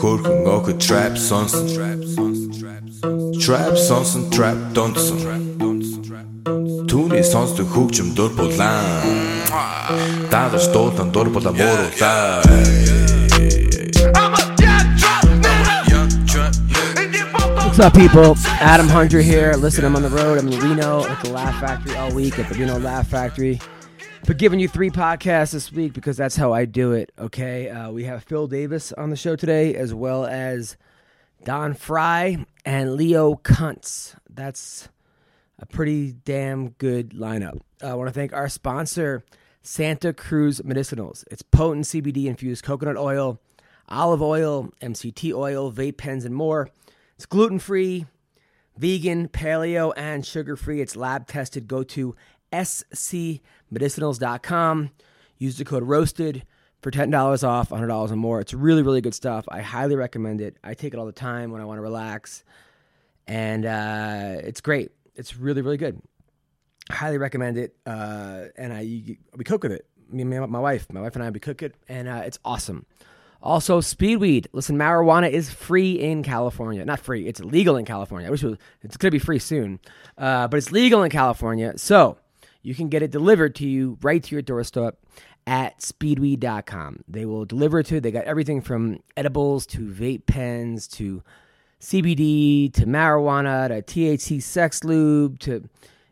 Хөрхөн охид trap сонсон Trap сонсон trap донсон Түүний сонсдог хөгжим дур булаан Дагаж дуулан дур булаа мууруулаа What's up, people? Adam Hundred here. Listen, I'm on the road. I'm in Reno at the Laugh Factory all week at the Reno Laugh Factory. But giving you three podcasts this week because that's how I do it. Okay, uh, we have Phil Davis on the show today, as well as Don Frye and Leo Kuntz. That's a pretty damn good lineup. Uh, I want to thank our sponsor, Santa Cruz Medicinals. It's potent CBD infused coconut oil, olive oil, MCT oil, vape pens, and more. It's gluten free, vegan, paleo, and sugar free. It's lab tested. Go to scmedicinals.com. Use the code ROASTED for $10 off, $100 or more. It's really, really good stuff. I highly recommend it. I take it all the time when I want to relax, and uh, it's great. It's really, really good. Highly recommend it. Uh, and I we cook with it. Me and my wife, my wife and I, we cook it, and uh, it's awesome. Also, speedweed. Listen, marijuana is free in California. Not free; it's legal in California. I wish it was, it's going to be free soon, uh, but it's legal in California. So you can get it delivered to you right to your doorstep at speedweed.com. They will deliver it to you. They got everything from edibles to vape pens to CBD to marijuana to THC sex lube to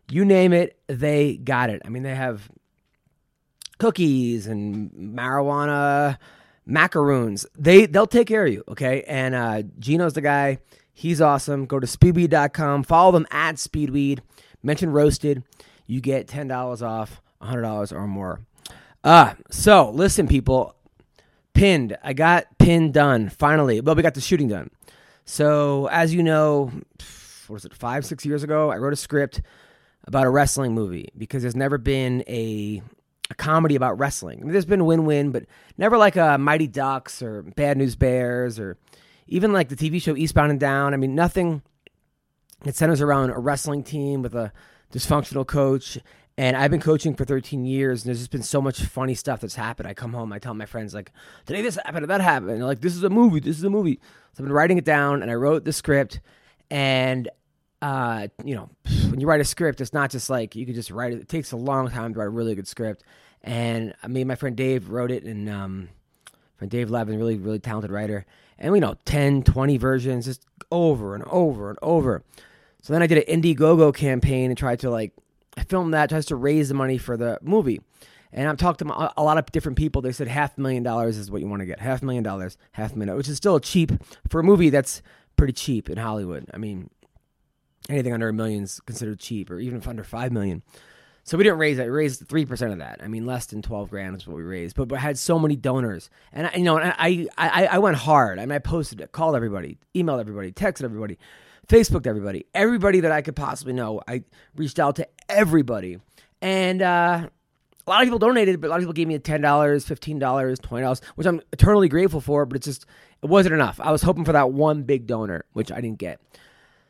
you name it, they got it. I mean, they have cookies and marijuana macaroons. They they'll take care of you, okay? And uh Gino's the guy. He's awesome. Go to speedweed.com. Follow them at speedweed. Mention roasted. You get ten dollars off, hundred dollars or more. Uh so listen, people. Pinned. I got pinned done finally. Well, we got the shooting done. So as you know, what was it? Five six years ago, I wrote a script about a wrestling movie because there's never been a a comedy about wrestling. I mean, there's been win-win, but never like a Mighty Ducks or Bad News Bears or even like the TV show Eastbound and Down. I mean, nothing that centers around a wrestling team with a dysfunctional coach. And I've been coaching for 13 years, and there's just been so much funny stuff that's happened. I come home, I tell my friends like, "Today this happened, that happened." And they're like, "This is a movie. This is a movie." So I've been writing it down, and I wrote the script. And uh, you know, when you write a script, it's not just like you can just write it. It takes a long time to write a really good script. And I mean, my friend Dave wrote it, and um, friend Dave Levin, really, really talented writer. And we know 10, 20 versions, just over and over and over. So then I did an Indiegogo campaign and tried to like, I filmed that, tries to raise the money for the movie. And I've talked to a lot of different people. They said half a million dollars is what you want to get. Half a million dollars, half a million, which is still cheap for a movie that's pretty cheap in Hollywood. I mean, anything under a million is considered cheap, or even if under five million. So we didn't raise that. We raised three percent of that. I mean, less than twelve grand is what we raised, but, but had so many donors, and I, you know, I, I I went hard. I mean, I posted it, called everybody, emailed everybody, texted everybody, Facebooked everybody, everybody that I could possibly know. I reached out to everybody, and uh, a lot of people donated, but a lot of people gave me ten dollars, fifteen dollars, twenty dollars, which I'm eternally grateful for. But it's just it wasn't enough. I was hoping for that one big donor, which I didn't get.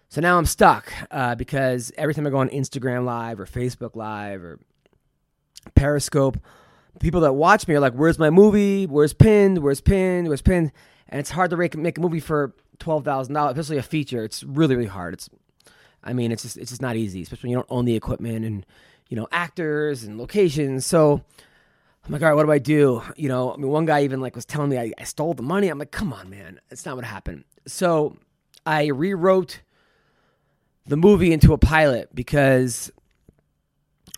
So now I'm stuck uh, because every time I go on Instagram Live or Facebook Live or Periscope, people that watch me are like, "Where's my movie? Where's pinned? Where's pinned? Where's pinned?" And it's hard to make, a movie for twelve thousand dollars, especially a feature. It's really really hard. It's, I mean, it's just it's just not easy, especially when you don't own the equipment and you know actors and locations. So I'm like, all right, what do I do? You know, I mean, one guy even like was telling me I, I stole the money. I'm like, come on, man, it's not what happened. So I rewrote the movie into a pilot because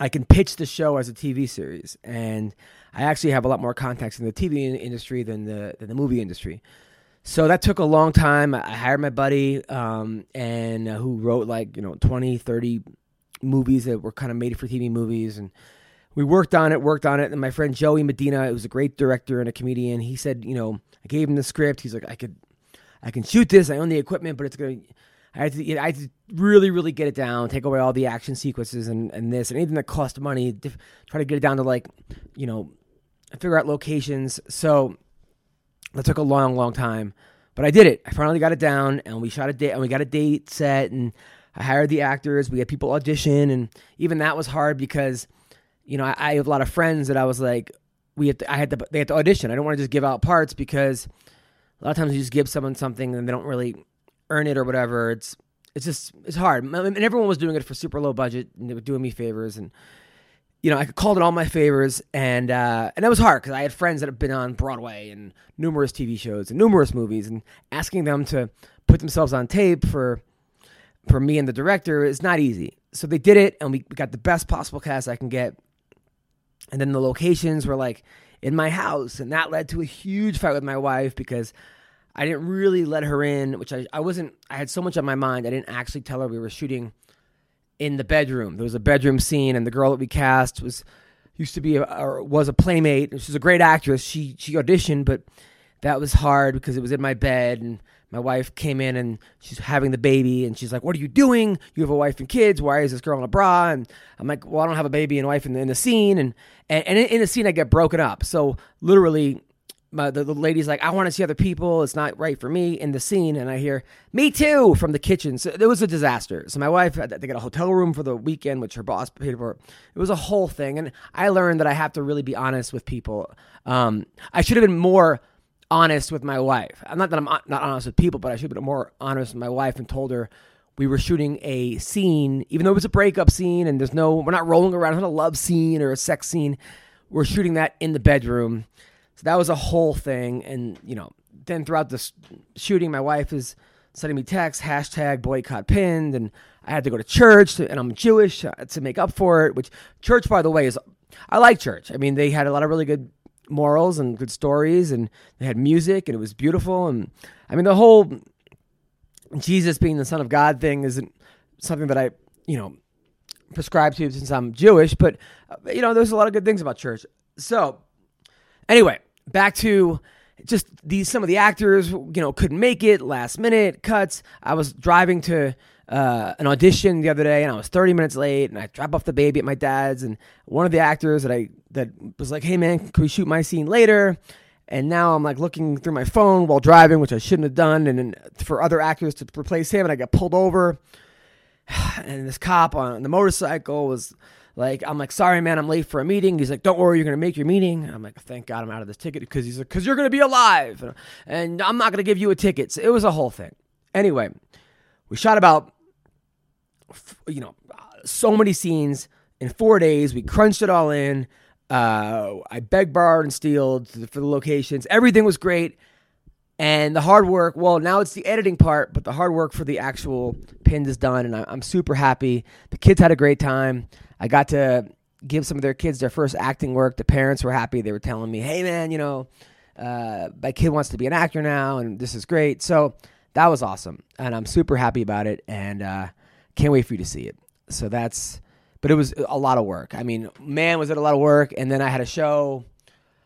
I can pitch the show as a TV series, and I actually have a lot more contacts in the TV industry than the than the movie industry. So that took a long time. I hired my buddy, um, and uh, who wrote like you know 20, 30 movies that were kind of made for TV movies, and we worked on it, worked on it. And my friend Joey Medina, was a great director and a comedian, he said, you know, I gave him the script. He's like, I could, I can shoot this. I own the equipment, but it's gonna I had to, you know, I had to really, really get it down, take away all the action sequences and, and this and anything that cost money. Try to get it down to like, you know, figure out locations. So that took a long, long time, but I did it. I finally got it down, and we shot a date, and we got a date set, and I hired the actors. We had people audition, and even that was hard because, you know, I, I have a lot of friends that I was like, we had to, I had to, they had to audition. I don't want to just give out parts because a lot of times you just give someone something and they don't really earn it or whatever. It's it's just it's hard. And everyone was doing it for super low budget and they were doing me favors and you know, I called it all my favors, and uh, and that was hard because I had friends that have been on Broadway and numerous TV shows and numerous movies, and asking them to put themselves on tape for for me and the director is not easy. So they did it, and we got the best possible cast I can get. And then the locations were like in my house, and that led to a huge fight with my wife because I didn't really let her in, which I, I wasn't, I had so much on my mind. I didn't actually tell her we were shooting in the bedroom. There was a bedroom scene, and the girl that we cast was used to be a, or was a playmate. She's a great actress. She she auditioned, but that was hard because it was in my bed and my wife came in and she's having the baby and she's like, "What are you doing? You have a wife and kids. Why is this girl in a bra?" And I'm like, "Well, I don't have a baby and wife in the, in the scene." And and, and in the scene, I get broken up. So literally, my, the, the lady's like, I want to see other people. It's not right for me in the scene. And I hear, me too, from the kitchen. So it was a disaster. So my wife, they got a hotel room for the weekend, which her boss paid for. It was a whole thing. And I learned that I have to really be honest with people. Um, I should have been more honest with my wife. I'm not that I'm not honest with people, but I should have been more honest with my wife and told her we were shooting a scene, even though it was a breakup scene and there's no, we're not rolling around in a love scene or a sex scene. We're shooting that in the bedroom so that was a whole thing. And, you know, then throughout the shooting, my wife is sending me texts, hashtag boycott pinned. And I had to go to church, to, and I'm Jewish uh, to make up for it, which church, by the way, is, I like church. I mean, they had a lot of really good morals and good stories, and they had music, and it was beautiful. And I mean, the whole Jesus being the Son of God thing isn't something that I, you know, prescribe to since I'm Jewish, but, uh, you know, there's a lot of good things about church. So, anyway, back to just these some of the actors you know couldn't make it last minute cuts. I was driving to uh, an audition the other day and i was 30 minutes late and i drop off the baby at my dad's and one of the actors that i that was like hey man can we shoot my scene later? And now i'm like looking through my phone while driving which i shouldn't have done and then for other actors to replace him and i got pulled over. And this cop on the motorcycle was like, I'm like, sorry, man, I'm late for a meeting. He's like, don't worry, you're going to make your meeting. I'm like, thank God I'm out of this ticket because he's like, because you're going to be alive. And I'm not going to give you a ticket. So it was a whole thing. Anyway, we shot about, you know, so many scenes in four days. We crunched it all in. Uh, I begged, borrowed, and stealed for the locations. Everything was great. And the hard work, well, now it's the editing part, but the hard work for the actual pinned is done. And I'm super happy. The kids had a great time. I got to give some of their kids their first acting work. The parents were happy. They were telling me, "Hey, man, you know, uh, my kid wants to be an actor now, and this is great." So that was awesome, and I'm super happy about it, and uh, can't wait for you to see it. So that's, but it was a lot of work. I mean, man, was it a lot of work? And then I had a show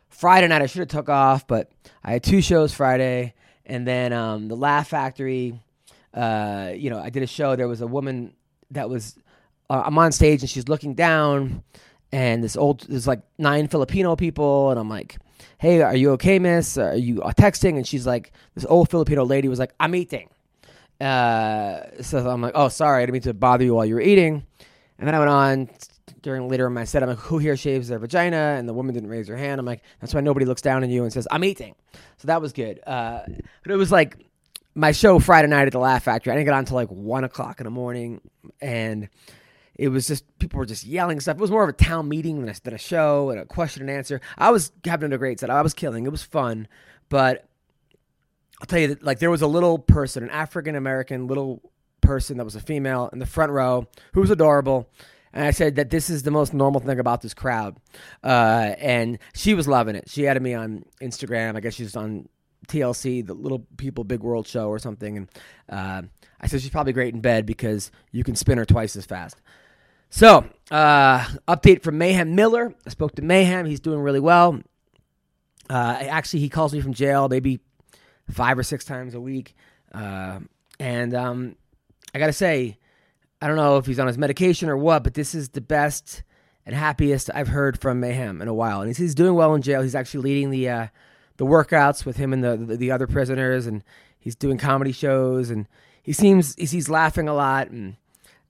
Friday night. I should have took off, but I had two shows Friday, and then um, the Laugh Factory. Uh, you know, I did a show. There was a woman that was uh, I'm on stage and she's looking down, and this old there's like nine Filipino people, and I'm like, "Hey, are you okay, miss? Are you uh, texting?" And she's like, this old Filipino lady was like, "I'm eating." Uh, so I'm like, "Oh, sorry, I didn't mean to bother you while you were eating." And then I went on during later in my set. I'm like, "Who here shaves their vagina?" And the woman didn't raise her hand. I'm like, "That's why nobody looks down on you and says I'm eating." So that was good. Uh, but it was like my show Friday night at the Laugh Factory. I didn't get on until like one o'clock in the morning, and it was just people were just yelling stuff. It was more of a town meeting than a, than a show and a question and answer. I was having a great set. I was killing. It was fun, but I'll tell you that like there was a little person, an African American little person that was a female in the front row who was adorable. And I said that this is the most normal thing about this crowd. Uh, and she was loving it. She added me on Instagram. I guess she's on TLC, the Little People Big World show or something. And uh, I said she's probably great in bed because you can spin her twice as fast. So, uh, update from Mayhem Miller. I spoke to Mayhem. He's doing really well. Uh, actually, he calls me from jail maybe five or six times a week. Uh, and um, I got to say, I don't know if he's on his medication or what, but this is the best and happiest I've heard from Mayhem in a while. And he's, he's doing well in jail. He's actually leading the uh, the workouts with him and the, the, the other prisoners, and he's doing comedy shows. And he seems he's, he's laughing a lot and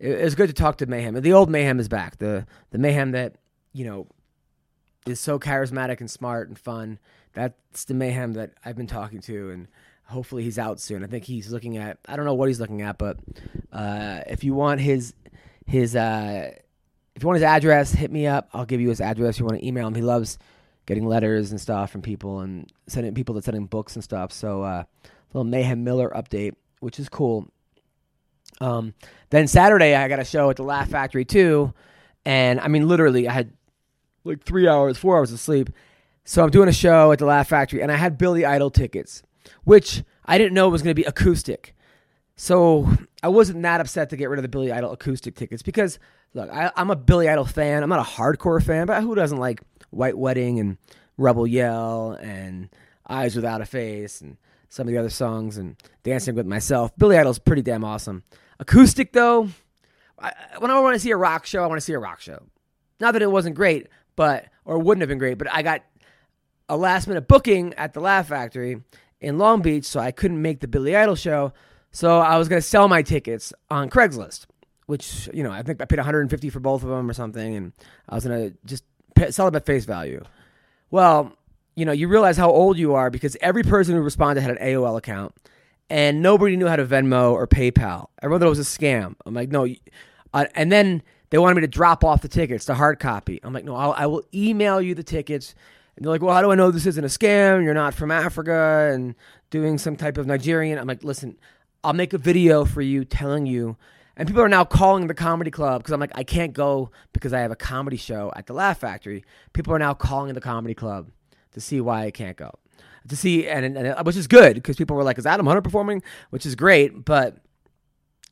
it, was good to talk to Mayhem. The old Mayhem is back. The the Mayhem that you know is so charismatic and smart and fun. That's the Mayhem that I've been talking to, and hopefully he's out soon. I think he's looking at I don't know what he's looking at, but uh, if you want his his uh, if you want his address, hit me up. I'll give you his address. If you want to email him, he loves getting letters and stuff from people and sending people that send him books and stuff. So uh, little Mayhem Miller update, which is cool. Um, then Saturday I got a show at the Laugh Factory too, and I mean literally I had like three hours, four hours of sleep. So I'm doing a show at the Laugh Factory, and I had Billy Idol tickets, which I didn't know was going to be acoustic. So I wasn't that upset to get rid of the Billy Idol acoustic tickets because look, I, I'm a Billy Idol fan. I'm not a hardcore fan, but who doesn't like White Wedding and Rebel Yell and Eyes Without a Face and some of the other songs and Dancing with Myself. Billy Idol's pretty damn awesome. Acoustic though, I, when I want to see a rock show, I want to see a rock show. Not that it wasn't great, but or wouldn't have been great, but I got a last minute booking at the Laugh Factory in Long Beach, so I couldn't make the Billy Idol show. So I was to sell my tickets on Craigslist, which you know I think I paid 150 for both of them or something, and I was to just sell them at face value. Well, you know, you realize how old you are because every person who responded had an AOL account, and nobody knew how to Venmo or PayPal. Everyone thought it was a scam. I'm like, no, uh, and then they wanted me to drop off the tickets, the hard copy. I'm like, no, I'll, I will email you the tickets. And they're like, well, how do I know this isn't a scam? You're not from Africa and doing some type of Nigerian. I'm like, listen, I'll make a video for you telling you. And people are now calling the comedy club because I'm like, I can't go because I have a comedy show at the Laugh Factory. People are now calling the comedy club to see why I can't go. To see, and, and which is good because people were like, is Adam Hunter performing? Which is great, but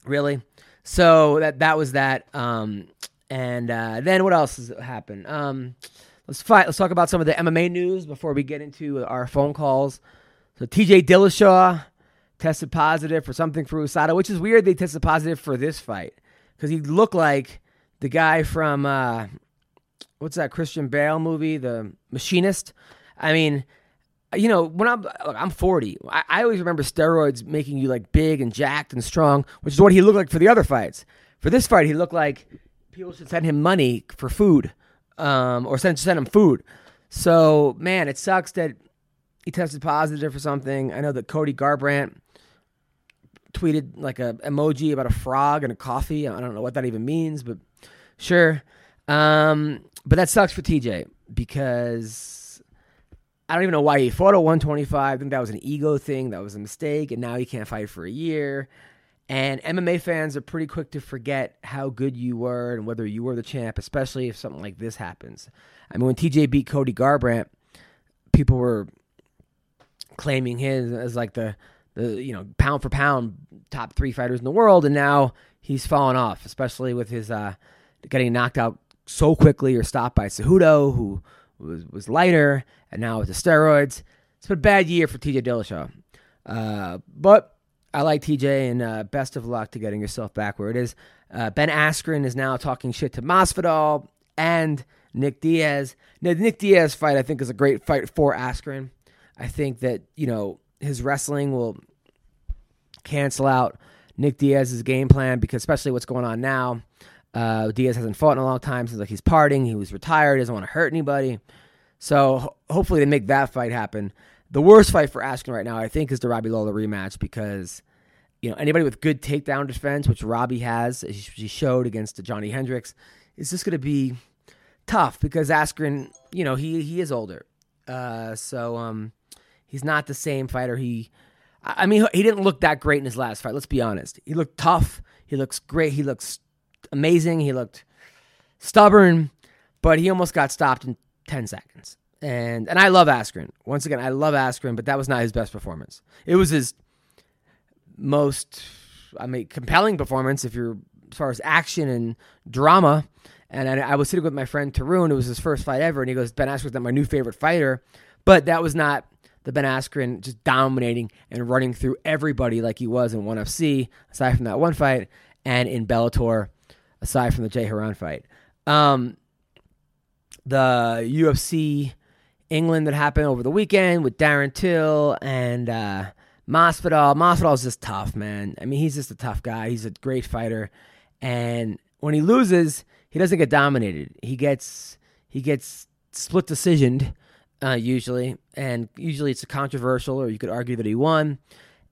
really? So that that was that. Um, and uh, then what else has happened? Um, let's fight. Let's talk about some of the MMA news before we get into our phone calls. So T.J. Dillashaw tested positive for something for USADA, which is weird. They tested positive for this fight because he looked like the guy from uh, what's that Christian Bale movie, The Machinist. I mean, you know, when I'm look, I'm 40, I, I, always remember steroids making you like big and jacked and strong, which is what he looked like for the other fights. For this fight, he looked like people should send him money for food, um, or send send him food. So man, it sucks that he tested positive for something. I know that Cody Garbrandt tweeted like a emoji about a frog and a coffee. I don't know what that even means, but sure. Um, but that sucks for TJ because I don't even know why he fought at 125. I think that was an ego thing. That was a mistake, and now he can't fight for a year. And MMA fans are pretty quick to forget how good you were and whether you were the champ, especially if something like this happens. I mean, when TJ beat Cody Garbrandt, people were claiming him as like the the you know pound for pound top three fighters in the world, and now he's fallen off, especially with his uh, getting knocked out so quickly or stopped by Cejudo, who was was lighter, and now with the steroids. It's been a bad year for TJ Dillashaw, uh, but I like TJ, and uh, best of luck to getting yourself back where it is. Uh, ben Askren is now talking shit to Masvidal and Nick Diaz. Now, the Nick Diaz fight, I think, is a great fight for Askren. I think that you know his wrestling will cancel out Nick Diaz's game plan because especially what's going on now. Uh, Diaz hasn't fought in a long time. Seems like he's parting. He was retired. Doesn't want to hurt anybody. So hopefully they make that fight happen. The worst fight for Askren right now, I think, is the Robbie Lawler rematch because you know anybody with good takedown defense, which Robbie has, as he showed against Johnny Hendricks, is just going to be tough because Askren, you know, he he is older, uh, so um, he's not the same fighter he I mean, he didn't look that great in his last fight. Let's be honest. He looked tough. He looks great. He looks amazing. He looked stubborn, but he almost got stopped in 10 seconds. And and I love Askren. Once again, I love Askren, but that was not his best performance. It was his most, I mean, compelling performance if you're as far as action and drama. And I, I was sitting with my friend Tarun. It was his first fight ever, and he goes, "Ben Askren's not my new favorite fighter," but that was not the Ben Askren just dominating and running through everybody like he was in ONE FC, aside from that one fight, and in Bellator, aside from the Jay Hieron fight. Um, the UFC England that happened over the weekend with Darren Till and uh, Masvidal. Is just tough, man. I mean, he's just a tough guy. He's a great fighter, and when he loses, he doesn't get dominated. He gets he gets split decisioned uh, usually, and usually it's a controversial, or you could argue that he won.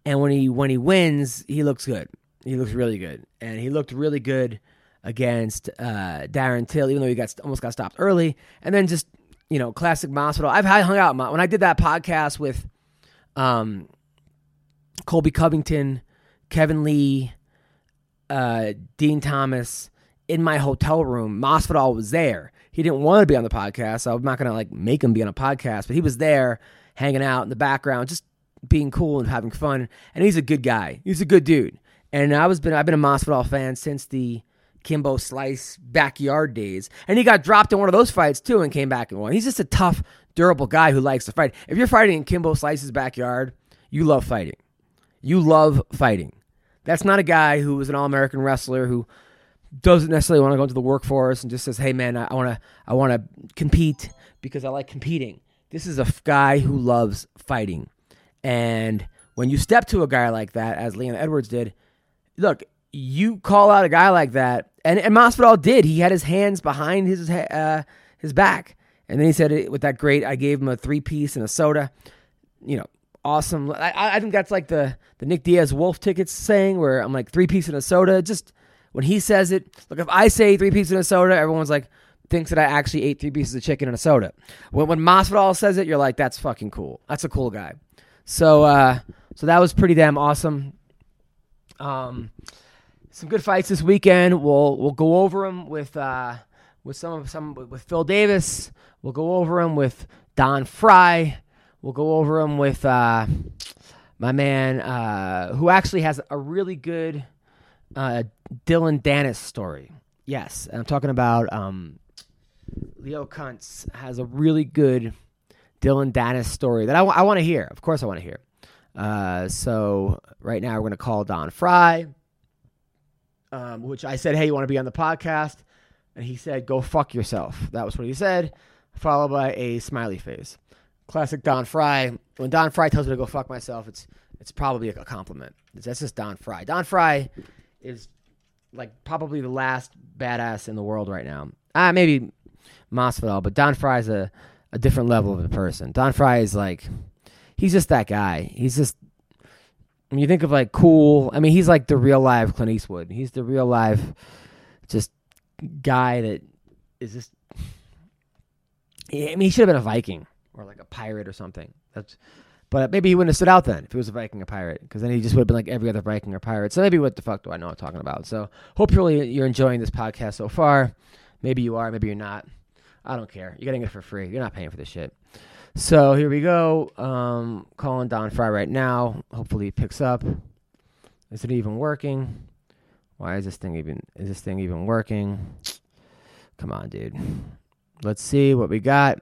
And when he when he wins, he looks good. He looks really good, and he looked really good against uh, Darren Till, even though he got almost got stopped early. And then just you know, classic Masvidal. I've hung out when I did that podcast with um, Colby Covington, Kevin Lee, uh, Dean Thomas in my hotel room. Masvidal was there. He didn't want to be on the podcast, so I'm not gonna like make him be on a podcast, but he was there, hanging out in the background, just being cool and having fun. And he's a good guy. He's a good dude. And I was been I've been a Masvidal fan since the Kimbo Slice backyard days. And he got dropped in one of those fights too and came back and won. He's just a tough, durable guy who likes to fight. If you're fighting in Kimbo Slice's backyard, you love fighting. You love fighting. That's not a guy who is an all-American wrestler who doesn't necessarily want to go into the workforce and just says, "Hey, man, I want to, I want to compete because I like competing." This is a f- guy who loves fighting, and when you step to a guy like that, as Leon Edwards did, look, you call out a guy like that, and, and Masvidal did. He had his hands behind his uh, his back, and then he said it with that great. I gave him a three piece and a soda. You know, awesome. I, I think that's like the the Nick Diaz Wolf tickets saying, where I'm like three piece and a soda. Just when he says it, look, if I say three pieces and a soda, everyone's like thinks that I actually ate three pieces of chicken and a soda. When when Masvidal says it, you're like, that's fucking cool. That's a cool guy. So uh, so that was pretty damn awesome. Um, some good fights this weekend. We'll we'll go over them with uh, with some of some with Phil Davis. We'll go over them with Don Frye. We'll go over them with uh, my man uh, who actually has a really good uh, Dillon Danis story. Yes, and I'm talking about um, Leo Kuntz has a really good Dillon Danis story that I, w- I want to hear. Of course, I want to hear. Uh, so right now we're going to call Don Frye um, which I said, "Hey, you want to be on the podcast?" And he said, "Go fuck yourself." That was what he said, followed by a smiley face. Classic Don Frye. When Don Frye tells me to go fuck myself, it's it's probably a compliment. That's just Don Frye. Don Frye is like probably the last badass in the world right now. Ah, maybe Masvidal, but Don Frye is a, a different level of a person. Don Frye is like he's just that guy. He's just when you think of like cool, I mean, he's like the real live Clint Eastwood. He's the real live, just guy that is just. I mean, he should have been a Viking or like a pirate or something. That's, but maybe he wouldn't have stood out then if he was a Viking or pirate, because then he just would have been like every other Viking or pirate. So maybe what the fuck do I know I'm talking about? So hopefully you're enjoying this podcast so far. Maybe you are, maybe you're not. I don't care. You're getting it for free. You're not paying for this shit. So here we go. Um, calling Don Frye right now. Hopefully he picks up. Is it even working? Why is this thing even? Is this thing even working? Come on, dude. Let's see what we got.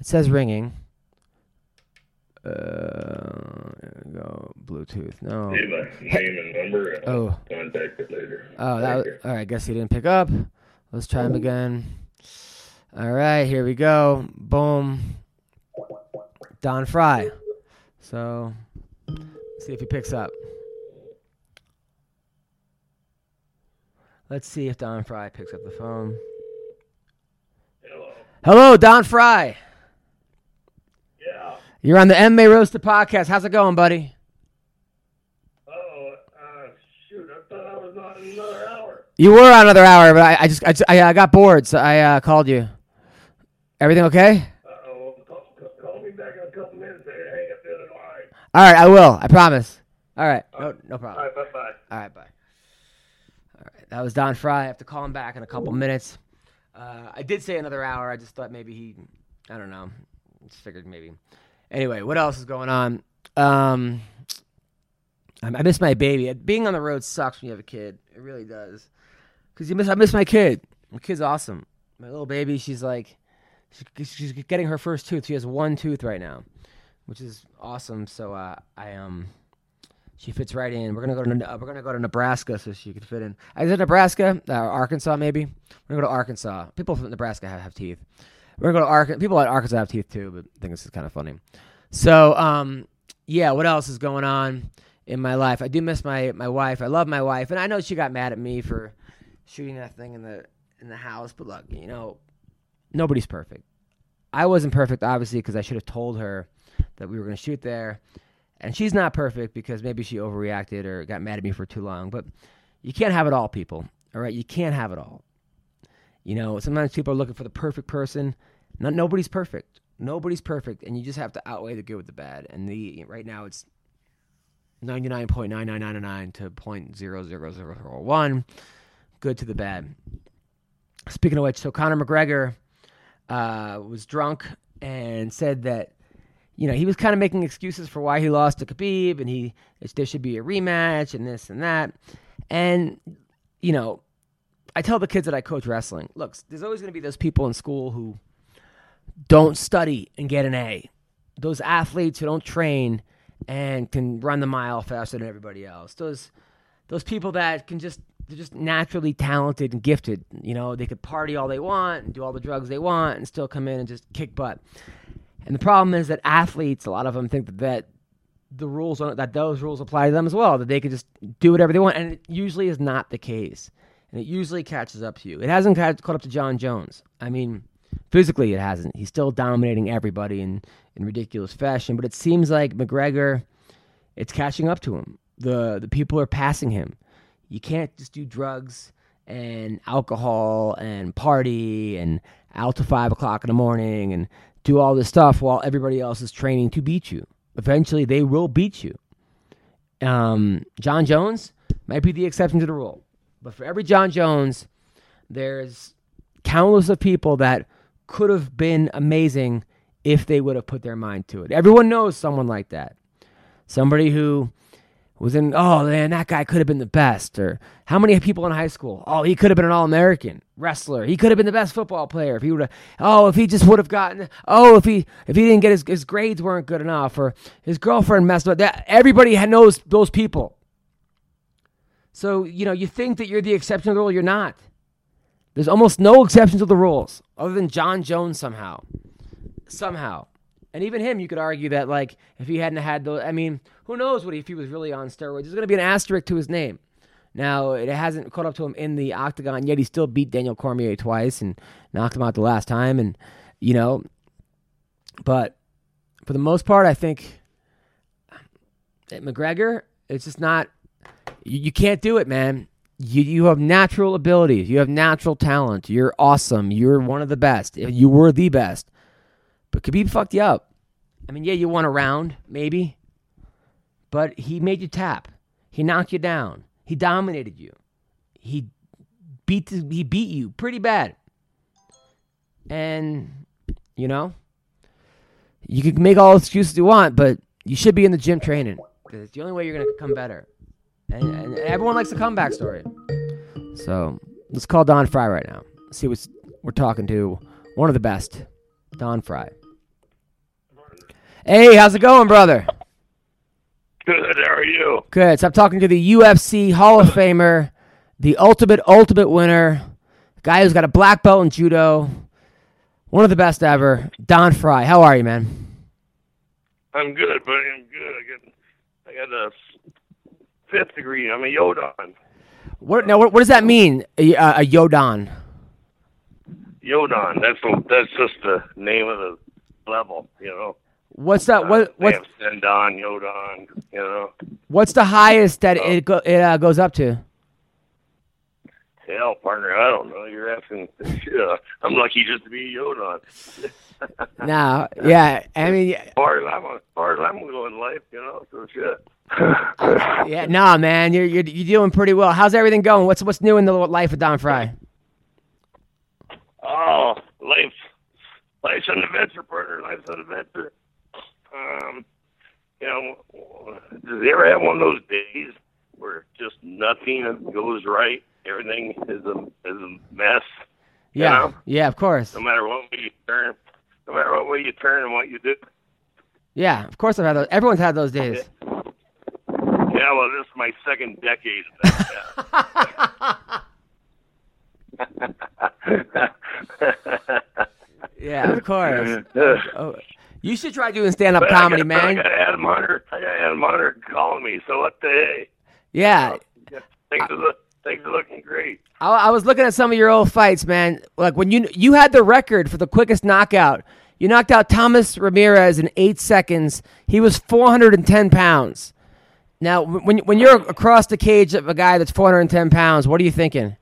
It says ringing. Uh, go Bluetooth. No. name and number. And oh. Contact it later. Oh, that. Was, all right. I guess he didn't pick up. Let's try him again. All right. Here we go. Boom. Don Frye. So, see if he picks up. Let's see if Don Frye picks up the phone. Hello. Hello, Don Frye. Yeah. You're on the MMA Roasted podcast. How's it going, buddy? Oh, uh, shoot! I thought I was on another hour. You were on another hour, but I, I just I, I, I got bored, so I uh, called you. Everything okay? All right, I will. I promise. All right. No, no problem. All right, bye bye. All right, bye. All right, that was Don Frye. I have to call him back in a couple minutes. Uh, I did say another hour. I just thought maybe he, I don't know. Just figured maybe. Anyway, what else is going on? Um, I miss my baby. Being on the road sucks when you have a kid. It really does. Cause you miss. I miss my kid. My kid's awesome. My little baby. She's like, she's getting her first tooth. She has one tooth right now which is awesome. So uh, I um, she fits right in. We're gonna go to uh, we're gonna go to Nebraska so she could fit in. Is it Nebraska? Uh, Arkansas maybe. We're gonna go to Arkansas. People from Nebraska have, have teeth. We're gonna go to Arkansas. People at Arkansas have teeth too, but I think this is kind of funny. So um, yeah. What else is going on in my life? I do miss my my wife. I love my wife, and I know she got mad at me for shooting that thing in the in the house. But look, you know, nobody's perfect. I wasn't perfect, obviously, because I should have told her that we were going to shoot there. And she's not perfect because maybe she overreacted or got mad at me for too long. But you can't have it all, people. All right, you can't have it all. You know, sometimes people are looking for the perfect person. Not nobody's perfect. Nobody's perfect, and you just have to outweigh the good with the bad. And the right now it's ninety nine point nine nine nine nine to point zero zero zero zero one, good to the bad. Speaking of which, so Conor McGregor uh, was drunk and said that you know he was kind of making excuses for why he lost to Khabib, and he there should be a rematch and this and that, and you know. I tell the kids that I coach wrestling, look, there's always going to be those people in school who don't study and get an A. Those athletes who don't train and can run the mile faster than everybody else. Those those people that can just they're just naturally talented and gifted. You know, they could party all they want and do all the drugs they want and still come in and just kick butt. And the problem is that athletes, a lot of them think that, the rules that those rules apply to them as well, that they can just do whatever they want, and it usually is not the case. And it usually catches up to you. It hasn't caught up to Jon Jones. I mean, physically it hasn't. He's still dominating everybody in in ridiculous fashion, but it seems like McGregor, it's catching up to him. the The people are passing him. You can't just do drugs and alcohol and party and out to five o'clock in the morning and do all this stuff while everybody else is training to beat you. Eventually, they will beat you. Um, Jon Jones might be the exception to the rule, but for every Jon Jones, there's countless of people that could have been amazing if they would have put their mind to it. Everyone knows someone like that. Somebody who was in, oh man, that guy could have been the best. Or how many people in high school? Oh, he could have been an All American wrestler. He could have been the best football player if he would have. Oh, if he just would have gotten. Oh, if he if he didn't get his his grades weren't good enough, or his girlfriend messed up. That everybody knows those people. So you know, you think that you're the exception to the rule. You're not. There's almost no exceptions to the rules, other than Jon Jones somehow somehow. And even him, you could argue that like if he hadn't had those, I mean, who knows what if he was really on steroids? There's going to be an asterisk to his name. Now it hasn't caught up to him in the octagon yet. He still beat Daniel Cormier twice and knocked him out the last time, and you know, but for the most part, I think um, McGregor, it's just not. You, you can't do it, man. You you have natural abilities. You have natural talent. You're awesome. You're one of the best. You were the best. But Khabib fucked you up. I mean, yeah, you won a round, maybe, but he made you tap. He knocked you down. He dominated you. He beat he beat you pretty bad. And you know, you can make all excuses you want, but you should be in the gym training because it's the only way you're gonna come better. And, and everyone likes a comeback story. So let's call Don Frye right now. See what we're talking to. One of the best, Don Frye. Hey, how's it going, brother? Good. How are you? Good. So I'm talking to the UFC Hall of Famer, the ultimate, ultimate winner, guy who's got a black belt in judo, one of the best ever, Don Frye. How are you, man? I'm good, buddy. I'm good. I got, I got a fifth degree. I'm a Yodan. What now? What, what does that mean? A, a Yodan. Yodan. That's that's just the name of the level. You know. What's that? What Uh, what's they have Sendon, Yodan. You know. what's the highest that it go, it uh, goes up to? Hell, partner, I don't know. You're asking. Shit, I'm lucky just to be a Yodan. Now, yeah, I mean, As far as I'm, as far as I'm going in life, you know. So shit. yeah, nah, man, you're you're you're doing pretty well. How's everything going? What's what's new in the life of Don Frye? Oh, life, life's an adventure, partner. Life's an adventure. Um, you know, does you ever have one of those days where just nothing goes right? Everything is a is a mess. you Yeah, know? yeah, of course. No matter what way you turn, no matter what way you turn and what you do. Yeah, of course. I've had those. Everyone's had those days. Yeah, well, this is my second decade of that. Yeah, of course. Oh, you should try doing stand up But I comedy, got, but I got Adam Hunter. I got Adam Hunter calling me. So what the? Uh, yeah, Things are look, things are looking great. I, I was looking at some of your old fights, man. Like when you you had the record for the quickest knockout You knocked out Thomas Ramirez in eight seconds. He was 410 pounds. Now, when when you're across the cage of a guy that's 410 pounds, what are you thinking?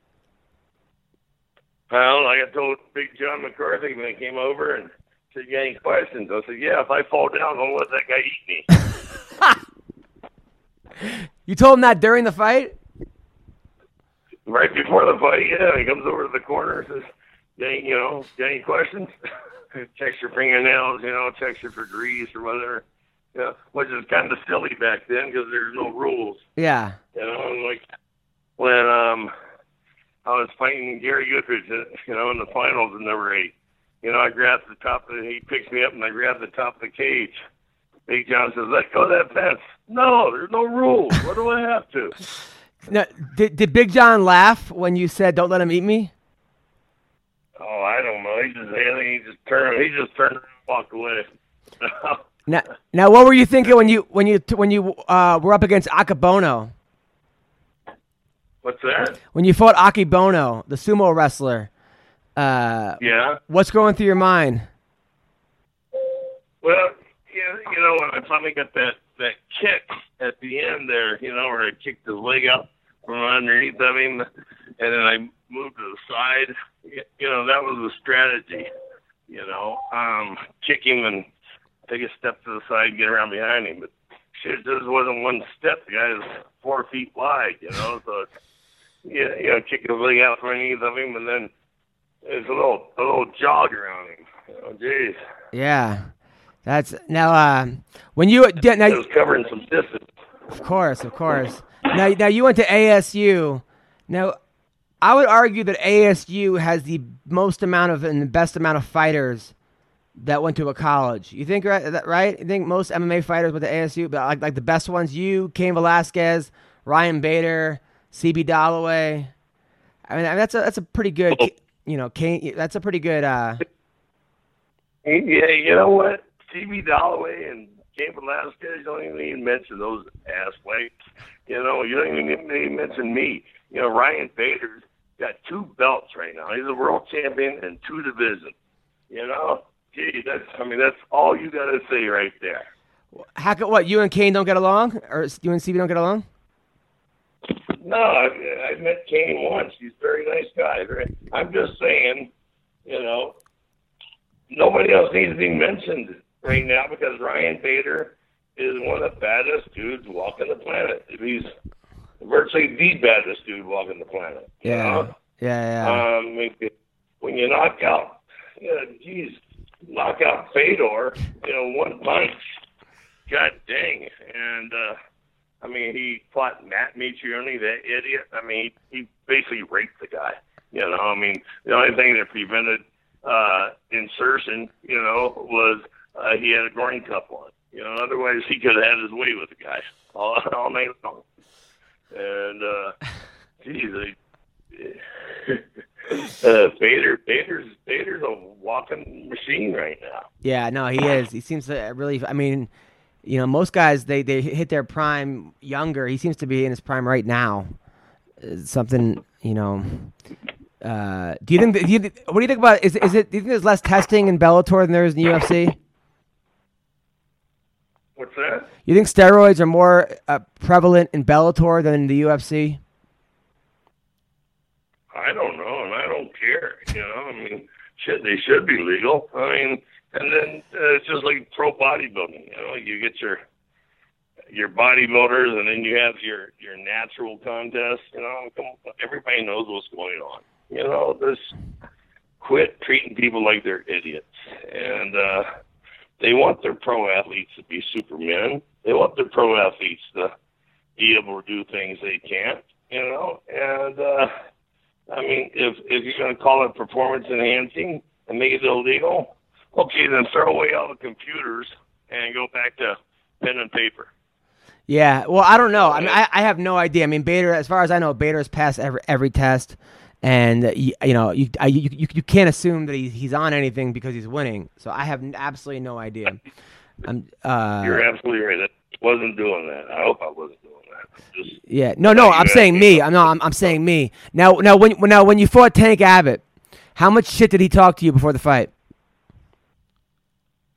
Well, like I told Big John McCarthy when he came over and said, "You got any questions?" I said, "Yeah, if I fall down, don't let that guy eat me." You told him that during the fight? right before the fight, yeah, he comes over to the corner and says, "Got any, you know, got any questions?" checks your fingernails, you know, checks you for grease or whatever. Yeah, which is kind of silly back then because there's no rules. Yeah. You know, and like when um I was fighting Gary Goodridge, uh, you know, in the finals in number eight. You know, I grabbed the top of the, he picks me up and I grab the top of the cage. Big John says, let go of that fence. No, there's no rules. What do I have to? Now, did, did Big John laugh when you said, don't let him eat me? Oh, I don't know. He just, he just turned, he just turned and walked away. Now, now, what were you thinking when you when you when you uh, were up against Akebono? What's that? When you fought Akebono, the sumo wrestler, uh, Yeah. what's going through your mind? Well, yeah, you know, when I finally got that that kick at the end there, you know, where I kicked his leg up from underneath of him, and then I moved to the side. You know, that was the strategy. You know, um, kick him and take a step to the side, get around behind him. But shit, this wasn't one step. The guy is four feet wide. You know, so yeah, you know, kick his leg out from underneath of him, and then there's a little a little jog around him. Oh, jeez. Yeah, that's now. Uh, when you now, It was covering some distance. of course, of course. Now, now you went to ASU. Now, I would argue that ASU has the most amount of and the best amount of fighters that went to a college. You think right? Right? You think most MMA fighters went to ASU, but like like the best ones? You, Cain Velasquez, Ryan Bader, CB Dollaway. I mean, that's a that's a pretty good. You know, Cain. That's a pretty good. Uh, Yeah, you know what? CB Dollaway and Cain Velasquez don't even, mention those ass. You know, you don't even, even mention me. You know, Ryan Bader's got two belts right now. He's a world champion and two divisions. You know, gee, that's I mean that's all you got to say right there. how could what? You and Cain don't get along, or you and CB don't get along? No, I, I met Cain once. He's a very nice guy. I'm just saying, you know, nobody else needs to be mentioned right now because Ryan Bader is one of the baddest dudes walking the planet. He's virtually the baddest dude walking the planet. you know? yeah, yeah. Um, when you knock out, you know, geez, knock out Fedor, you know, one punch. God dang. And, uh, I mean, he fought Matt Mitrione, that idiot. I mean, he, he basically raped the guy. You know, I mean, the only thing that prevented uh, insertion, you know, was uh, he had a groin cup on. You know, otherwise he could have had his way with the guy all, all night long. And, uh, geez, uh, Bader, Bader's, Bader's a walking machine right now. Yeah, no, he is. He seems to really. I mean, you know, most guys they they hit their prime younger. He seems to be in his prime right now. It's something you know. Uh, do you think? that- Do you, what do you think about? Is is it? Do you think there's less testing in Bellator than there is in the UFC? What's that? You think steroids are more uh, prevalent in Bellator than in the UFC? I don't know, and I don't care. You know, I mean, shit, they should be legal. I mean, and then uh, it's just like pro bodybuilding. You know, you get your your bodybuilders, and then you have your your natural contest. You know, everybody knows what's going on. You know, just quit treating people like they're idiots, and uh, they want their pro athletes to be supermen. They want their pro athletes to be able to do things they can't. You know, and. uh I mean, if if you're going to call it performance enhancing and make it illegal, okay, then throw away all the computers and go back to pen and paper. Yeah. Well, I don't know. I mean, I, I have no idea. I mean, Bader, as far as I know, Bader has passed every every test, and uh, you, you know, you, I, you you you can't assume that he, he's on anything because he's winning. So I have absolutely no idea. I'm. Uh, You're absolutely right. I wasn't doing that. I hope I wasn't doing that. Just Yeah, no, no, I'm saying me. me I'm no, I'm, I'm saying me. Now, now, when now when you fought Tank Abbott, how much shit did he talk to you before the fight?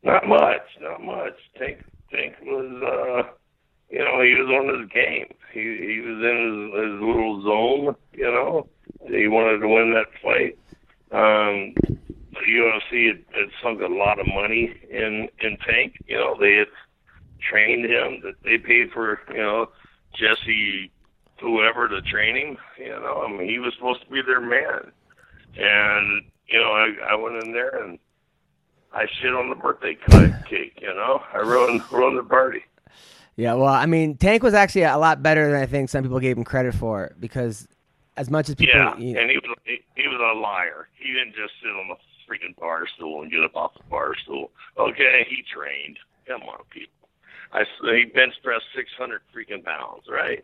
Not much, not much. Tank Tank was uh you know, he was on his game. He he was in his, his little zone, you know. He wanted to win that fight. Um the UFC had, had sunk a lot of money in in Tank. You know, they had trained him. That they paid for you know Jesse whoever to train him. You know, I mean he was supposed to be their man, and you know I I went in there and I shit on the birthday cake. You know, I ruined ruined the party. Yeah, well, I mean, Tank was actually a lot better than I think some people gave him credit for because as much as people, Yeah, you know, and he was he, he was a liar. He didn't just sit on the freaking bar stool and get up off the bar stool. Okay, he trained. Come on, people. I he bench pressed six hundred freaking pounds, right?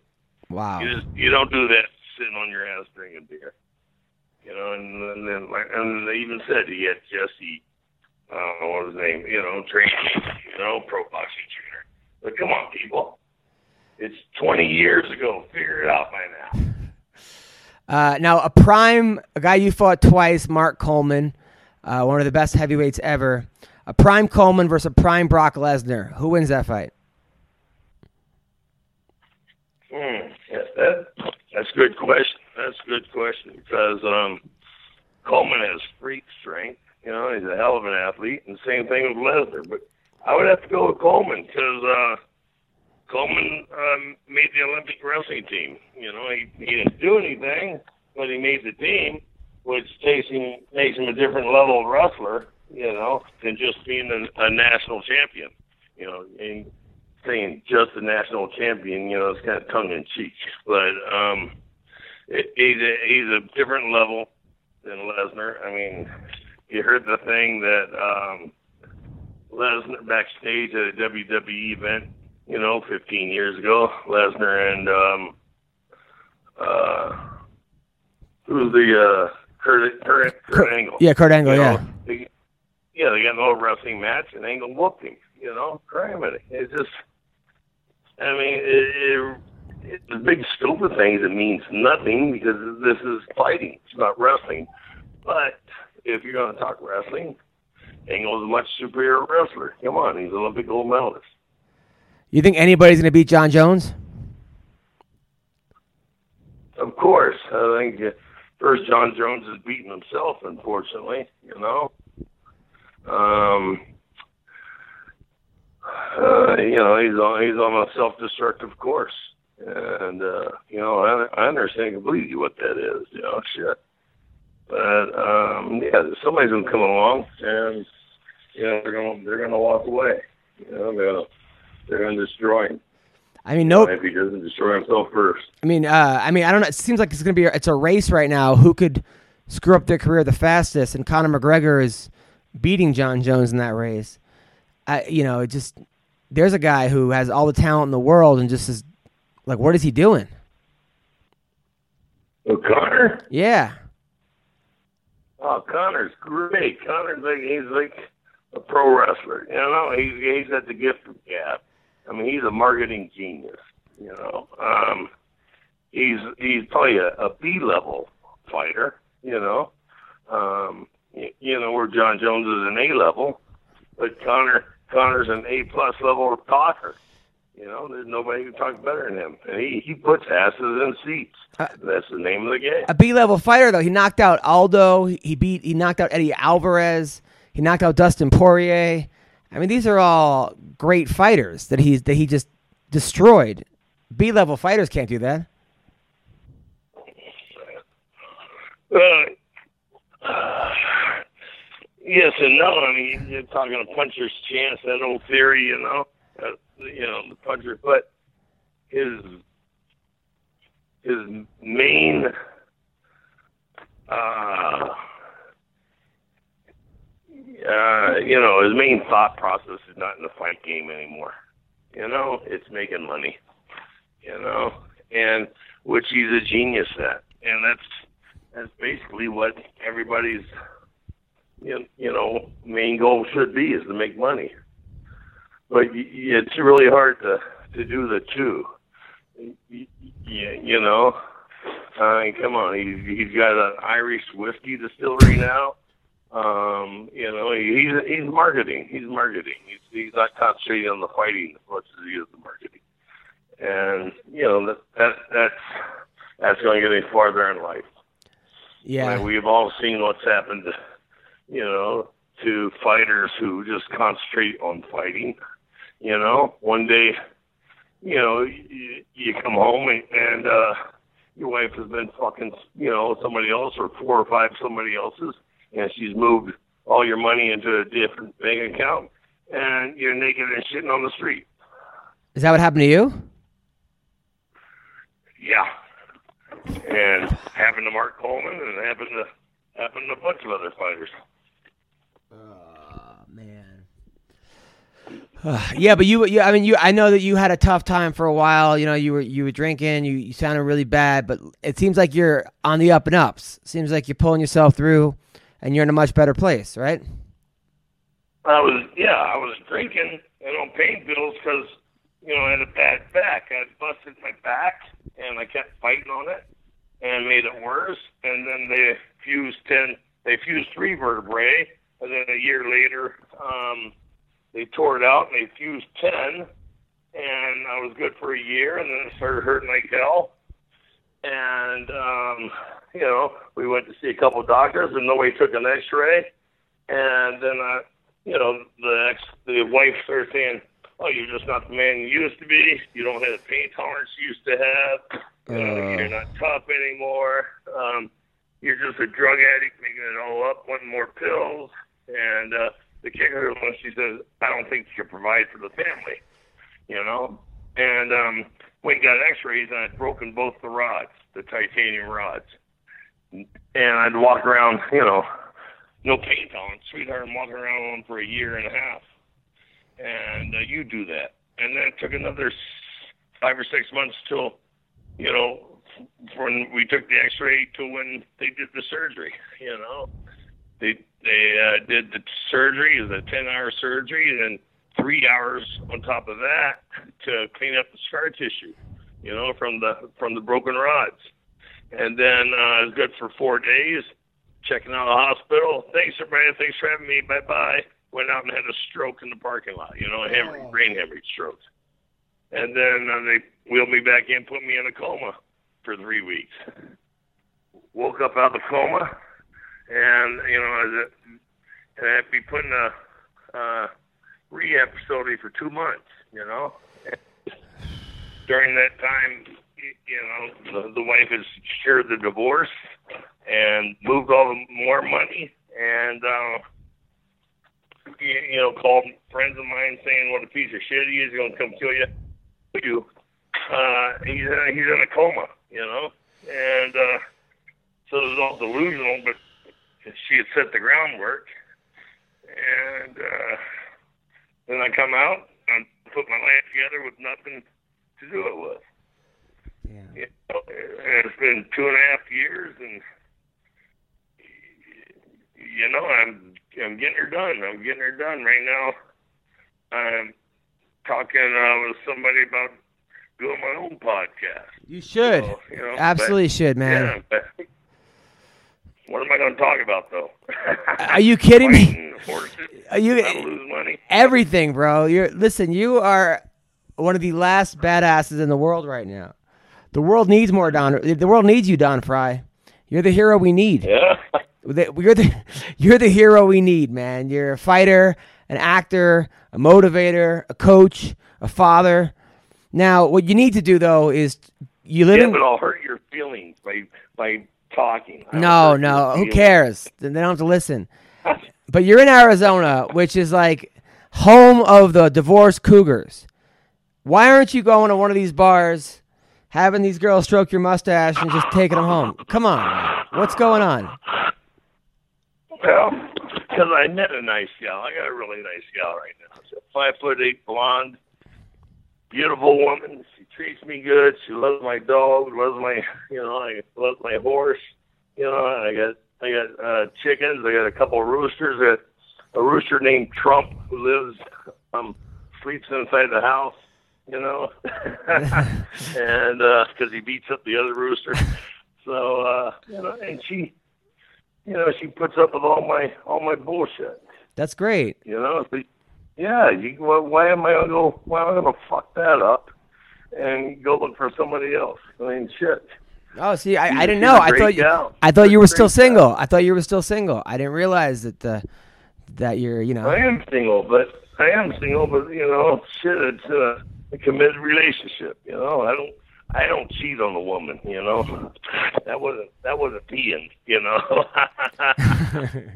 wow. You just you don't do that sitting on your ass drinking beer. You know, and, and then like and they even said he had Jesse, I don't know what his name, you know, training, you know, pro boxing trainer. But come on, people. It's 20 years ago. Figure it out by now. Uh, now, a prime, a guy you fought twice, Mark Coleman, uh, one of the best heavyweights ever. A prime Coleman versus a prime Brock Lesnar. Who wins that fight? Hmm. Yeah, that, that's a good question. That's a good question because um, Coleman has freak strength. You know, he's a hell of an athlete, and same thing with Lesnar. But I would have to go with Coleman because uh, Coleman um, made the Olympic wrestling team. You know, he, he didn't do anything, but he made the team, which takes him makes him a different level of wrestler. You know, than just being a, a national champion. You know, and saying just a national champion, you know, it's kind of tongue in cheek. But um, it, he's a, he's a different level than Lesnar. I mean, you heard the thing that um, Lesnar backstage at a WWE event, you know, 15 years ago. Lesnar and um, uh, who's the uh, Kurt, Kurt, Kurt Angle? Yeah, Kurt Angle, You know, yeah. they- yeah, they got an old wrestling match, and Angle whooped him. You know, cramming it. It's just, I mean, it, it, it, the big scope of things, it means nothing because this is fighting. It's not wrestling. But if you're going to talk wrestling, Angle's a much superior wrestler. Come on, he's an Olympic gold medalist. You think anybody's going to beat Jon Jones? Of course, I think uh, first Jon Jones has beaten himself, unfortunately. You know, um, uh, you know he's on he's on a self-destructive course, and uh, you know I, I understand completely what that is. You know, shit. But um, yeah, somebody's gonna come along, and you know they're gonna they're gonna walk away. You know, they're gonna they're gonna destroy him. I mean, nope. If he doesn't destroy himself first. I mean, uh, I mean, I don't know. It seems like it's going to be it's a race right now. Who could screw up their career the fastest? And Conor McGregor is beating Jon Jones in that race. I, you know, it just there's a guy who has all the talent in the world and just is like, what is he doing? O'Connor. Yeah, Oh, Connor's great. Connor's like he's like a pro wrestler. You know, he's he's got the gift of gab. I mean, he's a marketing genius. You know, um, he's he's probably a, a B level fighter. You know, um, you, you know where Jon Jones is an A level, but Connor Connor's an A plus level talker. You know, there's nobody who talks better than him, and he he puts asses in seats. Uh, That's the name of the game. a B level fighter though. He knocked out Aldo. He beat. He knocked out Eddie Alvarez. He knocked out Dustin Poirier. I mean, these are all great fighters that he's that he just destroyed. B level fighters can't do that. Uh, yes and no. I mean, you're talking a puncher's chance, that old theory, you know, you know, the puncher. But his his main uh, uh, you know, his main thought process is not in the fight game anymore. You know, it's making money. You know, and which he's a genius at, and that's that's basically what everybody's you you know main goal should be is to make money. But it's really hard to to do the two. You know, I mean, come on, he's he's got an Irish whiskey distillery now. Um, you know, he's he's marketing. He's marketing. He's he's not concentrating on the fighting as much as he is the marketing. And you know that that that's that's going to get any farther in life. Yeah, Like, we've all seen what's happened, you know, to fighters who just concentrate on fighting. You know, one day, you know, you, you come home and, and uh, your wife has been fucking, you know, somebody else or four or five somebody else's, and she's moved all your money into a different bank account, and you're naked and shitting on the street. is that what happened to you? Yeah. And happened to Mark Coleman and happened to happened to a bunch of other fighters. Oh man. yeah, but you, you, I mean, you. I know that you had a tough time for a while. You know, you were you were drinking. You, you sounded really bad, but it seems like you're on the up and ups. Seems like you're pulling yourself through, and you're in a much better place, right? I was yeah, I was drinking and on pain pills because you know I had a bad back. I busted my back and I kept fighting on it and made it worse. And then they fused ten, they fused three vertebrae, and then a year later, um, they tore it out and they fused ten. And I was good for a year, and then it started hurting like hell. And um, you know, we went to see a couple of doctors, and nobody took an X-ray. And then I you know, the ex, the wife started saying, "Oh, you're just not the man you used to be. You don't have the pain tolerance you used to have. You know, Uh. you're not tough anymore. Um, you're just a drug addict, making it all up, wanting more pills." And uh, the kicker was, she says, "I don't think you can provide for the family." You know, and um, and got X-rays, and I'd broken both the rods, the titanium rods, and I'd walk around, you know, no pain tolerance, sweetheart, and walking around them for a year and a half. And uh, you do that. And then it took another five or six months till, you know, when we took the X-ray to when they did the surgery. You know, they they uh, did the surgery, is a ten-hour surgery, and then three hours on top of that to clean up the scar tissue. You know, from the from the broken rods. And then uh, it was good for four days checking out the hospital. Thanks, everybody. Thanks for having me. Bye bye. Went out and had a stroke in the parking lot. You know, a hemorrhage, brain hemorrhage stroke. And then uh, they wheeled me back in, put me in a coma for three weeks. Woke up out of the coma, and you know, it, and I'd be put in a rehab facility for two months. You know, during that time, you know, the, the wife has secured the divorce and moved all the more money and uh you, you know called friends of mine saying what a piece of shit he is gonna come kill you you uh he's in he's in a coma you know and uh so it was all delusional but she had set the groundwork and uh then I come out and put my life together with nothing to do it with Yeah. you know, and it's been two and a half years, and you know, I'm I'm getting her done. I'm getting her done right now. I'm talking uh, with somebody about doing my own podcast. You should. So, you know, Absolutely should, man. Yeah, but what am I going to talk about though? Are you kidding me? Are you to lose money. everything, bro? You're listen. You are one of the last badasses in the world right now. The world needs more Don. The world needs you, Don Frye. You're the hero we need. Yeah. You're the you're the hero we need, man. You're a fighter, an actor, a motivator, a coach, a father. Now, what you need to do though is you live yeah, in but I'll hurt your feelings by by talking. I'll No, no. Who cares? They don't have to listen. But you're in Arizona, which is like home of the divorced cougars. Why aren't you going to one of these bars, having these girls stroke your mustache and just taking them home? Come on, man. what's going on? Well, because I met a nice gal. I got a really nice gal right now. She's a five foot eight blonde, beautiful woman. Treats me good. She loves my dog. Loves my, you know, I loves my horse. You know, I got I got uh, chickens. I got a couple of roosters. I got a rooster named Trump who lives um sleeps inside the house. You know, and because he beats up the other rooster. So uh, you know, and she you know, she puts up with all my all my bullshit. That's great. You know, so, yeah. You, well, why am I gonna go? Why am I gonna fuck that up and go look for somebody else? I mean, shit. Oh, see, I, I didn't know. I thought you. I thought you were still single. I thought you were still single. I didn't realize that the that you're, you know. I am single, but I am single, but you know, shit, it's a, a committed relationship. You know, I don't, I don't cheat on a woman. You know, that wasn't that wasn't peeing. You know.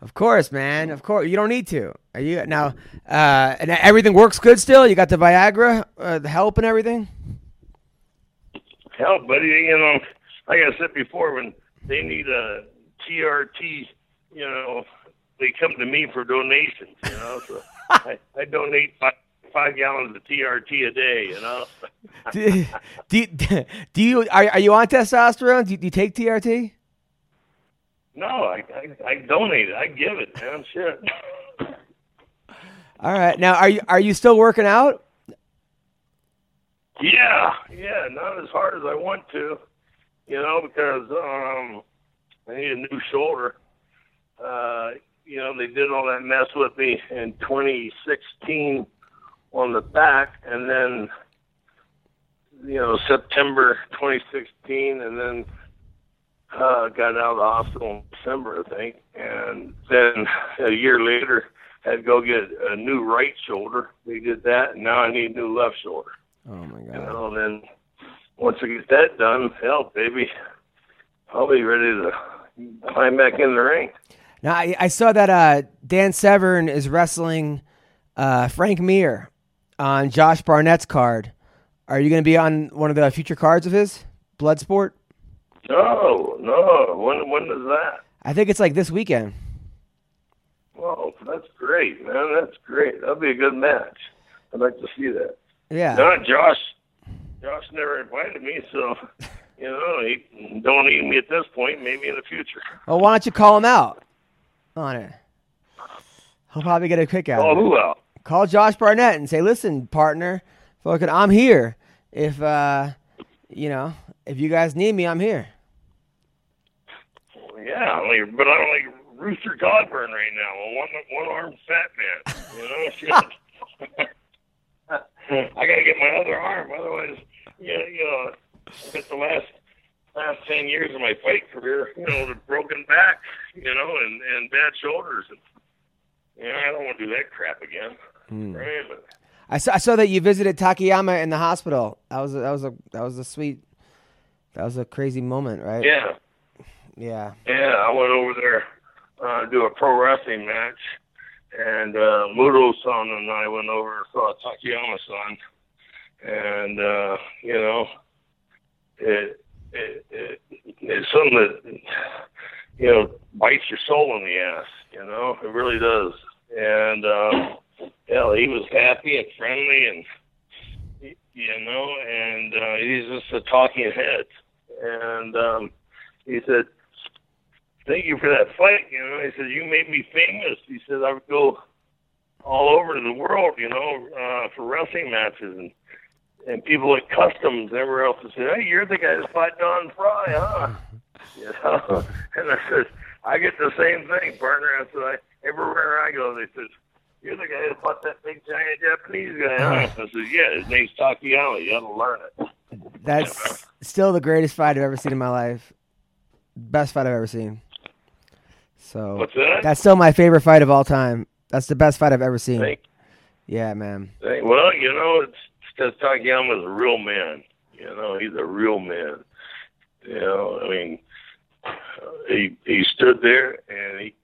Of course, man. Of course, you don't need to. Are you now? Uh, and everything works good still. You got the Viagra, uh, the help, and everything. Help, buddy, you know, like I said before, when they need a TRT, you know, they come to me for donations. You know, so I, I donate five, five gallons of TRT a day. You know. do, do, you- do you are, are you on testosterone? Do do you take TRT? No, I, I I donate it. I give it, man. Shit. All right. Now, are you are you still working out? Yeah, yeah, not as hard as I want to, you know, because um, I need a new shoulder. Uh, you know, they did all that mess with me in 2016 on the back, and then, you know, September 2016, and then uh, got out of the hospital in December, I think, and then a year later had to go get a new right shoulder. They did that, and now I need a new left shoulder. Oh my You god. know, and then once I get that done, hell, baby, I'll be ready to climb back in the ring. Now I, I saw that uh, Dan Severn is wrestling uh, Frank Mir on Josh Barnett's card. Are you going to be on one of the future cards of his Bloodsport? No, no. When when is that? I think it's like this weekend. Oh, that's great, man. That's great. That'll be a good match. I'd like to see that. Yeah. No, Josh. Josh never invited me, so you know he don't need me at this point. Maybe in the future. Well, why don't you call him out on it? He'll probably get a kick out. Of it. who else? Call Josh Barnett and say, "Listen, partner, fucking, I'm here. If uh, you know, if you guys need me, I'm here." Yeah, I'm like, but I'm like Rooster Cogburn right now, a one one armed fat man. You know, shit. I gotta get my other arm, otherwise, you know, you know, spent the last last ten years of my fight career, you know, with broken back, you know, and and bad shoulders, and you know, I don't want to do that crap again. Hmm. Right? But, I saw, I saw that you visited Takayama in the hospital. That was a, that was a that was a sweet, that was a crazy moment, right? yeah, Yeah. Yeah, I went over there uh, to do a pro wrestling match, and uh, Mudo-san and I went over and saw Takayama-san, and uh, you know, it, it, it it's something that you know bites your soul in the ass. You know, it really does. And um, hell, he was happy and friendly, and you know, and uh, he's just a talking head. And um, he said, thank you for that fight. You know, he said, you made me famous. He said, I would go all over the world, you know, uh, for wrestling matches and and people at customs and everywhere else would say, hey, you're the guy that fought Don Frye, huh? you know, and I said, I get the same thing, partner. I said, I, everywhere I go, they said, you're the guy that fought that big giant Japanese guy, huh? I said, yeah, his name's Takayama. You got to learn it. That's still the greatest fight I've ever seen in my life. Best fight I've ever seen. So What's that? that's still my favorite fight of all time. That's the best fight I've ever seen. Thank Yeah, man. Hey, Well, you know, it's because Takayama's a real man. You know, he's a real man. You know, I mean, he he stood there and he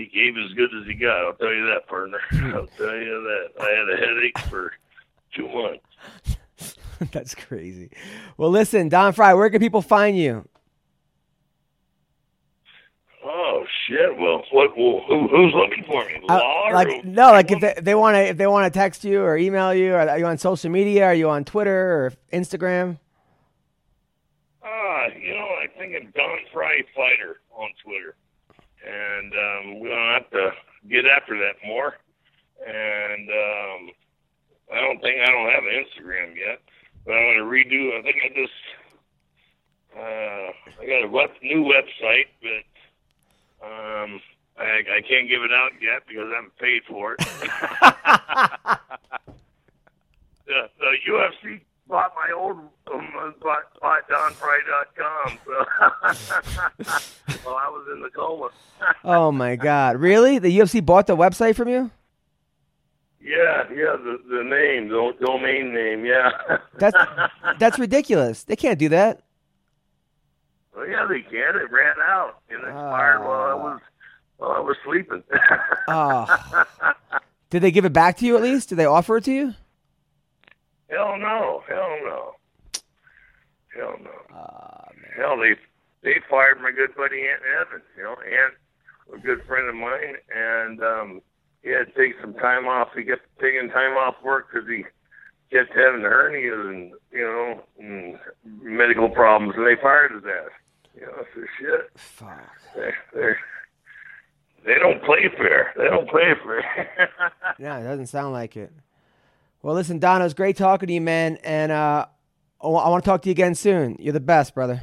he gave as good as he got. I'll tell you that, partner. I'll tell you that. I had a headache for two months. that's crazy. Well, listen, Don Frye, where can people find you? Oh shit! Well, what? Well, who, who's looking for me? Uh, like no, like if they, if they want to if they want to text you or email you, are you on social media? Are you on Twitter or Instagram? Ah, you know, I think I'm Don Frye Fighter on Twitter, and um, we're gonna have to get after that more. And um, I don't think I don't have an Instagram yet, but I'm gonna redo. I think I just uh, I got a web, new website, but Um, I, I can't give it out yet because I haven't paid for it. the, the UFC bought my old um, bought, bought DonFrye.com. So while I was in the coma. oh my God! Really? The UFC bought the website from you? Yeah, yeah, the the name, the domain name, yeah. That's that's ridiculous. They can't do that. well, yeah, they can. It ran out and expired while I was while I was sleeping. Oh. Did they give it back to you at least? Did they offer it to you? Hell no, hell no, hell no. Man. Hell, they they fired my good buddy Ant Evans. You know, Ant, a good friend of mine, and um, he had to take some time off. He kept taking time off work because he kept having hernias and you know and medical problems, and they fired his ass. You know, so shit. Fuck. They they they don't play fair. They don't play fair. yeah, it doesn't sound like it. Well, listen, Don, it was great talking to you, man, and uh, I want to talk to you again soon. You're the best, brother.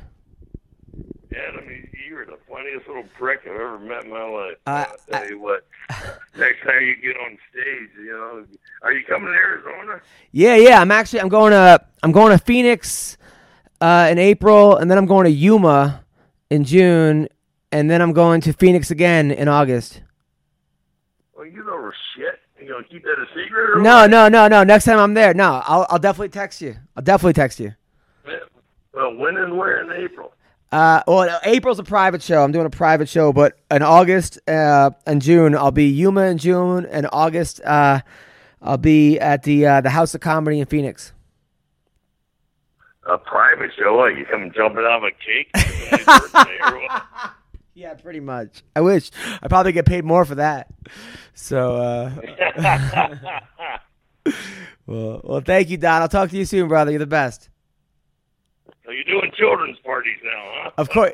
Yeah, I mean, you're the funniest little prick I've ever met in my life. Uh, I'll tell you what. Next time you get on stage, you know, are you coming to Arizona? Yeah, yeah. I'm actually I'm going to I'm going to Phoenix uh, in April, and then I'm going to Yuma in June, and then I'm going to Phoenix again in August. Well, you know. You gonna keep that a secret? Or No, what? no, no, no. Next time I'm there, no, I'll I'll definitely text you. I'll definitely text you. Well, when and where in April? Uh, well, April's a private show. I'm doing a private show, but in August uh, and June, I'll be Yuma in June, and August, uh, I'll be at the uh, the House of Comedy in Phoenix. A private show? What, you come jumping out of a cake? Somebody's birthday or what? Yeah, pretty much. I wish I probably get paid more for that. So, uh, well, well, thank you, Don. I'll talk to you soon, brother. You're the best. so you're doing children's parties now, huh? Of course,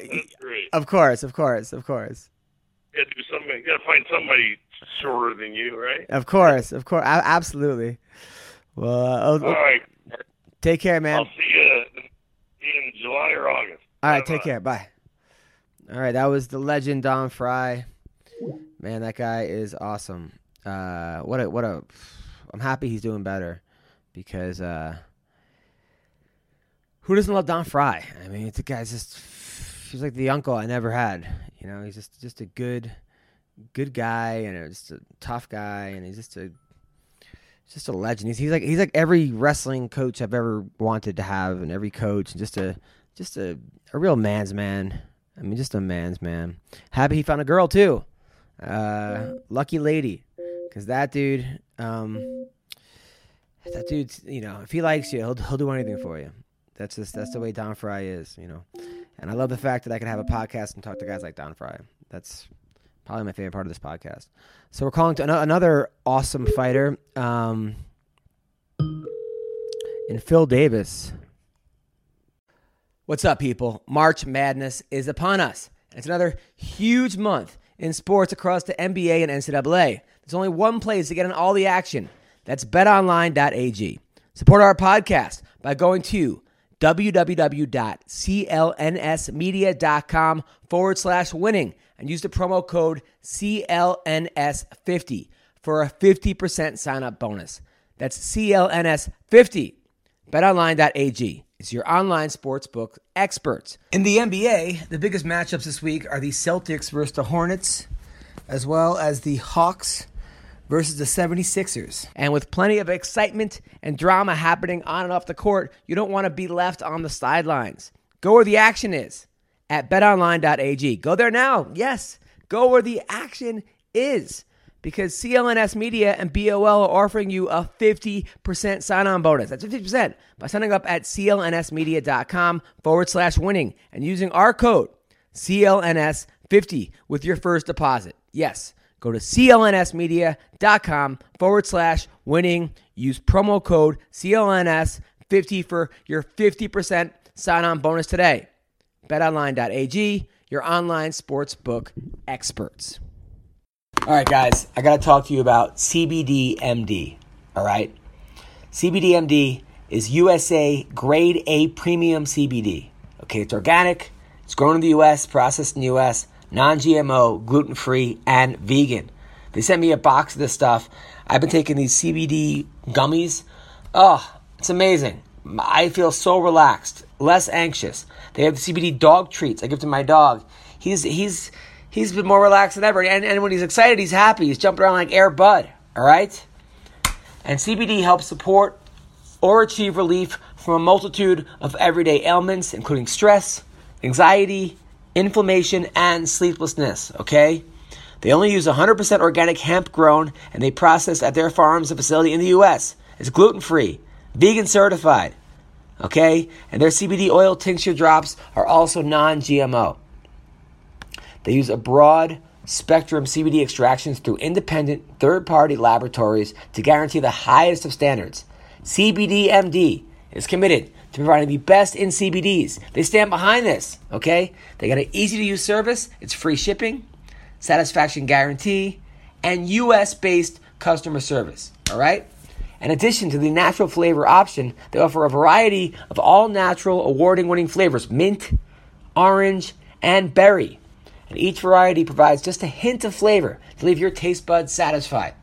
of course, of course, of course, You gotta do something. You gotta find somebody shorter than you, right? of course, of course, absolutely. Well, uh, oh, All right. take care, man. I'll see you in July or August. All right, take Bye-bye. care. Bye. All right, that was the legend Don Frye. Man, that guy is awesome. Uh, what a what a. I'm happy he's doing better because uh, who doesn't love Don Frye? I mean, the guy's just he's like the uncle I never had. You know, he's just just a good good guy and just a tough guy, and he's just a just a legend. He's, he's like he's like every wrestling coach I've ever wanted to have, and every coach, and just a just a a real man's man. I mean, just a man's man. Happy he found a girl too. Uh, lucky lady, because that dude, um, that dude, you know, if he likes you, he'll he'll do anything for you. That's just that's the way Don Frye is, you know. And I love the fact that I can have a podcast and talk to guys like Don Frye. That's probably my favorite part of this podcast. So we're calling to ano- another awesome fighter, um, in Phil Davis. What's up, people? March Madness is upon us. And it's another huge month in sports across the NBA and NCAA. There's only one place to get in all the action. That's betonline.ag. Support our podcast by going to www.clnsmedia.com forward slash winning and use the promo code CLNS50 for a 50% sign up bonus. That's CLNS50. BetOnline.ag is your online sportsbook experts. In the NBA, the biggest matchups this week are the Celtics versus the Hornets, as well as the Hawks versus the 76ers. And with plenty of excitement and drama happening on and off the court, you don't want to be left on the sidelines. Go where the action is at betonline.ag. Go there now. Yes, go where the action is because CLNS Media and BOL are offering you a 50% sign on bonus. That's 50% by signing up at clnsmedia.com forward slash winning and using our code CLNS50 with your first deposit. Yes, go to clnsmedia.com forward slash winning. Use promo code CLNS50 for your 50% sign on bonus today. BetOnline.ag, your online sportsbook experts. All right, guys, I got to talk to you about CBDMD. All right? CBDMD is USA grade A premium CBD. Okay, it's organic, it's grown in the US, processed in the US, non GMO, gluten free, and vegan. They sent me a box of this stuff. I've been taking these CBD gummies. Oh, it's amazing. I feel so relaxed, less anxious. They have CBD dog treats. I give to my dog. He's he's he's been more relaxed than ever. And, and when he's excited, he's happy. He's jumping around like Air Bud. All right. And CBD helps support or achieve relief from a multitude of everyday ailments, including stress, anxiety, inflammation, and sleeplessness. Okay. They only use 100% organic hemp grown and they process at their farms and facility in the U.S. It's gluten free, vegan certified. Okay? And their CBD oil tincture drops are also non GMO. They use a broad spectrum CBD extractions through independent third party laboratories to guarantee the highest of standards. CBDMD is committed to providing the best in CBDs. They stand behind this, okay? They got an easy to use service, it's free shipping, satisfaction guarantee, and US based customer service. All right? In addition to the natural flavor option, they offer a variety of all natural award winning flavors mint, orange, and berry. And each variety provides just a hint of flavor to leave your taste buds satisfied.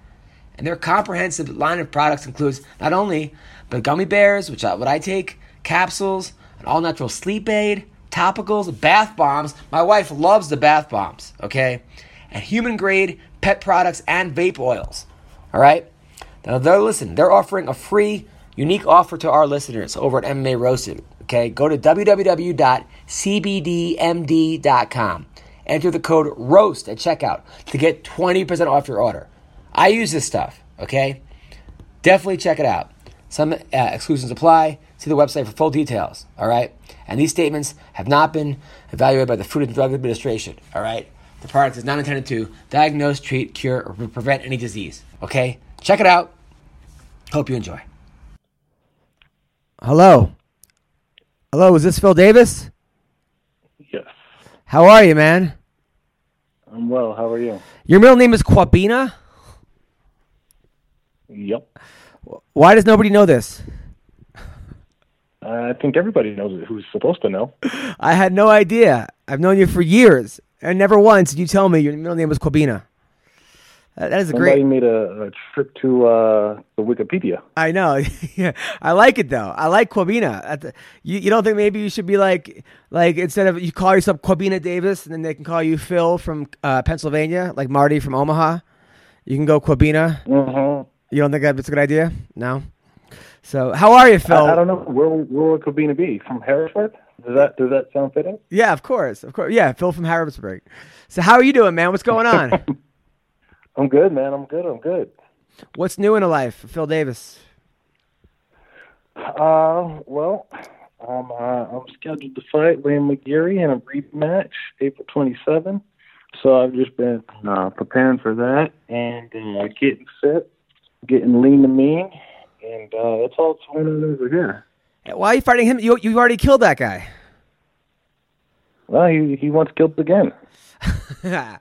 And their comprehensive line of products includes not only but gummy bears, which I, what I take, capsules, an all natural sleep aid, topicals, bath bombs. My wife loves the bath bombs, okay? and human grade pet products and vape oils. All right? Now, they're listen, they're offering a free, unique offer to our listeners over at MMA Roasted. Okay, go to www.cbdmd.com. Enter the code ROAST at checkout to get 20% off your order. I use this stuff, okay? Definitely check it out. Some uh, exclusions apply. See the website for full details, all right? And these statements have not been evaluated by the Food and Drug Administration, all right? The product is not intended to diagnose, treat, cure, or prevent any disease. Okay? Check it out. Hope you enjoy. Hello. Hello, is this Phil Davis? Yes. How are you, man? I'm well. How are you? Your middle name is Quabina? Yep. Why does nobody know this? I think everybody knows it who's supposed to know. I had no idea. I've known you for years, and never once did you tell me your middle name was Quabina. That is a great. Somebody great. made a, a trip to uh, the Wikipedia. I know. yeah, I like it though. I like Quabina. You, you don't think maybe you should be like like instead of you call yourself Quabina Davis, and then they can call you Phil from uh, Pennsylvania, like Marty from Omaha. You can go Quabina. Mm-hmm. You don't think that's a good idea? No. So how are you, Phil? I, I don't know where where would Cabina be from Harrisburg. Does that does that sound fitting? Yeah, of course, of course. Yeah, Phil from Harrisburg. So how are you doing, man? What's going on? I'm good, man. I'm good. I'm good. What's new in the life, Phil Davis? Uh, well, I'm uh, I'm scheduled to fight Liam McGeary in a rematch April 27. So I've just been uh, preparing for that and uh, getting fit, getting lean and mean, and uh, that's all going on over here. Why are you fighting him? You you've already killed that guy. Well, he he wants killed again.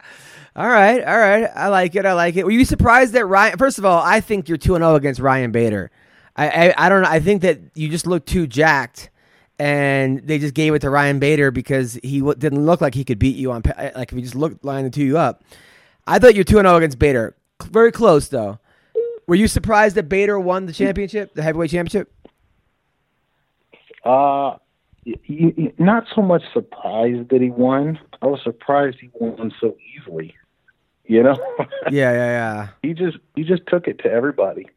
all right, all right. I like it. I like it. Were you surprised that Ryan? First of all, I think you're two and zero against Ryan Bader. I, I I don't know. I think that you just look too jacked, and they just gave it to Ryan Bader because he w- didn't look like he could beat you on like if he just looked line the two you up. I thought you're two and zero against Bader. Very close though. Were you surprised that Bader won the championship, the heavyweight championship? Uh, not so much surprised that he won. I was surprised he won so easily. You know, Yeah, yeah, yeah. he just he just took it to everybody.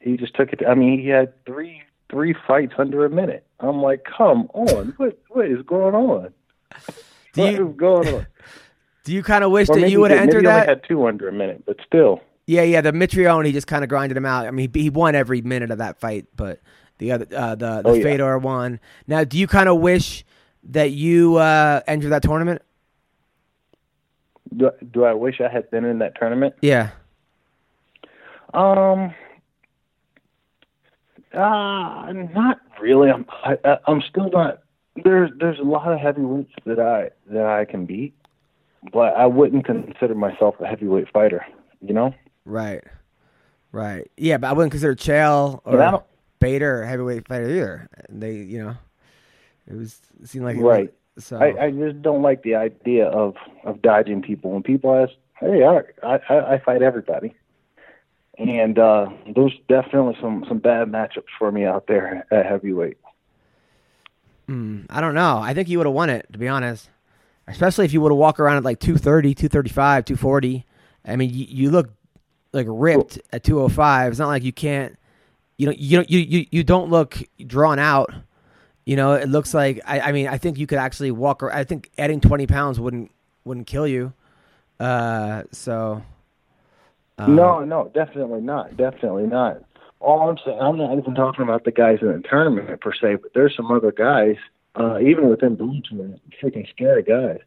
He just took it. To, I mean, he had three three fights under a minute. I'm like, come on, what what is going on? Do What you is going on? do you kind of wish Or that you would have entered maybe he that? only had two under a minute, but still. Yeah, yeah. The Mitrione, he just kind of grinded him out. I mean, he, he won every minute of that fight, but the other, uh, the the Oh, yeah. Fedor won. Now, do you kind of wish that you uh, entered that tournament? Do, do I wish I had been in that tournament? Yeah. Um, uh, not really. I'm I, I- I'm still not. There's there's a lot of heavyweights that I that I can beat, but I wouldn't consider myself a heavyweight fighter. You know, Right. Right. Yeah, but I wouldn't consider Chael or Bader a heavyweight fighter either. They, you know, it was it seemed like it Right. Was, So I, I just don't like the idea of of dodging people. When people ask, "Hey, I I, I fight everybody," and uh, there's definitely some some bad matchups for me out there at heavyweight. mm, I don't know. I think you would have won it, to be honest. Especially if you would have walked around at like 230, 235, 240. I mean, you, you look like ripped at 205. It's not like you can't. You know, you you you you don't look drawn out. You know, it looks like I, I mean, I think you could actually walk. ar- I think adding 20 pounds wouldn't wouldn't kill you. Uh, so. uh, no, no, definitely not. Definitely not. All I'm saying, I'm not even talking about the guys in the tournament per se, but there's some other guys, uh, even within Bellator, freaking scary guys.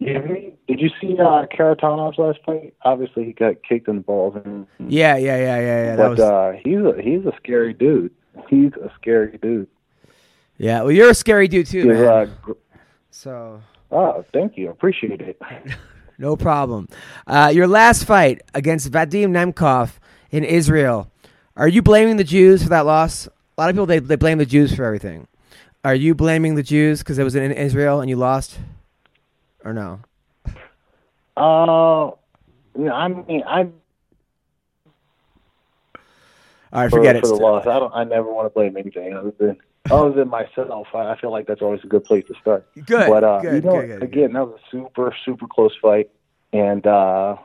Did you, see uh, Kharitonov's last fight? Obviously, he got kicked in the balls, and, Yeah, yeah, yeah, yeah, yeah. But was, uh, he's a he's a scary dude. He's a scary dude. Yeah. Well, you're a scary dude too, man. uh, gr- So oh, thank you, appreciate it. no problem. Uh, your last fight against Vadim Nemkov in Israel. Are you blaming the Jews for that loss? A lot of people they they blame the Jews for everything. Are you blaming the Jews because it was in Israel and you lost, or no? Uh, yeah, I mean, I All right, for, forget it. for the loss. I don't. I never want to blame anything other than other than myself. I, I feel like that's always a good place to start. Good, but uh, good, you know, good, good, again, that was a super super close fight, and uh,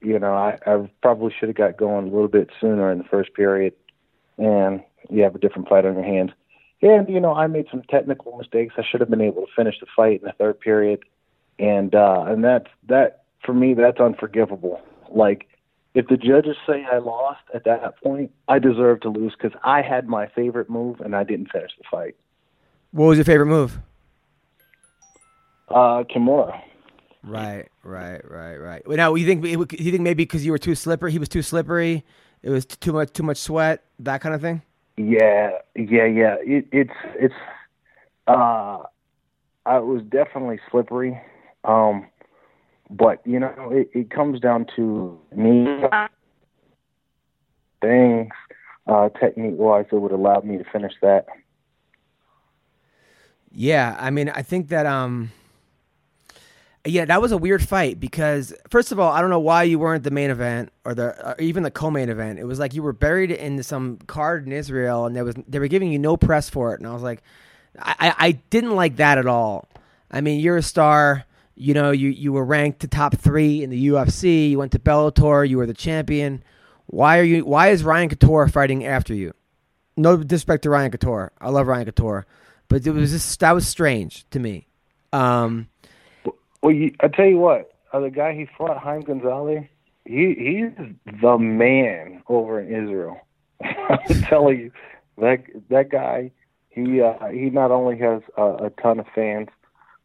you know, I, I probably should have got going a little bit sooner in the first period, and you have a different fight on your hands. And you know, I made some technical mistakes. I should have been able to finish the fight in the third period, and uh, and that's that for me. That's unforgivable. Like if the judges say I lost at that point, I deserve to lose because I had my favorite move and I didn't finish the fight. What was your favorite move? Uh, Kimura. Right, right, right, right. Well, Now you think you think maybe because you were too slippery, he was too slippery. It was too much too much sweat, that kind of thing. Yeah, yeah, yeah. It, it's it's. Uh, I was definitely slippery, um, but you know, it, it comes down to me things uh, technique wise that would allow me to finish that. Yeah, I mean, I think that um, yeah, that was a weird fight because first of all, I don't know why you weren't the main event or the or even the co-main event. It was like you were buried in some card in Israel, and there was they were giving you no press for it, and I was like, I I, I didn't like that at all. I mean, you're a star. You know, you you were ranked to top three in the UFC. You went to Bellator. You were the champion. Why are you? Why is Ryan Couture fighting after you? No disrespect to Ryan Couture. I love Ryan Couture, but it was just that was strange to me. Um, Well, you, I tell you what, uh, the guy he fought, Haim Gozali, he he's the man over in Israel. I'm telling you, that that guy, he uh, he not only has a ton of fans,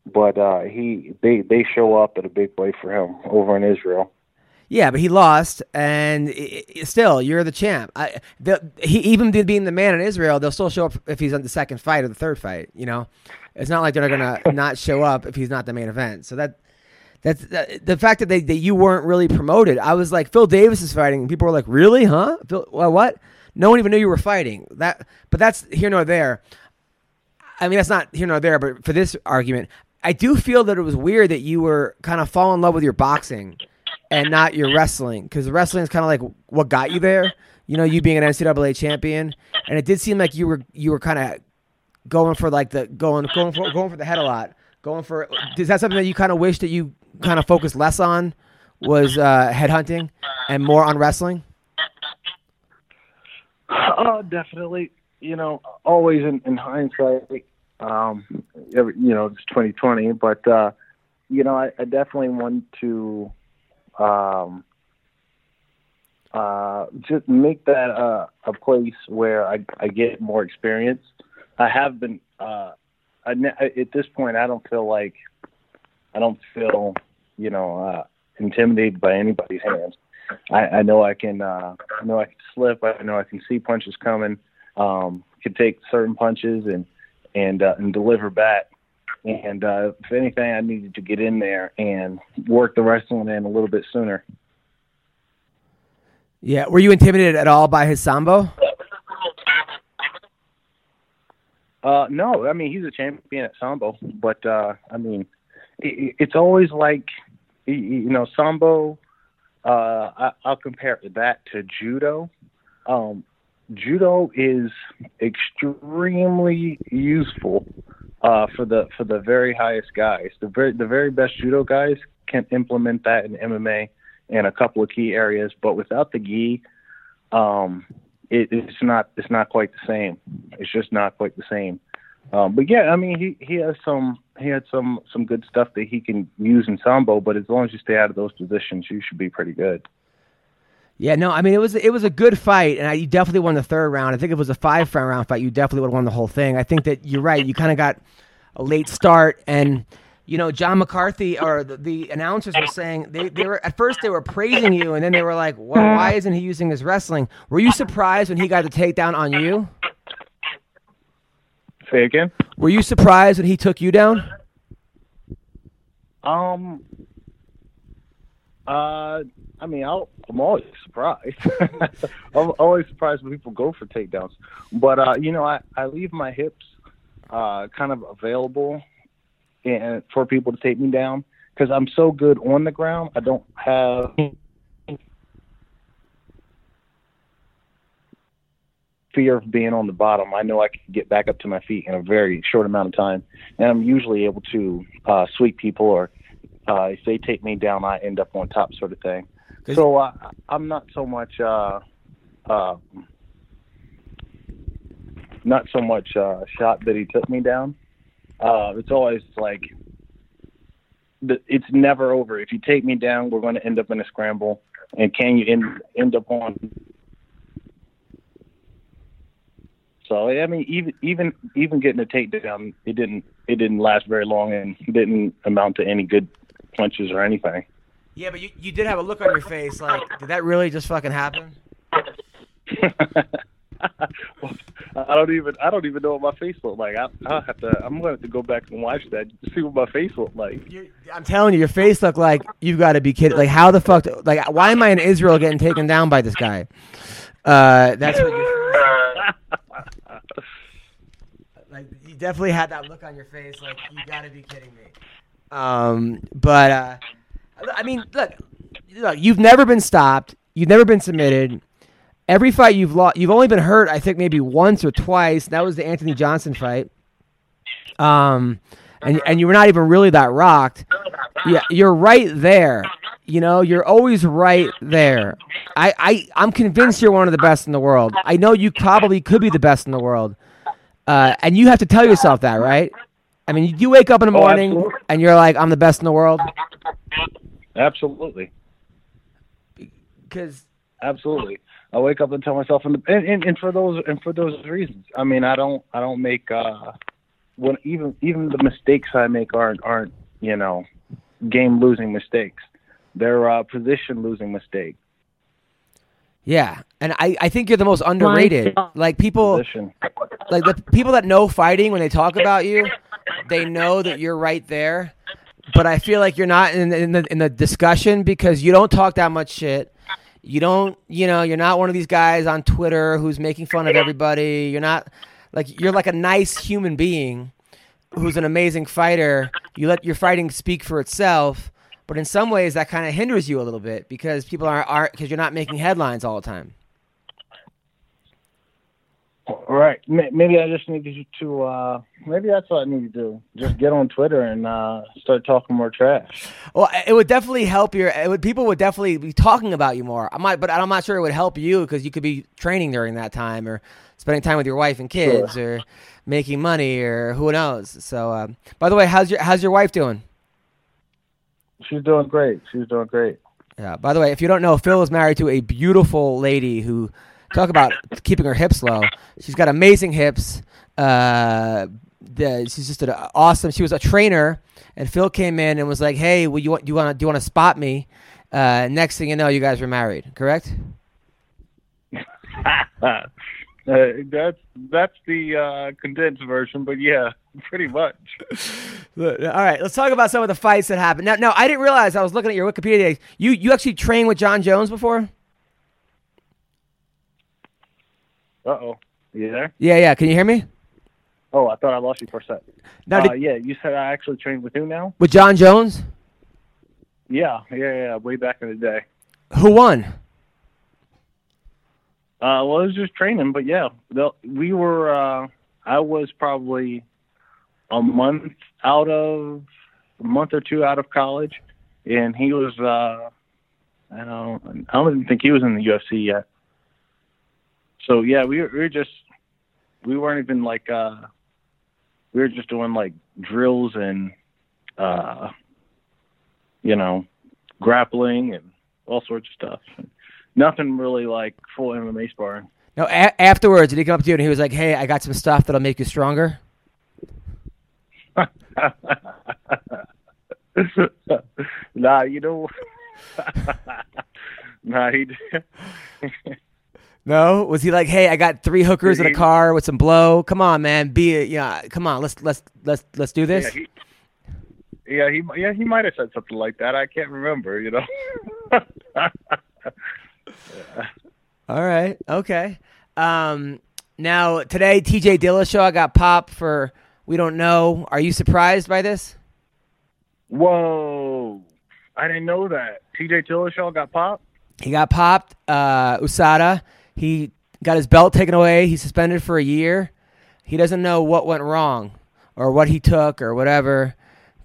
but uh, he they they show up at a big way for him over in Israel. Yeah, but he lost, and i i still, you're the champ. I, the, he even being the man in Israel, they'll still show up if he's on the second fight or the third fight. You know, it's not like they're gonna not show up if he's not the main event. So that that's that, the fact that they that you weren't really promoted. I was like, Phil Davis is fighting, and people were like, really, huh? Phil, well, what? No one even knew you were fighting. That, but that's here nor there. I mean, that's not here nor there, but for this argument, I do feel that it was weird that you were kind of fall in love with your boxing and not your wrestling because wrestling is kind of like what got you there. You know, you being an NCAA champion, and it did seem like you were you were kind of going for like the going going for going for the head a lot. Going for is that something that you kind of wish that you kind of focused less on was uh, head hunting and more on wrestling? Oh, definitely. You know, always in, in hindsight, um, every, you know, it's 2020, but, uh, you know, I, I definitely want to, um, uh, just make that, uh, a place where I, I get more experience. I have been, uh, I, at this point, I don't feel like, I don't feel, you know, uh, intimidated by anybody's hands. I, I know I can. Uh, I know I can slip. I know I can see punches coming. Um, can take certain punches and and uh, and deliver back. And uh, if anything, I needed to get in there and work the wrestling in a little bit sooner. Yeah. Were you intimidated at all by his sambo? Uh, no, I mean he's a champion at sambo, but uh, I mean it, it's always like you know sambo. Uh, I, I'll compare that to judo. Um, judo is extremely useful uh, for the for the very highest guys. The very the very best judo guys can implement that in MMA in a couple of key areas, but without the gi, um, it, it's not it's not quite the same. It's just not quite the same. Um, but yeah, I mean he he has some he had some some good stuff that he can use in sambo, but as long as you stay out of those positions, you should be pretty good. Yeah, no, I mean it was it was a good fight, and I, you definitely won the third round. I think if it was a five round fight, you definitely would have won the whole thing. I think that you're right. You kind of got a late start, and you know John McCarthy or the, the announcers were saying they, they were at first they were praising you, and then they were like, well, "Why isn't he using his wrestling?" Were you surprised when he got the takedown on you? Say again. Were you surprised when he took you down? Um. Uh, I mean, I'll, I'm always surprised. I'm always surprised when people go for takedowns. But uh, you know, I I leave my hips uh kind of available and for people to take me down because I'm so good on the ground. I don't have fear of being on the bottom. I know I can get back up to my feet in a very short amount of time, and I'm usually able to uh, sweep people or uh, if they take me down, I end up on top, sort of thing. So uh, I'm not so much, uh, uh, not so much uh, shot that he took me down. Uh, it's always like, it's never over. If you take me down, we're going to end up in a scramble. And can you end end up on? So I mean, even even even getting a takedown, it didn't it didn't last very long and didn't amount to any good punches or anything. Yeah, but you, you did have a look on your face like, did that really just fucking happen? I don't even I don't even know what my face looked like. I I have to I'm going to have to go back and watch that to see what my face looked like. You, I'm telling you, your face looked like you've got to be kidding. Like, how the fuck? do- like, why am I in Israel getting taken down by this guy? Uh, that's what you. Like, you definitely had that look on your face. Like, you got to be kidding me. Um, but uh, I mean, look, look, you've never been stopped. You've never been submitted. Every fight you've lost, you've only been hurt. I think maybe once or twice. That was the Anthony Johnson fight. Um, and and you were not even really that rocked. Yeah, you're right there. You know, you're always right there. I, I I'm convinced you're one of the best in the world. I know you probably could be the best in the world. Uh, and you have to tell yourself that, right? I mean, you wake up in the Oh, morning absolutely. and you're like, I'm the best in the world. Absolutely. Because Absolutely. I wake up and tell myself and, and and and for those and for those reasons. I mean, I don't I don't make uh when even even the mistakes I make aren't aren't, you know, game losing mistakes. They're uh position losing mistakes. yeah, and I, I think you're the most underrated. Like people, Position. like the people that know fighting when they talk about you, they know that you're right there. But I feel like you're not in, in the in the discussion because you don't talk that much shit. You don't, you know, you're not one of these guys on Twitter who's making fun of everybody. You're not like you're like a nice human being who's an amazing fighter. You let your fighting speak for itself, but in some ways that kind of hinders you a little bit because people are are because you're not making headlines all the time. Right. Maybe I just need to- to uh maybe that's what I need to do. Just get on Twitter and uh start talking more trash. Well, it would definitely help your. It would, people would definitely be talking about you more. I might, but I'm not sure it would help you because you could be training during that time or spending time with your wife and kids or making money or who knows. So, um, by the way, how's your how's your wife doing? She's doing great. She's doing great. Yeah. By the way, if you don't know, Phil is married to a beautiful lady who talk about keeping her hips low. She's got amazing hips. Uh, the, she's just an awesome. She was a trainer, and Phil came in and was like, "Hey, well, you want you want to do you want to spot me?" Uh, next thing you know, you guys were married. Correct? uh, that's that's the uh, condensed version, but yeah, pretty much. All right, let's talk about some of the fights that happened. Now, now I didn't realize I was looking at your Wikipedia. You you actually trained with Jon Jones before? Uh oh, you there? Yeah, yeah. Can you hear me? Oh, I thought I lost you for a sec. Now, uh, did- yeah, you said I actually trained with who now? with Jon Jones, Yeah, yeah, yeah, way back in the day. who won? Uh, well, it was just training, but yeah, we were. Uh, I was probably a month out of a month or two out of college, and he was. Uh, I don't. I don't even think he was in the UFC yet. So yeah, we were, we were just. We weren't even like. Uh, we were just doing like drills and, uh, you know, grappling and all sorts of stuff. Nothing really like full MMA sparring. No, a- afterwards, did he come up to you and he was like, "Hey, I got some stuff that'll make you stronger"? nah, you know. nah, he. No, was he like, "Hey, I got three hookers in a car with some blow. Come on, man, be a, yeah, come on, let's let's let's let's do yeah, this." he, yeah, he, yeah, he might have said something like that. I can't remember. You know. All right, okay. Um, now today, T.J. Dillashaw got popped for we don't know. Are you surprised by this? Whoa! I didn't know that. T.J. Dillashaw got popped. He got popped. Uh, USADA. He got his belt taken away. He's suspended for a year. He doesn't know what went wrong or what he took or whatever,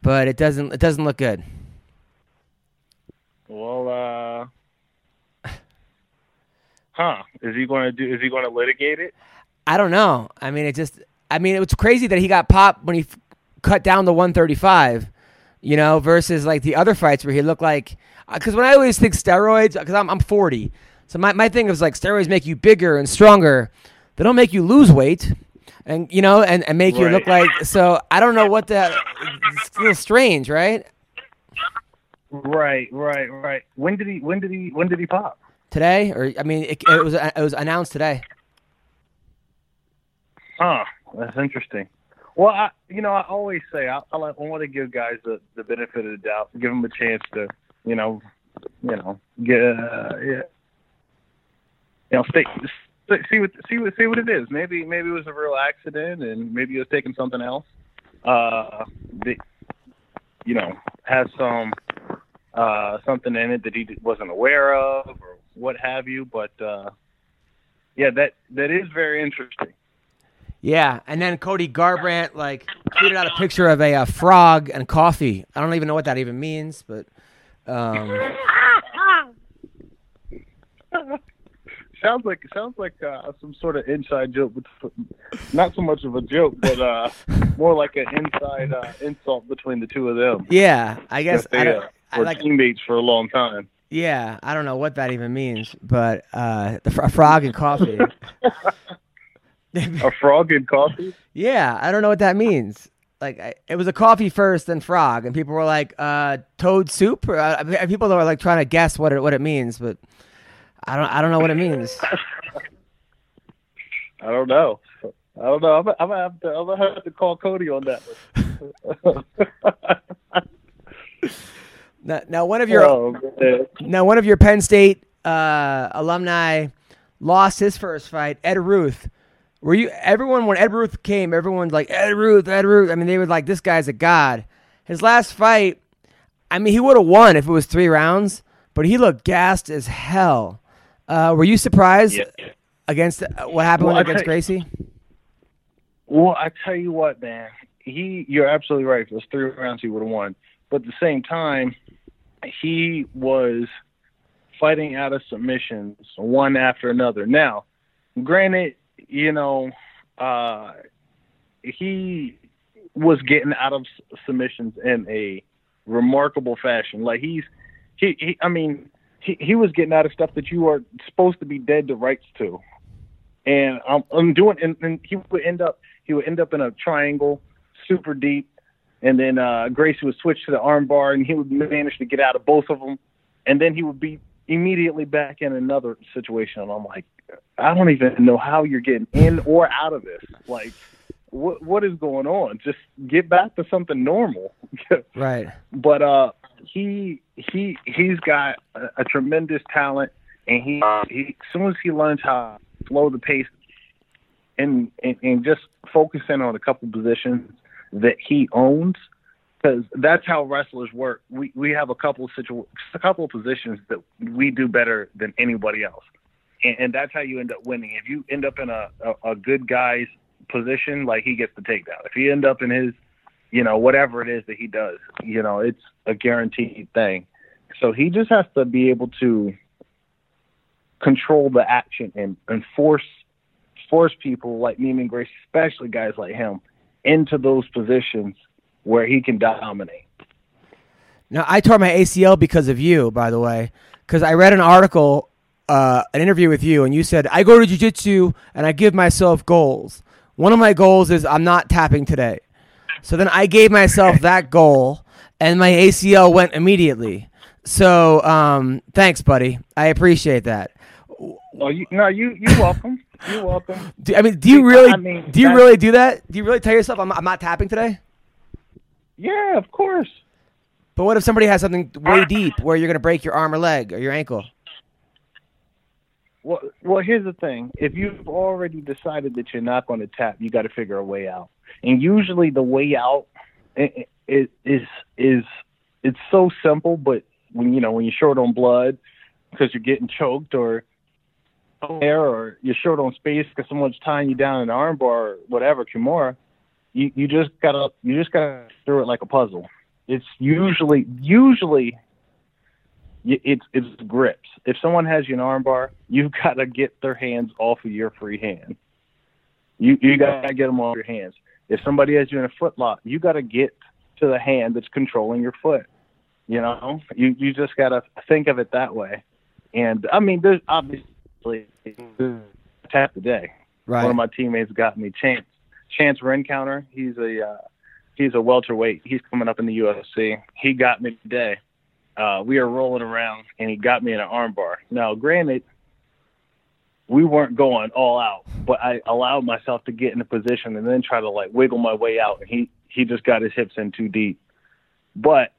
but it doesn't it doesn't look good. Well, uh, huh? Is he going to do? Is he going to litigate it? I don't know. I mean, it just. I mean, it was crazy that he got popped when he f- cut down to 135. You know, versus like the other fights where he looked like. Because when I always think steroids, because I'm I'm 40, so my my thing is like steroids make you bigger and stronger. They don't make you lose weight, and you know, and, and make you look like. So I don't know what that. It's a little strange, right? Right, right, right. When did he? When did he? When did he pop? Today, or I mean, it, it was it was announced today. Huh. That's interesting. Well, I, you know, I always say I, I, like, I want to give guys the, the benefit of the doubt, give them a chance to, you know, you know, get, uh, yeah, you know, stay, see what see what see what it is. Maybe maybe it was a real accident, and maybe he was taking something else. Uh, that, you know, has some uh something in it that he wasn't aware of, or what have you. But uh, yeah, that that is very interesting. Yeah, and then Cody Garbrandt like tweeted out a picture of a, uh frog and coffee. I don't even know what that even means, but um, sounds like sounds like uh, some sort of inside joke, not so much of a joke, but uh, more like an inside uh, insult between the two of them. yeah, I guess That I they don't, uh, I were like teammates for a long time. yeah, I don't know what that even means, but uh, the fr- frog and coffee. A frog and coffee. yeah, I don't know what that means. Like I, it was a coffee first, then frog, and people were like, uh, "Toad soup." Or, uh, people were like trying to guess what it what it means, but I don't I don't know what it means. I don't know. I don't know. I'm, I'm gonna have to. I'm gonna have to call Cody on that. One. Now, now one of your oh. Now, one of your Penn State uh, alumni lost his first fight, Ed Ruth. Were you everyone when Ed Ruth came? Everyone's like Ed Ruth, Ed Ruth. I mean, they were like, "This guy's a god." His last fight, I mean, he would have won if it was three rounds, but he looked gassed as hell. Uh, were you surprised Yeah. against uh, what happened Well, against you- Gracie? Well, I tell you what, man. He, you're absolutely right. If it was three rounds, he would have won. But at the same time, he was fighting out of submissions one after another. Now, granted, you know, uh, he was getting out of submissions in a remarkable fashion. Like he's, he, he I mean, he, he was getting out of stuff that you are supposed to be dead to rights to. And I'm, I'm doing, and, and he would end up, he would end up in a triangle, super deep, and then uh, Gracie would switch to the armbar, and he would manage to get out of both of them, and then he would be immediately back in another situation. And I'm like, I don't even know how you're getting in or out of this. Like, what what is going on? Just get back to something normal. Right. but uh, he he he's got a, a tremendous talent, and he he as soon as he learns how to slow the pace, and, and and just focus in on a couple positions that he owns because that's how wrestlers work. We we have a couple of situ- a couple of positions that we do better than anybody else, and, and that's how you end up winning. If you end up in a, a a good guy's position, like he gets the takedown. If you end up in his, you know, whatever it is that he does, you know, it's a guaranteed thing. So he just has to be able to control the action and, and force force people like and Grace, especially guys like him, into those positions where he can dominate. Now, I tore my ACL because of you, by the way, because I read an article, uh, an interview with you, and you said, I go to jiu-jitsu and I give myself goals. One of my goals is I'm not tapping today. So then I gave myself that goal, and my ACL went immediately. So um, thanks, buddy. I appreciate that. Oh, you, no, you you're welcome. You're welcome. Do, I mean, do you really I mean, do you really do that? Do you really tell yourself I'm, I'm not tapping today? Yeah, of course. But what if somebody has something way deep where you're going to break your arm or leg or your ankle? Well, well, here's the thing. If you've already decided that you're not going to tap, you got to figure a way out. And usually, the way out i- i- is is it's so simple. But when you know when you're short on blood because you're getting choked or air or you're short on space because someone's tying you down in an armbar or whatever, Kimura, you you just gotta you just gotta through it like a puzzle. It's usually usually it's it's grips. If someone has you in an armbar, you've got to get their hands off of your free hand. You you got to get them off your hands. If somebody has you in a foot lock, you got to get to the hand that's controlling your foot. You know, you you just got to think of it that way. And I mean, there's obviously tap the day. Right. One of my teammates got me Chance Chance Rencountre. He's a uh, he's a welterweight. He's coming up in the UFC. He got me today. Uh, we were rolling around, and he got me in an armbar. Now, granted, we weren't going all out, but I allowed myself to get in a position and then try to like wiggle my way out, and he he just got his hips in too deep. But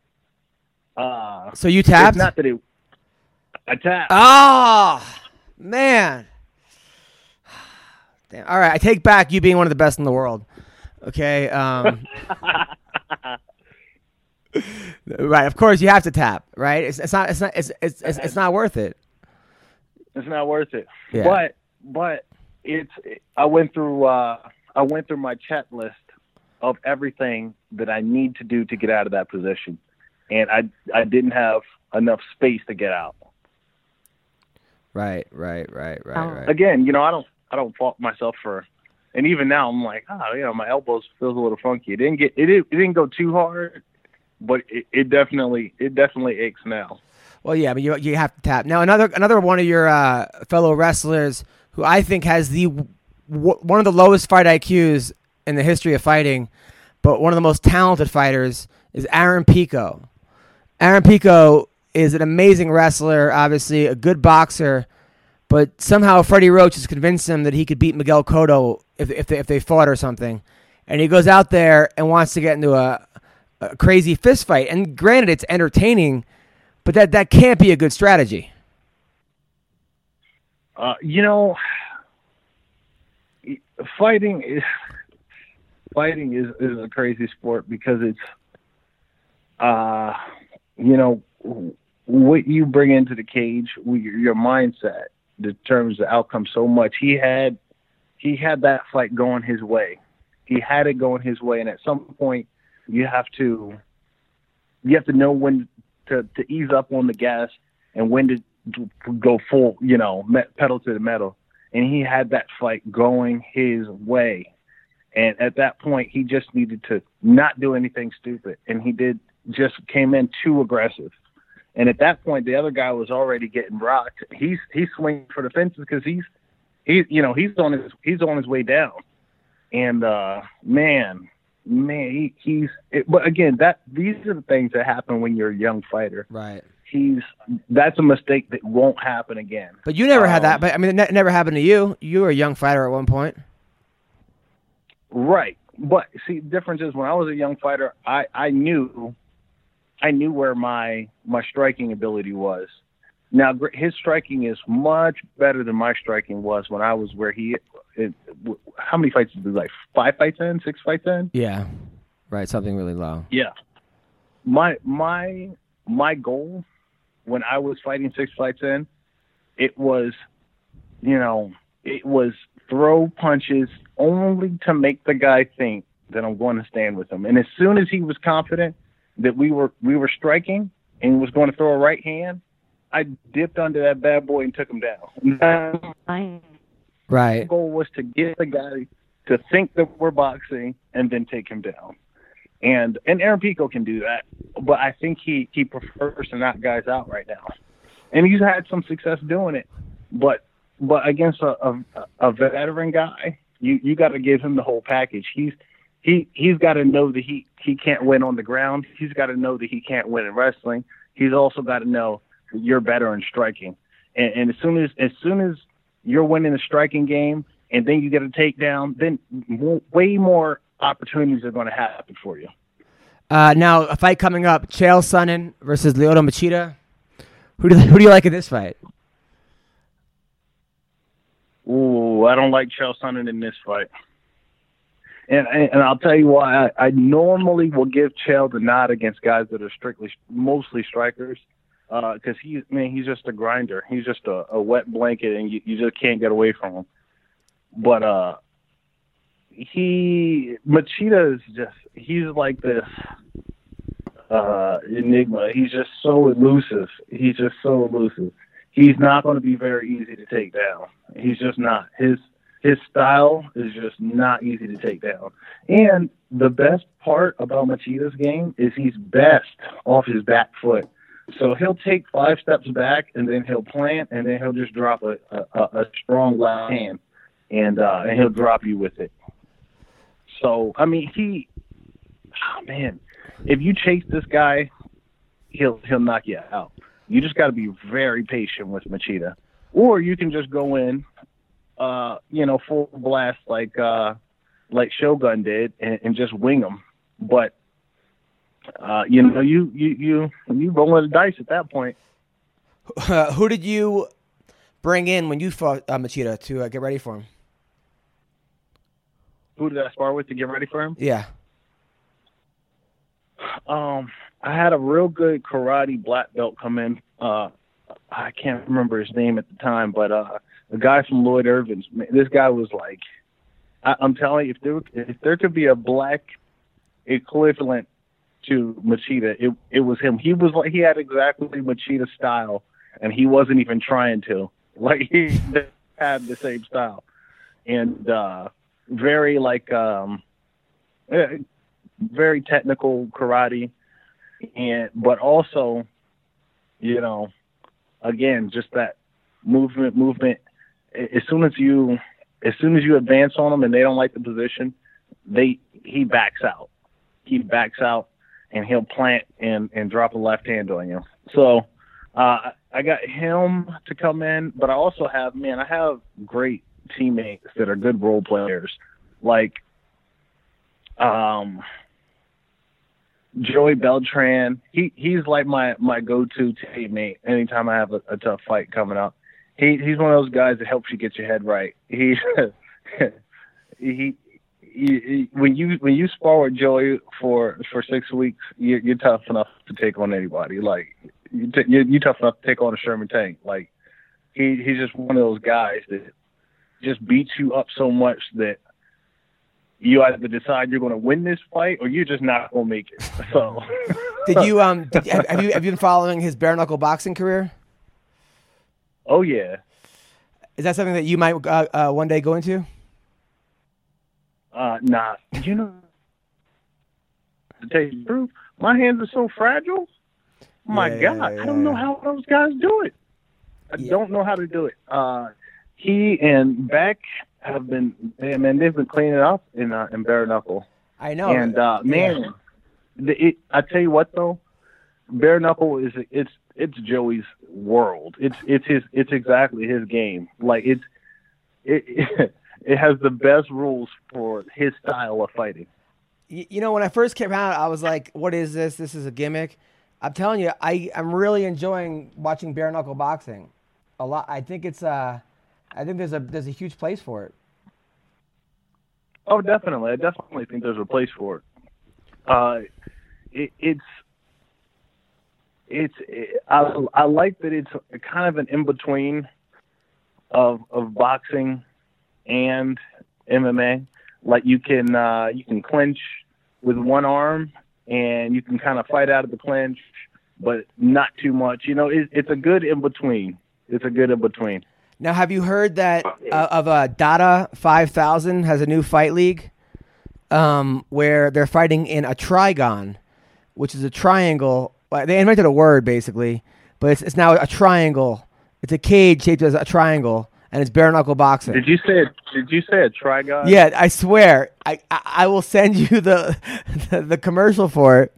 uh, So you it's tapped? not that it. I tapped. Oh, man. Damn. All right, I take back you being one of the best in the world. Okay. Um, right. Of course, you have to tap. Right. It's, it's not. It's not. It's, it's it's it's not worth it. it's not worth it. Yeah. But but it's I went through uh I went through my checklist of everything that I need to do to get out of that position. And I I didn't have enough space to get out. Right. Right. Right. Right. Right. Again, you know, I don't I don't fault myself for and even now I'm like, oh, you know, my elbows feels a little funky. It didn't get it didn't, it didn't go too hard, but it, it definitely it definitely aches now. Well, yeah, but you you have to tap. Now another another one of your uh, fellow wrestlers who I think has the w- one of the lowest fight IQs in the history of fighting, but one of the most talented fighters is Aaron Pico. Aaron Pico is an amazing wrestler, obviously a good boxer, but somehow Freddie Roach has convinced him that he could beat Miguel Cotto if if they, if they fought or something, and he goes out there and wants to get into a, a crazy fist fight. And granted, it's entertaining. But that that can't be a good strategy. Uh, you know, fighting is fighting is, is a crazy sport because it's, uh, you know, what you bring into the cage, your, your mindset determines the outcome so much. He had he had that fight going his way. He had it going his way, and at some point, you have to you have to know when to, to ease up on the gas and when to, to go full, you know, pedal to the metal. And he had that fight going his way. And at that point, he just needed to not do anything stupid. And he did just came in too aggressive. And at that point, the other guy was already getting rocked. He's he's swinging for the fences because he's he's you know he's on his he's on his way down. And uh, man, man, he, he's. It, but again, that these are the things that happen when you're a young fighter. Right. He's that's a mistake that won't happen again. But you never had Um, that. But I mean, it ne- never happened to you. You were a young fighter at one point. Right. But see, the difference is when I was a young fighter, I I knew, I knew where my my striking ability was, Now his striking is much better than my striking was when I was where he. It, how many fights did he? Like five fights in, six fights in? Yeah. Right. Something really low. Yeah. My my my goal when I was fighting six fights in, it was, you know, it was throw punches only to make the guy think that I'm going to stand with him. And as soon as he was confident that we were we were striking and was going to throw a right hand, I dipped under that bad boy and took him down. My Right. goal was to get the guy to think that we're boxing and then take him down. And and Aaron Pico can do that, but I think he he prefers to knock guys out right now, and he's had some success doing it. But but against a a, a veteran guy, you you got to give him the whole package. He's he he's got to know that he he can't win on the ground. He's got to know that he can't win in wrestling. He's also got to know you're better in striking. And, and as soon as as soon as you're winning the striking game, and then you get a takedown, then way more opportunities are going to happen for you. Uh, now a fight coming up: Chael Sonnen versus Lyoto Machida. Who do who do you like in this fight? Ooh, I don't like Chael Sonnen in this fight. And, and and I'll tell you why. I, I normally will give Chael the nod against guys that are strictly, mostly strikers, because uh, he's man, he's just a grinder. He's just a, a wet blanket, and you, you just can't get away from him. But uh, he Machida is just he's like this uh enigma. He's just so elusive. He's just so elusive. He's not going to be very easy to take down. He's just not. His his style is just not easy to take down. And the best part about Machida's game is he's best off his back foot. So he'll take five steps back and then he'll plant and then he'll just drop a, a, a strong left hand and uh, and he'll drop you with it. So I mean he, oh, man, if you chase this guy, he'll he'll knock you out. You just got to be very patient with Machida, or you can just go in, uh, you know, full blast like uh, like Shogun did and, and just wing him. But uh, you know, you you you you rolling the dice at that point. Uh, who did you bring in when you fought uh, Machida to uh, get ready for him? Who did I spar with to get ready for him? Yeah. Um, I had a real good karate black belt come in. Uh, I can't remember his name at the time, but uh, a guy from Lloyd Irvin's. This guy was like, I, I'm telling you, if there if there could be a black equivalent to Machida, it it was him. He was like he had exactly Machida's style, and he wasn't even trying to. Like he had the same style, and uh, very like um, eh, very technical karate, and but also, you know, again, just that movement, movement. As soon as you, as soon as you advance on them and they don't like the position, they he backs out. He backs out and he'll plant and and drop a left hand on you. So uh, I got him to come in, but I also have man, I have great teammates that are good role players, like um Joey Beltran. He he's like my my go to teammate anytime I have a, a tough fight coming up. He he's one of those guys that helps you get your head right. He he, he, he when you when you spar with Joey for for six weeks, you're, you're tough enough to take on anybody. Like you t- you're, you're tough enough to take on a Sherman tank. Like he he's just one of those guys that just beats you up so much that you either decide you're going to win this fight or you're just not going to make it. So, Did you um did, have, have you have you been following his bare knuckle boxing career? oh yeah, Is that something that you might uh, uh, one day go into? Uh, nah, you know, to tell you the truth, my hands are so fragile. My Yeah, God, yeah, I don't know how those guys do it. I don't know how to do it. Uh, he and Beck have been, man, man, they've been cleaning up in uh, in bare knuckle. I know. And uh, man, the, it, I tell you what though, bare knuckle is it's it's Joey's world. It's it's his it's exactly his game. Like it's it it has the best rules for his style of fighting. You know, when I first came out, I was like, "What is this? This is a gimmick." I'm telling you, I I'm really enjoying watching bare knuckle boxing. A lot. I think it's uh, I think there's a there's a huge place for it. Oh, definitely. I definitely think there's a place for it. Uh, it it's it's it, I I like that it's kind of an in between of of boxing and MMA. Like you can uh, you can clinch with one arm and you can kind of fight out of the clinch, but not too much. You know, it, it's a good in between. It's a good in between. Now, have you heard that uh, of uh, Dada Five Thousand has a new fight league, um, where they're fighting in a trigon, which is a triangle. They invented a word basically, but it's, it's now a triangle. It's a cage shaped as a triangle, and it's bare knuckle boxing. Did you say did you say a trigon? Yeah, I swear. I, I, I will send you the, the the commercial for it.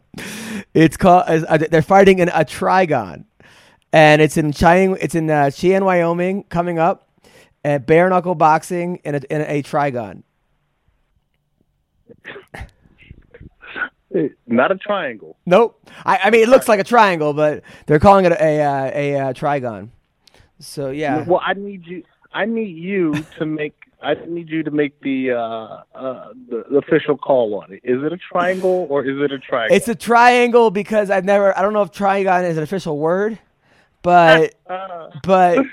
It's called. Uh, they're fighting in a trigon, and it's in Cheyenne. It's in uh, Cheyenne, Wyoming, coming up. At bare knuckle boxing in a, in a trigon. Not a triangle. Nope. I, I mean, it looks like a triangle, but they're calling it a a, uh, a, uh trigon. So yeah. Well, I need you. I need you to make. I need you to make the uh, uh, the, the official call on it. Is it a triangle or is it a triangle? It's a triangle because I've never. I don't know if trigon is an official word, but Uh, but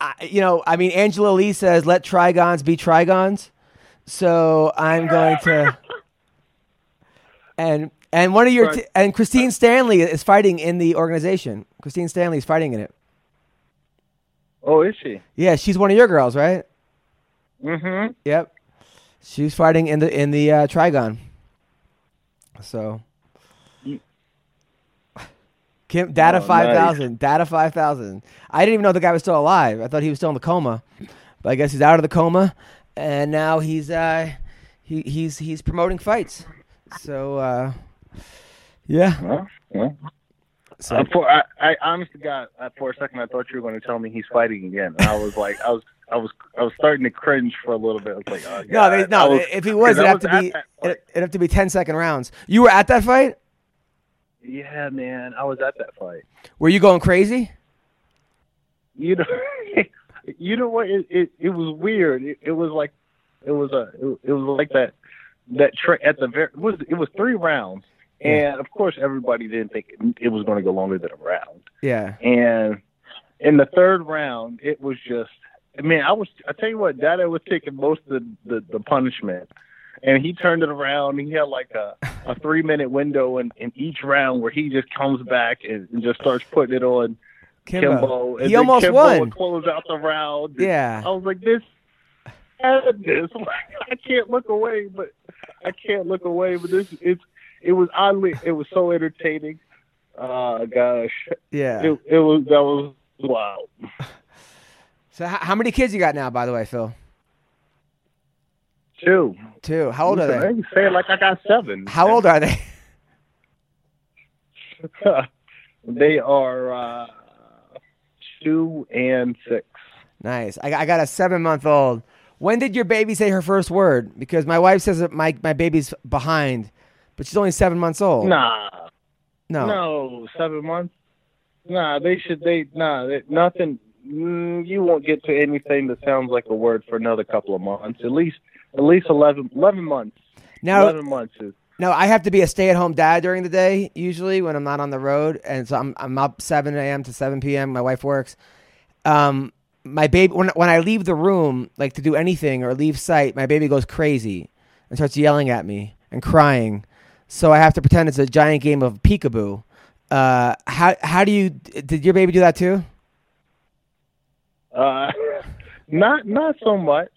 I, you know, I mean, Angela Lee says let trigons be trigons, so I'm going to. And and one of your t- and Christine Stanley is fighting in the organization. Christine Stanley is fighting in it. Oh, is she? Yeah, she's one of your girls, right? Mm-hmm. Yep. She's fighting in the in the uh, Trigon. So Kim Dada Oh, nice. five thousand. Dada five thousand. I didn't even know the guy was still alive. I thought he was still in the coma. But I guess he's out of the coma and now he's uh he he's he's promoting fights. So uh yeah. Well, well. So Uh, for I, I honestly got uh, for a second I thought you were going to tell me he's fighting again. And I was like, I was, I was, I was starting to cringe for a little bit. I was like, oh, no, they, no. I was- if he was, 'cause it'd I have to was be at that fight. it'd, it'd have to be 10 second rounds. You were at that fight? Yeah, man, I was at that fight. Were you going crazy? You know, you know what? It it, it was weird. It, it was like, it was a, it, it was like that, that trick at the very. It was it was three rounds, and of course everybody didn't think it, it was going to go longer than a round. Yeah. And in the third round, it was just. I mean, I was. I tell you what, Dada was taking most of the, the, the punishment, and he turned it around. He had like a, a three minute window in, in each round where he just comes back and, and just starts putting it on Kimbo. Kimbo. And He almost Kimbo won. Would close out the round. Yeah. I was like, this. This. I can't look away, but I can't look away. But this, it's, it was oddly, it was so entertaining. Uh, gosh, Yeah. it, it was that was wild. So h- how many kids you got now, by the way, Phil? Two. Two. How old are they? You say it like I got seven. How old are they? they are uh, two and six. Nice. I, I got a seven month old. When did your baby say her first word? Because my wife says that my, my baby's behind, but she's only seven months old. Nah, No. no, seven months. Nah, they should. They nah, they, nothing. Mm, you won't get to anything that sounds like a word for another couple of months. At least, at least 11, 11 months. Now, Eleven months is. no, I have to be a stay at home dad during the day, usually when I'm not on the road. And so I'm, I'm up 7 a.m. to 7 p.m. My wife works. Um, my baby, when, when I leave the room, like to do anything or leave sight, my baby goes crazy and starts yelling at me and crying. So I have to pretend it's a giant game of peekaboo. Uh, how how do you did your baby do that too? Uh, not not so much,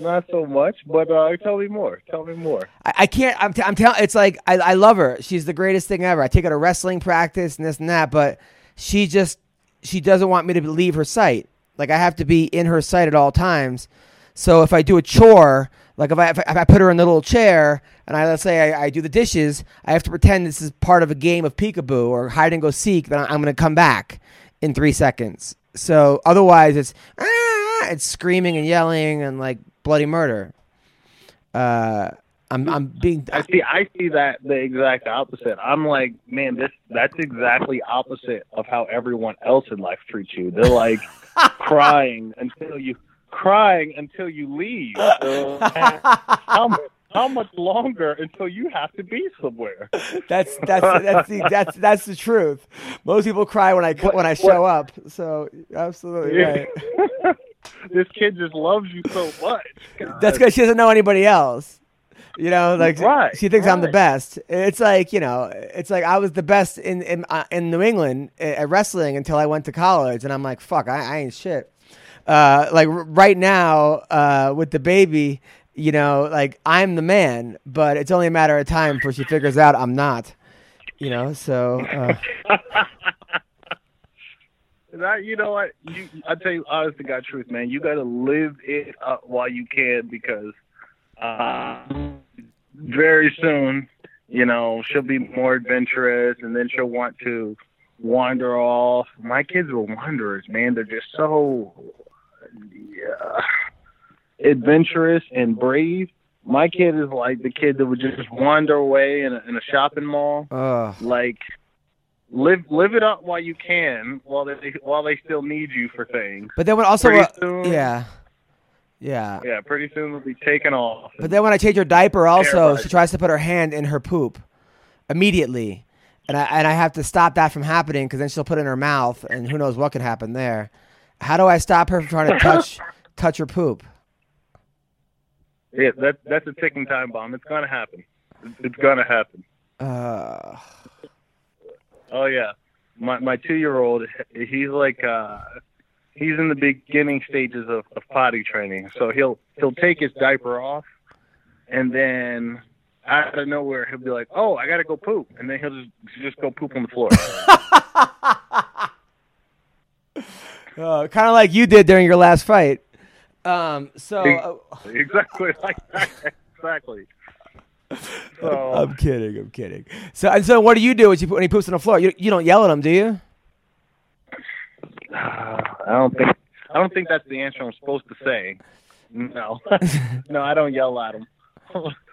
not so much. But uh, tell me more. Tell me more. I, I can't. I'm, t- I'm telling. It's like I, I love her. She's the greatest thing ever. I take her to wrestling practice and this and that, but she just she doesn't want me to leave her sight. Like I have to be in her sight at all times. So if I do a chore, like if I if I, if I put her in the little chair and I let's say I, I do the dishes, I have to pretend this is part of a game of peekaboo or hide and go seek. That I'm going to come back in three seconds. So otherwise, it's ah, it's screaming and yelling and like bloody murder. Uh, I'm I'm being I see. I see that the exact opposite. I'm like, man, this that's exactly opposite of how everyone else in life treats you. They're like crying until you crying until you leave. So, how much longer until you have to be somewhere? that's that's that's the, that's that's the truth. Most people cry when I when I show up. So absolutely right. this kid just loves you so much. God. That's because she doesn't know anybody else. You know, like Right, she thinks I'm the best. It's like you know, it's like I was the best in in uh, in New England uh, at wrestling until I went to college, and I'm like, fuck, I, I ain't shit. Uh, like r- right now, uh, with the baby, you know, like I'm the man, but it's only a matter of time before she figures out I'm not. You know, so uh, That, you know what? You, I tell you, honest to God, truth, man. You got to live it up while you can because uh, very soon, you know, she'll be more adventurous, and then she'll want to wander off. My kids were wanderers, man. They're just so yeah, adventurous and brave. My kid is like the kid that would just wander away in a, in a shopping mall uh, like live live it up while you can while they while they still need you for things. but then when also, uh, soon- yeah, yeah. Yeah, pretty soon they'll be taken off. But then when I change her diaper, also Terrified. she tries to put her hand in her poop immediately, and I and I have to stop that from happening because then she'll put it in her mouth, and who knows what could happen there. How do I stop her from trying to touch touch her poop? Yeah, that that's a ticking time bomb. It's gonna happen. It's, gonna happen. Uh, Oh yeah, my my two year old, he's like uh, he's in the beginning stages of, of potty training. So he'll he'll take his diaper off, and then out of nowhere he'll be like, "Oh, I gotta go poop," and then he'll just just go poop on the floor. uh, kind of like you did during your last fight. Um, so uh, exactly like that. Exactly. So I'm kidding. I'm kidding. So and so, what do you do when, you, when he poops on the floor? You you don't yell at him, do you? I don't think I don't think that's the answer I'm supposed to say. No, no, I don't yell at him.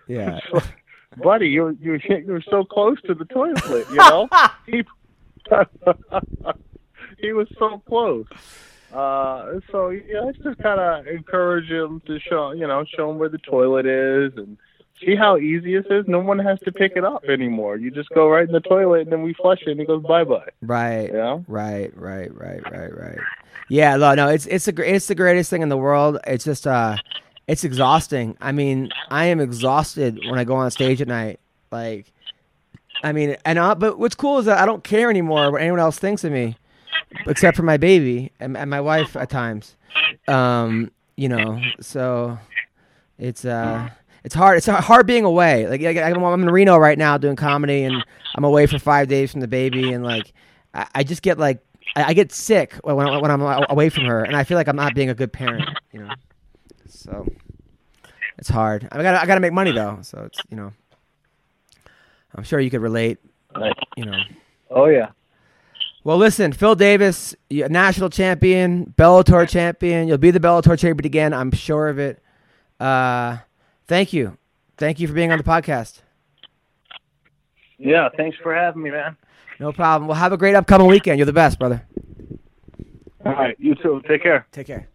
Yeah. Buddy, you you you're so close to the toilet. You know, he he was so close. Uh, so yeah, I just kind of encourage him to show you know show him where the toilet is and see how easy it is. No one has to pick it up anymore. You just go right in the toilet and then we flush it and it goes bye bye. Right. You know. Right, right, right, right, right. Yeah, no, no, it's it's the gr- it's the greatest thing in the world. It's just uh, it's exhausting. I mean, I am exhausted when I go on stage at night. Like, I mean, and uh, but what's cool is that I don't care anymore what anyone else thinks of me, except for my baby and, and my wife at times. Um, you know, so it's uh. It's hard. It's hard being away. Like I'm in Reno right now doing comedy, and I'm away for five days from the baby, and like I, I just get like I, I get sick when when I'm away from her, and I feel like I'm not being a good parent. You know, so it's hard. I got to I got to make money though, so it's you know. I'm sure you could relate. You know. Oh yeah. Well, listen, Phil Davis, you- national champion, Bellator champion. You'll be the Bellator champion again. I'm sure of it. Uh, thank you, thank you for being on the podcast. Yeah. Thanks for having me, man. No problem. Well, have a great upcoming weekend. You're the best, brother. All right. You too. Take care. Take care.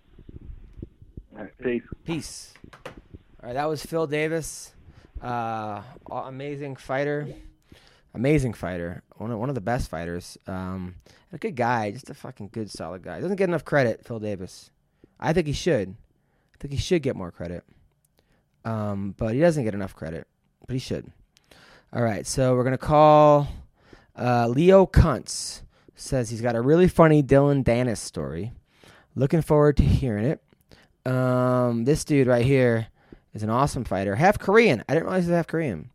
All right, peace. Peace. All right, that was Phil Davis, uh, amazing fighter, amazing fighter, one of one of the best fighters. Um, a good guy, just a fucking good, solid guy. Doesn't get enough credit, Phil Davis. I think he should. I think he should get more credit. Um, but he doesn't get enough credit, but he should. All right, so we're gonna call uh, Leo Kuntz. Says he's got a really funny Dillon Danis story. Looking forward to hearing it. Um, this dude right here is an awesome fighter, half Korean. I didn't realize he's half Korean.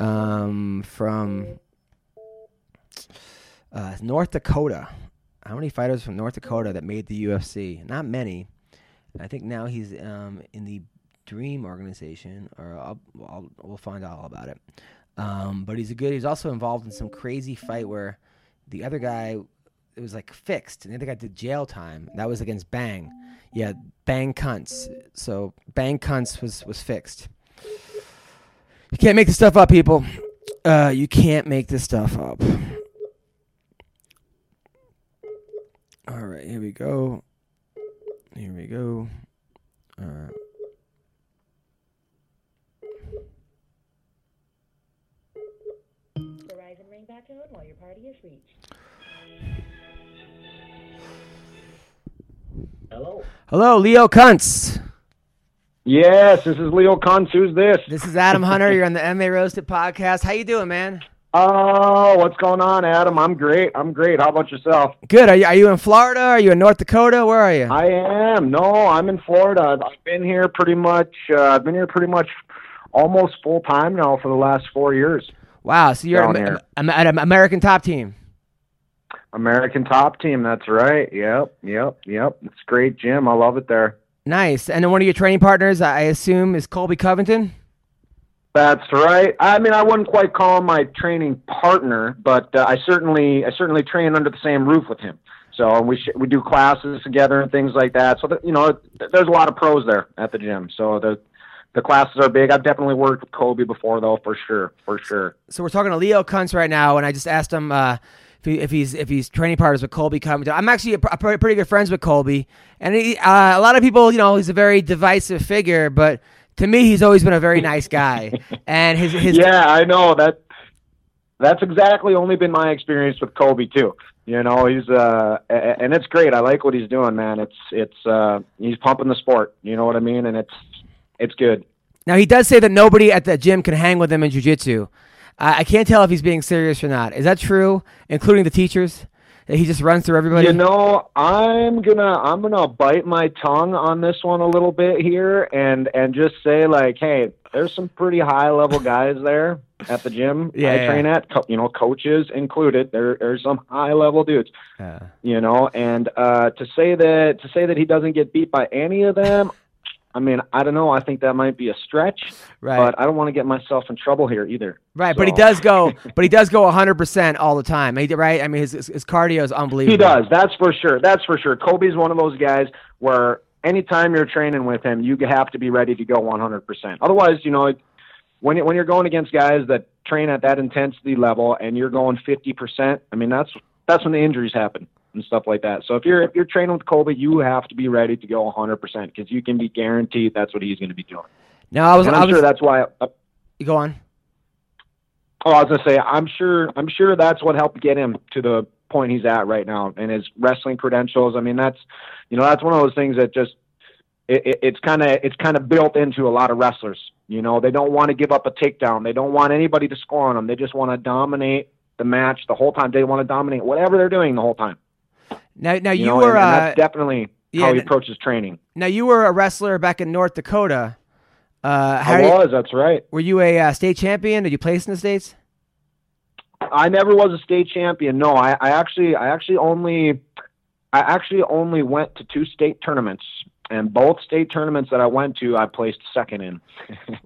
Um, from uh, North Dakota. How many fighters from North Dakota that made the UFC? Not many. I think now he's um, in the Dream organization, or I'll, I'll, we'll find out all about it. Um, but he's a good. He's also involved in some crazy fight where the other guy it was like fixed, and the other guy did jail time. That was against Bang. Yeah, Bang Kuntz. So Bang Kuntz was was fixed. You can't make this stuff up, people. Uh, you can't make this stuff up. All right, here we go. Here we go. All right. Verizon ring tone while your party is reached. Hello. Hello, Leo Kuntz. Yes, this is Leo Kuntz. Who's this? This is Adam Hunter. You're on the MA Roasted podcast. How you doing, man? Oh, what's going on, Adam? I'm great. I'm great. How about yourself? Good. Are you, are you in Florida? Are you in North Dakota? Where are you? I am. No, I'm in Florida. I've been here pretty much. Uh, I've been here pretty much almost full time now for the last four years. wow. So you're Down at, here. Am- an American top team. American top team. That's right. Yep. Yep. Yep. It's great gym. I love it there. Nice. And then one of your training partners, I assume, is Colby Covington. That's right. I mean, I wouldn't quite call him my training partner, but uh, I certainly, I certainly train under the same roof with him. So we sh- we do classes together and things like that. So that, you know, th- there's a lot of pros there at the gym. So the the classes are big. I've definitely worked with Colby before, though, for sure, for sure. So we're talking to Leo Kuntz right now, and I just asked him uh, if, he, if he's if he's training partners with Colby Covington. I'm actually a, a pretty good friends with Colby, and he, uh, a lot of people, you know, he's a very divisive figure, but to me, he's always been a very nice guy. and his his yeah, I know that. That's exactly only been my experience with Colby too. You know, he's uh, and it's great. I like what he's doing, man. It's it's uh, he's pumping the sport. You know what I mean? And it's it's good. now he does say that nobody at the gym can hang with him in jujitsu. I I can't tell if he's being serious or not. Is that true, including the teachers? That he just runs through everybody. You know, I'm gonna I'm gonna bite my tongue on this one a little bit here, and and just say like, hey, there's some pretty high level guys there at the gym Yeah, I yeah. train at. Co- you know, coaches included. There there's some high level dudes. Uh, You know, and uh, to say that to say that he doesn't get beat by any of them. I mean, I don't know. I think that might be a stretch, Right. but I don't want to get myself in trouble here either. right, but he does go, but he does go 100 percent all the time. Right? I mean, his, his cardio is unbelievable. He does. That's for sure. That's for sure. Colby's one of those guys where anytime you're training with him, you have to be ready to go 100%. Otherwise, you know, when when you're going against guys that train at that intensity level and you're going 50%, I mean that's that's when the injuries happen and stuff like that. So if you're if you're training with Colby, you have to be ready to go 100% because you can be guaranteed that's what he's going to be doing. No, I was. And I I'm was sure that's why. Uh, go on. Oh, I was gonna say, I'm sure, I'm sure that's what helped get him to the point he's at right now, and his wrestling credentials. I mean, that's, you know, that's one of those things that just, it, it, it's kind of, it's kind of built into a lot of wrestlers. You know, they don't want to give up a takedown. They don't want anybody to score on them. They just want to dominate the match the whole time. They want to dominate whatever they're doing the whole time. Now, now you, You, know, were. and, and uh, that's definitely yeah, how he approaches training. now you were a wrestler back in North Dakota. Uh, how I do you- was. That's right. were you a uh, state champion? Did you place in the states? I never was a state champion. No, I, I actually, I actually only, I actually only went to two state tournaments, and both state tournaments that I went to, I placed second in.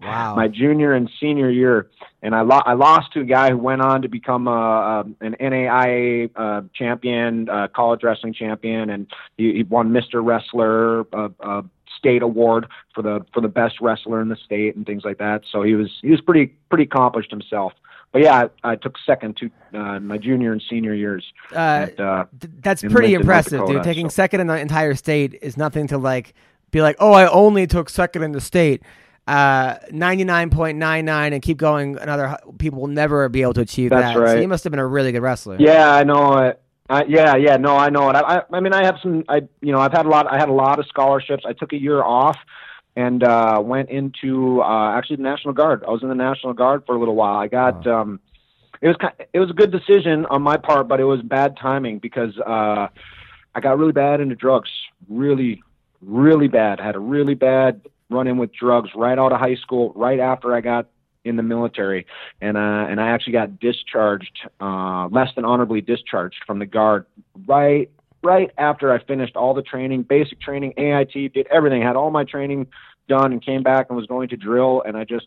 Wow. My junior and senior year, and I, lo- I lost to a guy who went on to become a, a an NAIA uh, champion, uh, college wrestling champion, and he, he won Mr. Wrestler. a, uh, state award for the for the best wrestler in the state and things like that so he was he was pretty pretty accomplished himself but yeah, I, I took second to uh, my junior and senior years. Uh, at, uh, th- that's pretty Lincoln, impressive, dude. Taking so- second in the entire state is nothing to like be like, oh, I only took second in the state. Uh, 99.99 and keep going. Another people will never be able to achieve That's that. So right. you must have been a really good wrestler. yeah, I know it. I, yeah, yeah, no, I know it. I, I, I mean, I have some. I, you know, I've had a lot. I had a lot of scholarships. I took a year off and uh, went into uh, actually the National Guard. I was in the National Guard for a little while. I got. Um, it was kind. It was a good decision on my part, but it was bad timing because uh, I got really bad into drugs. Really, really bad. had a really bad run in with drugs right out of high school, right after I got in the military, and uh, and I actually got discharged, uh, less than honorably discharged from the guard right right after I finished all the training, basic training, AIT, did everything, had all my training done, and came back and was going to drill, and I just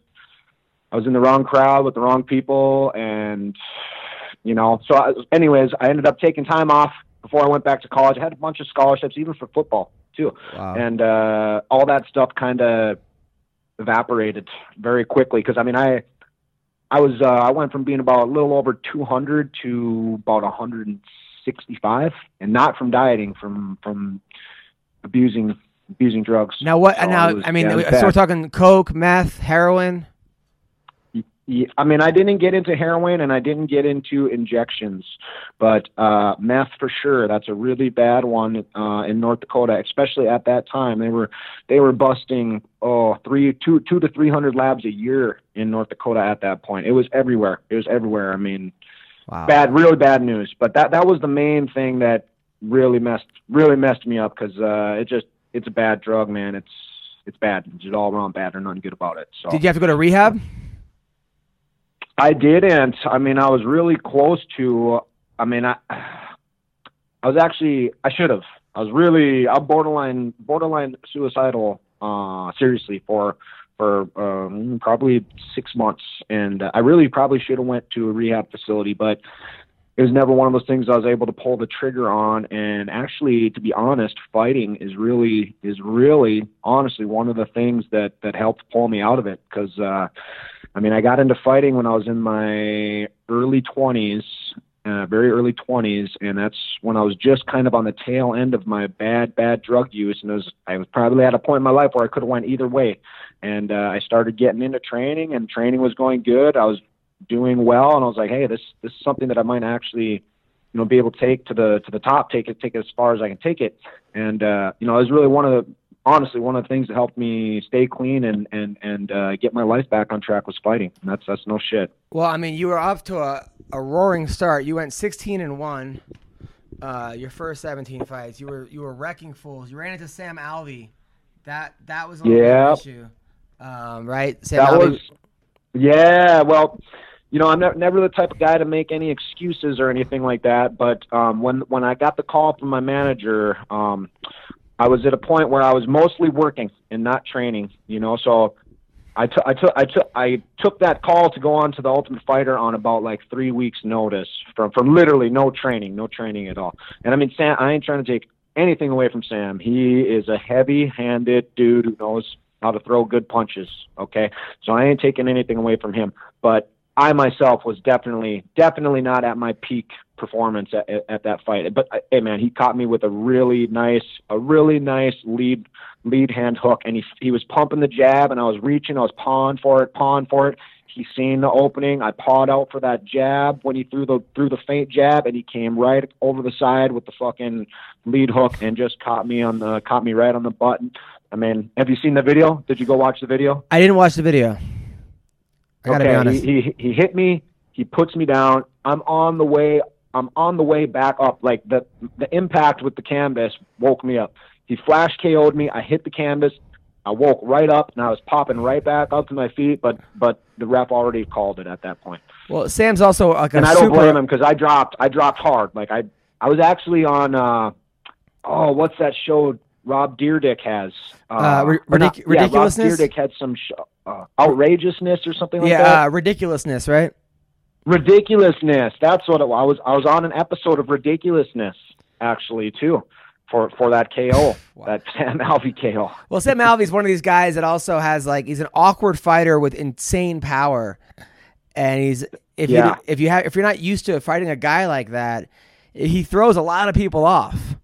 I was in the wrong crowd with the wrong people, and you know, so I, anyways, I ended up taking time off before I went back to college. I had a bunch of scholarships, even for football too Wow. and uh, all that stuff kind of evaporated very quickly because I mean I I was uh, I went from being about a little over 200 to about 165, and not from dieting, from from abusing abusing drugs. Now what? So now was- I mean, yeah, so we're talking coke, meth, heroin. Yeah, I mean, I didn't get into heroin and I didn't get into injections, but uh, meth for sure. That's a really bad one uh, in North Dakota, especially at that time. They were they were busting oh three two two to three hundred labs a year in North Dakota at that point. It was everywhere. It was everywhere. I mean, Wow. bad, really bad news. But that that was the main thing that really messed really messed me up because uh, it just it's a bad drug, man. It's it's bad. It's all around bad. There's nothing good about it. So Did you have to go to rehab? I didn't. I mean, I was really close to. I mean, I, I was actually. I should have. I was really. I'm borderline, borderline suicidal. Uh, seriously, for for um, probably six months, and I really probably should have went to a rehab facility, but it was never one of those things I was able to pull the trigger on. And actually, to be honest, fighting is really is really honestly one of the things that that helped pull me out of it because. Uh, I mean, I got into fighting when I was in my early 20s, uh, very early 20s, and that's when I was just kind of on the tail end of my bad, bad drug use, and it was I was probably at a point in my life where I could have went either way, and uh, I started getting into training, and training was going good. I was doing well, and I was like, hey, this this is something that I might actually, you know, be able to take to the to the top, take it take it as far as I can take it, and uh, you know, it was really one of the honestly one of the things that helped me stay clean and and and uh, get my life back on track was fighting. And that's that's no shit. Well, I mean, you were off to a, a roaring start. You went 16 and one. Uh, your first 17 fights, you were you were wrecking fools. You ran into Sam Alvey. That that was a little bit of an Yeah. issue, um, right? Sam that Alvey. was yeah. Well, you know, I'm ne- never the type of guy to make any excuses or anything like that. But um, when when I got the call from my manager, um, I was at a point where I was mostly working and not training. You know, so I took I took I took I took that call to go on to the Ultimate Fighter on about like three weeks notice from from literally no training, no training at all. And I mean, Sam, I ain't trying to take anything away from Sam. He is a heavy-handed dude who knows how to throw good punches. Okay, so I ain't taking anything away from him, but I myself was definitely definitely not at my peak performance at, at, at that fight. But uh, hey, man, he caught me with a really nice, a really nice lead lead hand hook, and he he was pumping the jab, and I was reaching, I was pawing for it, pawing for it. He seen the opening. I pawed out for that jab when he threw the threw the feint jab, and he came right over the side with the fucking lead hook and just caught me on the caught me right on the button. I mean, have you seen the video? Did you go watch the video? I didn't watch the video. I gotta okay, be honest. He, he he hit me. He puts me down. I'm on the way. I'm on the way back up. Like the the impact with the canvas woke me up. He flash KO'd me. I hit the canvas. I woke right up and I was popping right back up to my feet. But but the ref already called it at that point. well, Sam's also like a And I don't super. blame him because I dropped. I dropped hard. Like I I was actually on. uh Oh, what's that show? Rob Dyrdek has. Uh, ri- or not- ridic- yeah, ridiculousness? Rob Dyrdek had some sh- uh, outrageousness or something like that yeah, uh, ridiculousness, right? Ridiculousness that's what it was. i was i was on an episode of ridiculousness actually too for for that ko that sam alvey ko Well, Sam Alvey's one of these guys that also has like he's an awkward fighter with insane power, and he's if Yeah. you if you have if you're not used to fighting a guy like that, he throws a lot of people off.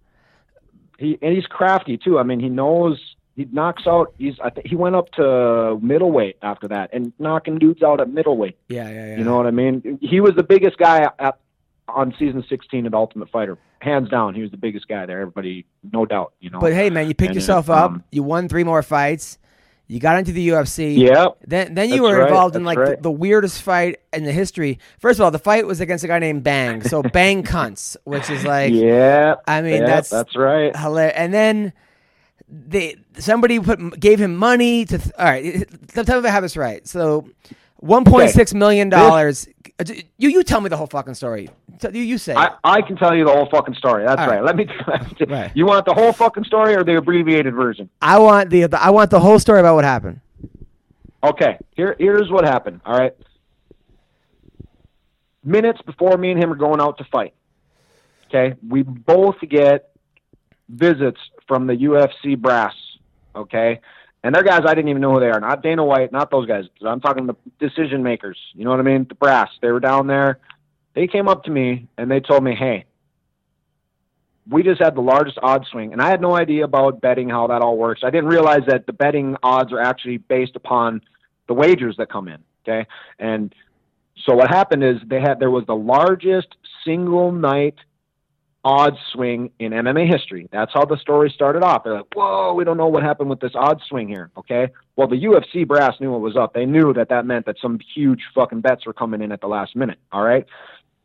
he and he's crafty too i mean he knows he knocks out he's i think he went up to middleweight after that and knocking dudes out at middleweight Yeah, yeah, yeah. you know what i mean he was the biggest guy at on season 16 at ultimate fighter hands down he was the biggest guy there everybody no doubt you know But hey, man, you picked And, yourself uh, up. um, you won three more fights. You got into the UFC. yeah Then, then you were right, involved in like right. the, the weirdest fight in the history. First of all, the fight was against a guy named Bang. So Bang cunts, which is like yeah I mean, yeah, that's- that's right hilarious. And then they somebody put gave him money to. Th- all right, tell me if I have this right. So, one point six million dollars. You you tell me the whole fucking story. You you say. I, I can tell you the whole fucking story. That's right. right. Let me. Right. You want the whole fucking story or the abbreviated version? I want the, the I want the whole story about what happened. Okay. Here, here's what happened. All right. Minutes before me and him are going out to fight. Okay, we both get visits from the UFC brass. Okay, And they're guys I didn't even know who they are. Not Dana White, not those guys. I'm talking the decision makers. You know what I mean? The brass. They were down there. They came up to me and they told me, "Hey, we just had the largest odds swing, and I had no idea about betting how that all works. I didn't realize that the betting odds are actually based upon the wagers that come in. Okay, and so what happened is they had there was the largest single night odds swing in MMA history. That's how the story started off. They're like, "Whoa, we don't know what happened with this odds swing here." Okay, well the UFC brass knew what was up. They knew that that meant that some huge fucking bets were coming in at the last minute. All right,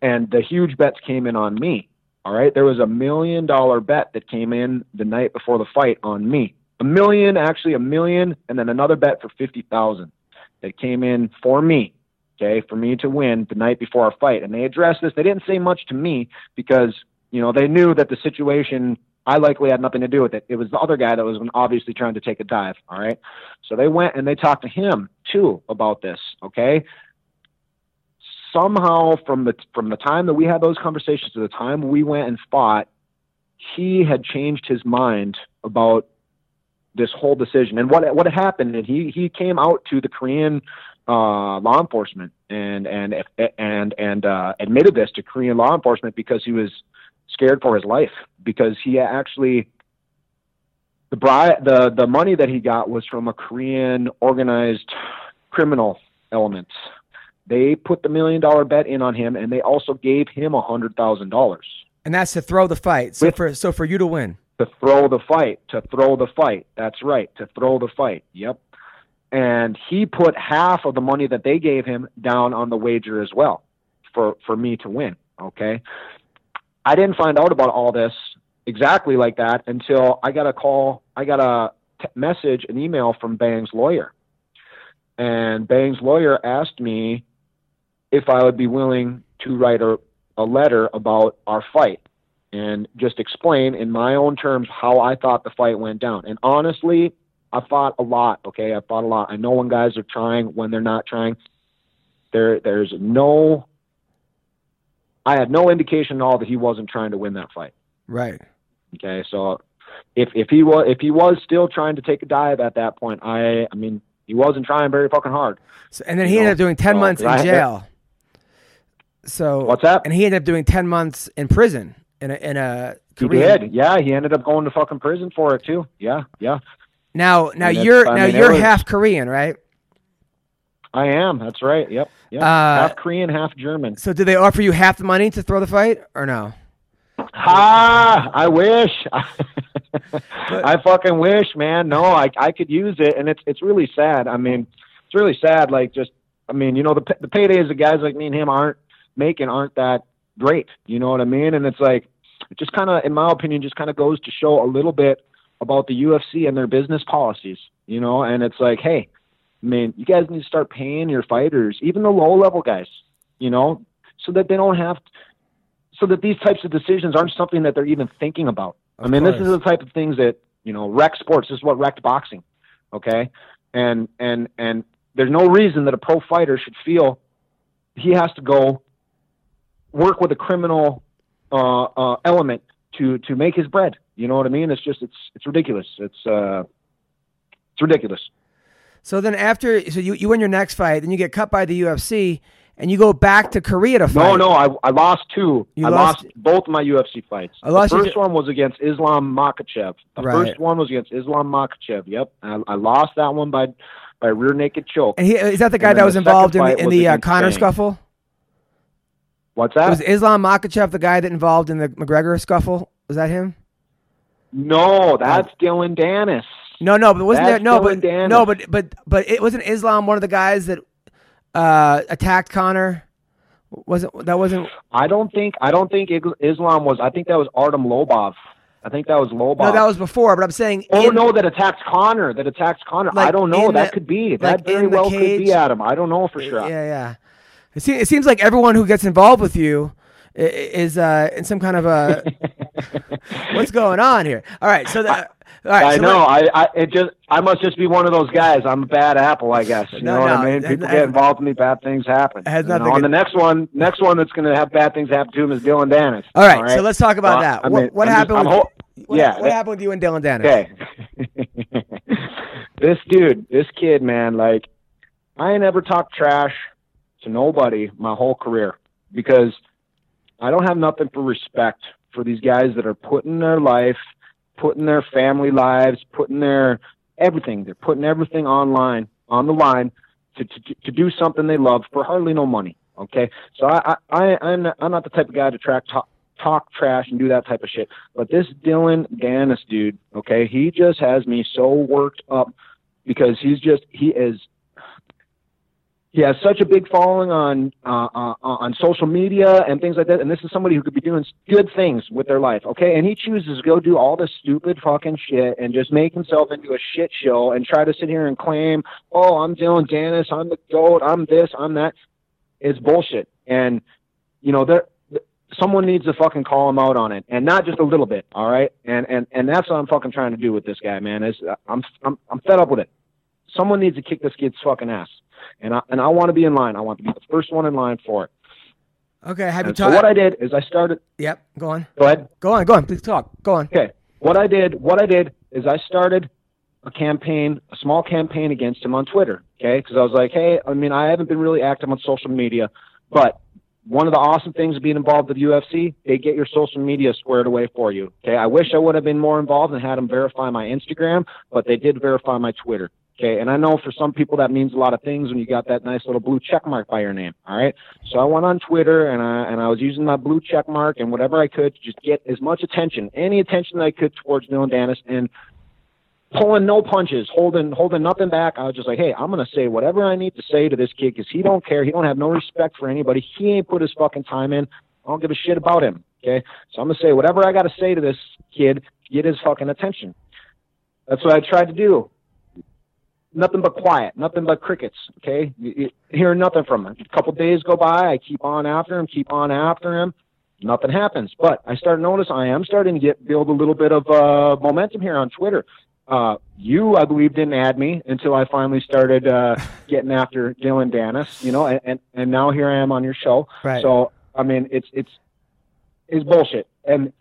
and the huge bets came in on me. All right, there was a million dollar bet that came in the night before the fight on me. A million, actually a million, and then another bet for fifty thousand that came in for me. Okay, for me to win the night before our fight, and they addressed this. They didn't say much to me because you know they knew that the situation I likely had nothing to do with it. It was the other guy that was obviously trying to take a dive. All right, so they went and they talked to him too about this. Okay, somehow from the from the time that we had those conversations to the time we went and fought, he had changed his mind about this whole decision. And what what happened? And he he came out to the Korean uh, law enforcement and and and and uh, admitted this to Korean law enforcement because he was scared for his life because he actually the bribe the the money that he got was from a Korean organized criminal element they put the million dollar bet in on him, and they also gave him a hundred thousand dollars And that's to throw the fight. So With- for so for you to win. to throw the fight. To throw the fight. That's right. To throw the fight. Yep. And he put half of the money that they gave him down on the wager as well, for for me to win. Okay. I didn't find out about all this exactly like that until I got a call. I got a t- message, an email from Bang's lawyer, and Bang's lawyer asked me if I would be willing to write a, a letter about our fight and just explain in my own terms how I thought the fight went down. And honestly, I fought a lot. Okay, I fought a lot. I know when guys are trying, when they're not trying. There, there's no. I had no indication at all that he wasn't trying to win that fight. Right. Okay, so if if he was if he was still trying to take a dive at that point, I I mean he wasn't trying very fucking hard. So, and then he You ended up doing ten so- months in I- jail. So What's that? And he ended up doing ten months in prison in a in a He did, yeah. He ended up going to fucking prison for it too. Yeah, yeah. Now now And you're I now mean, it you're was- half Korean, right? I am. That's right. Yep. Yep. Uh, half Korean, half German. So did they offer you half the money to throw the fight or no? Ah, I wish. I fucking wish, man. No, I I could use it, and it's it's really sad. I mean, it's really sad. Like just, I mean, you know, the the paydays of guys like me and him aren't making aren't that great. You know what I mean? And it's like, it just kind of, in my opinion, just kind of goes to show a little bit about the UFC and their business policies. You know, and it's like, hey, I mean, you guys need to start paying your fighters, even the low level guys. You know, so that they don't have. so that these types of decisions aren't something that they're even thinking about. I Of mean, this is the type of things that you know wreck sports. This is what wrecked boxing. Okay, and and and there's no reason that a pro fighter should feel he has to go work with a criminal uh, uh, element to to make his bread. You know what I mean? It's just it's it's ridiculous. It's uh, it's ridiculous. So then after, so you, you win your next fight, then you get cut by the UFC, and you go back to Korea to fight. No, no, I, I lost two. You I lost- lost, both my UFC fights. I lost the your- first one was against Islam Makhachev. The Right. first one was against Islam Makhachev. Yep, I, I lost that one by by rear naked choke. And he, is that the guy that was involved in in was the uh, Conor Bang. scuffle? What's that? Was Islam Makhachev the guy that involved in the McGregor scuffle? Was that him? no, that's Dillon Danis. No, no, but wasn't That's there? No, but Danis. no, but but but it wasn't Islam one of the guys that uh, attacked Conor. Wasn't that wasn't? I don't think I don't think Islam was. I think that was Artem Lobov. I think that was Lobov. No, that was before. But I'm saying. Oh in- no, that attacked Conor. That attacked Conor. Like, I don't know. That the- could be. like, That very in the well could be Adam. I don't know for sure. Yeah, yeah. It seems, it seems like everyone who gets involved with you is uh, in some kind of a. what's going on here? All right, so the, right, I so know. I, I it just I must just be one of those guys. I'm a bad apple, I guess. You No, know what no, I mean? People get involved with me, bad things happen. Has nothing know, and the next one, next one that's going to have bad things happen to him is Dillon Danis. all right, so let's talk about that. I what mean, what just- happened? With, ho- what, yeah, what that- happened with you and Dillon Danis? Okay. this dude, this kid, man, like I ain't ever talked trash to nobody my whole career because I don't have nothing for respect for these guys that are putting their life, putting their family lives, putting their everything. They're putting everything online on the line to to, to do something they love for hardly no money. Okay, so I I I'm I'm not the type of guy to track talk, talk trash and do that type of shit. But this Dillon Danis dude, okay, he just has me so worked up because he's just he is he has such a big following on uh, uh, on social media and things like that. And this is somebody who could be doing good things with their life, okay? And he chooses to go do all this stupid fucking shit and just make himself into a shit show and try to sit here and claim, "Oh, I'm Dillon Danis, I'm the goat, I'm this, I'm that." It's bullshit. And you know, there someone needs to fucking call him out on it, and not just a little bit, all right? And and and that's what I'm fucking trying to do with this guy, man. Is I'm I'm I'm fed up with it. Someone needs to kick this kid's fucking ass and I and I want to be in line. I want to be the first one in line for it. Okay, have you And so what I did is I started. Yep, go on. Go ahead. Go on, go on. Please talk. Go on. Okay. What I did, what I did is I started a campaign, a small campaign against him on Twitter. Okay, because I was like, hey, I mean, I haven't been really active on social media, but one of the awesome things of being involved with UFC, they get your social media squared away for you. Okay, I wish I would have been more involved and had them verify my Instagram, but they did verify my Twitter. Okay, and I know for some people that means a lot of things when you got that nice little blue check mark by your name. All right, so I went on Twitter and I and I was using my blue check mark and whatever I could to just get as much attention, any attention that I could towards Dillon Danis, and pulling no punches, holding holding nothing back. I was just like, hey, I'm gonna say whatever I need to say to this kid because he don't care. He don't have no respect for anybody. He ain't put his fucking time in. I don't give a shit about him. Okay, so I'm gonna say whatever I got to say to this kid, get his fucking attention. That's what I tried to do. Nothing but quiet, nothing but crickets. Okay, you, you hear nothing from him. A couple days go by, I keep on after him, keep on after him. Nothing happens. But I start to notice I am starting to get build a little bit of uh, momentum here on Twitter. Uh, you, I believe, didn't add me until I finally started uh, getting after Dillon Danis. You know, and, and and now here I am on your show. Right. So I mean, it's it's it's bullshit. And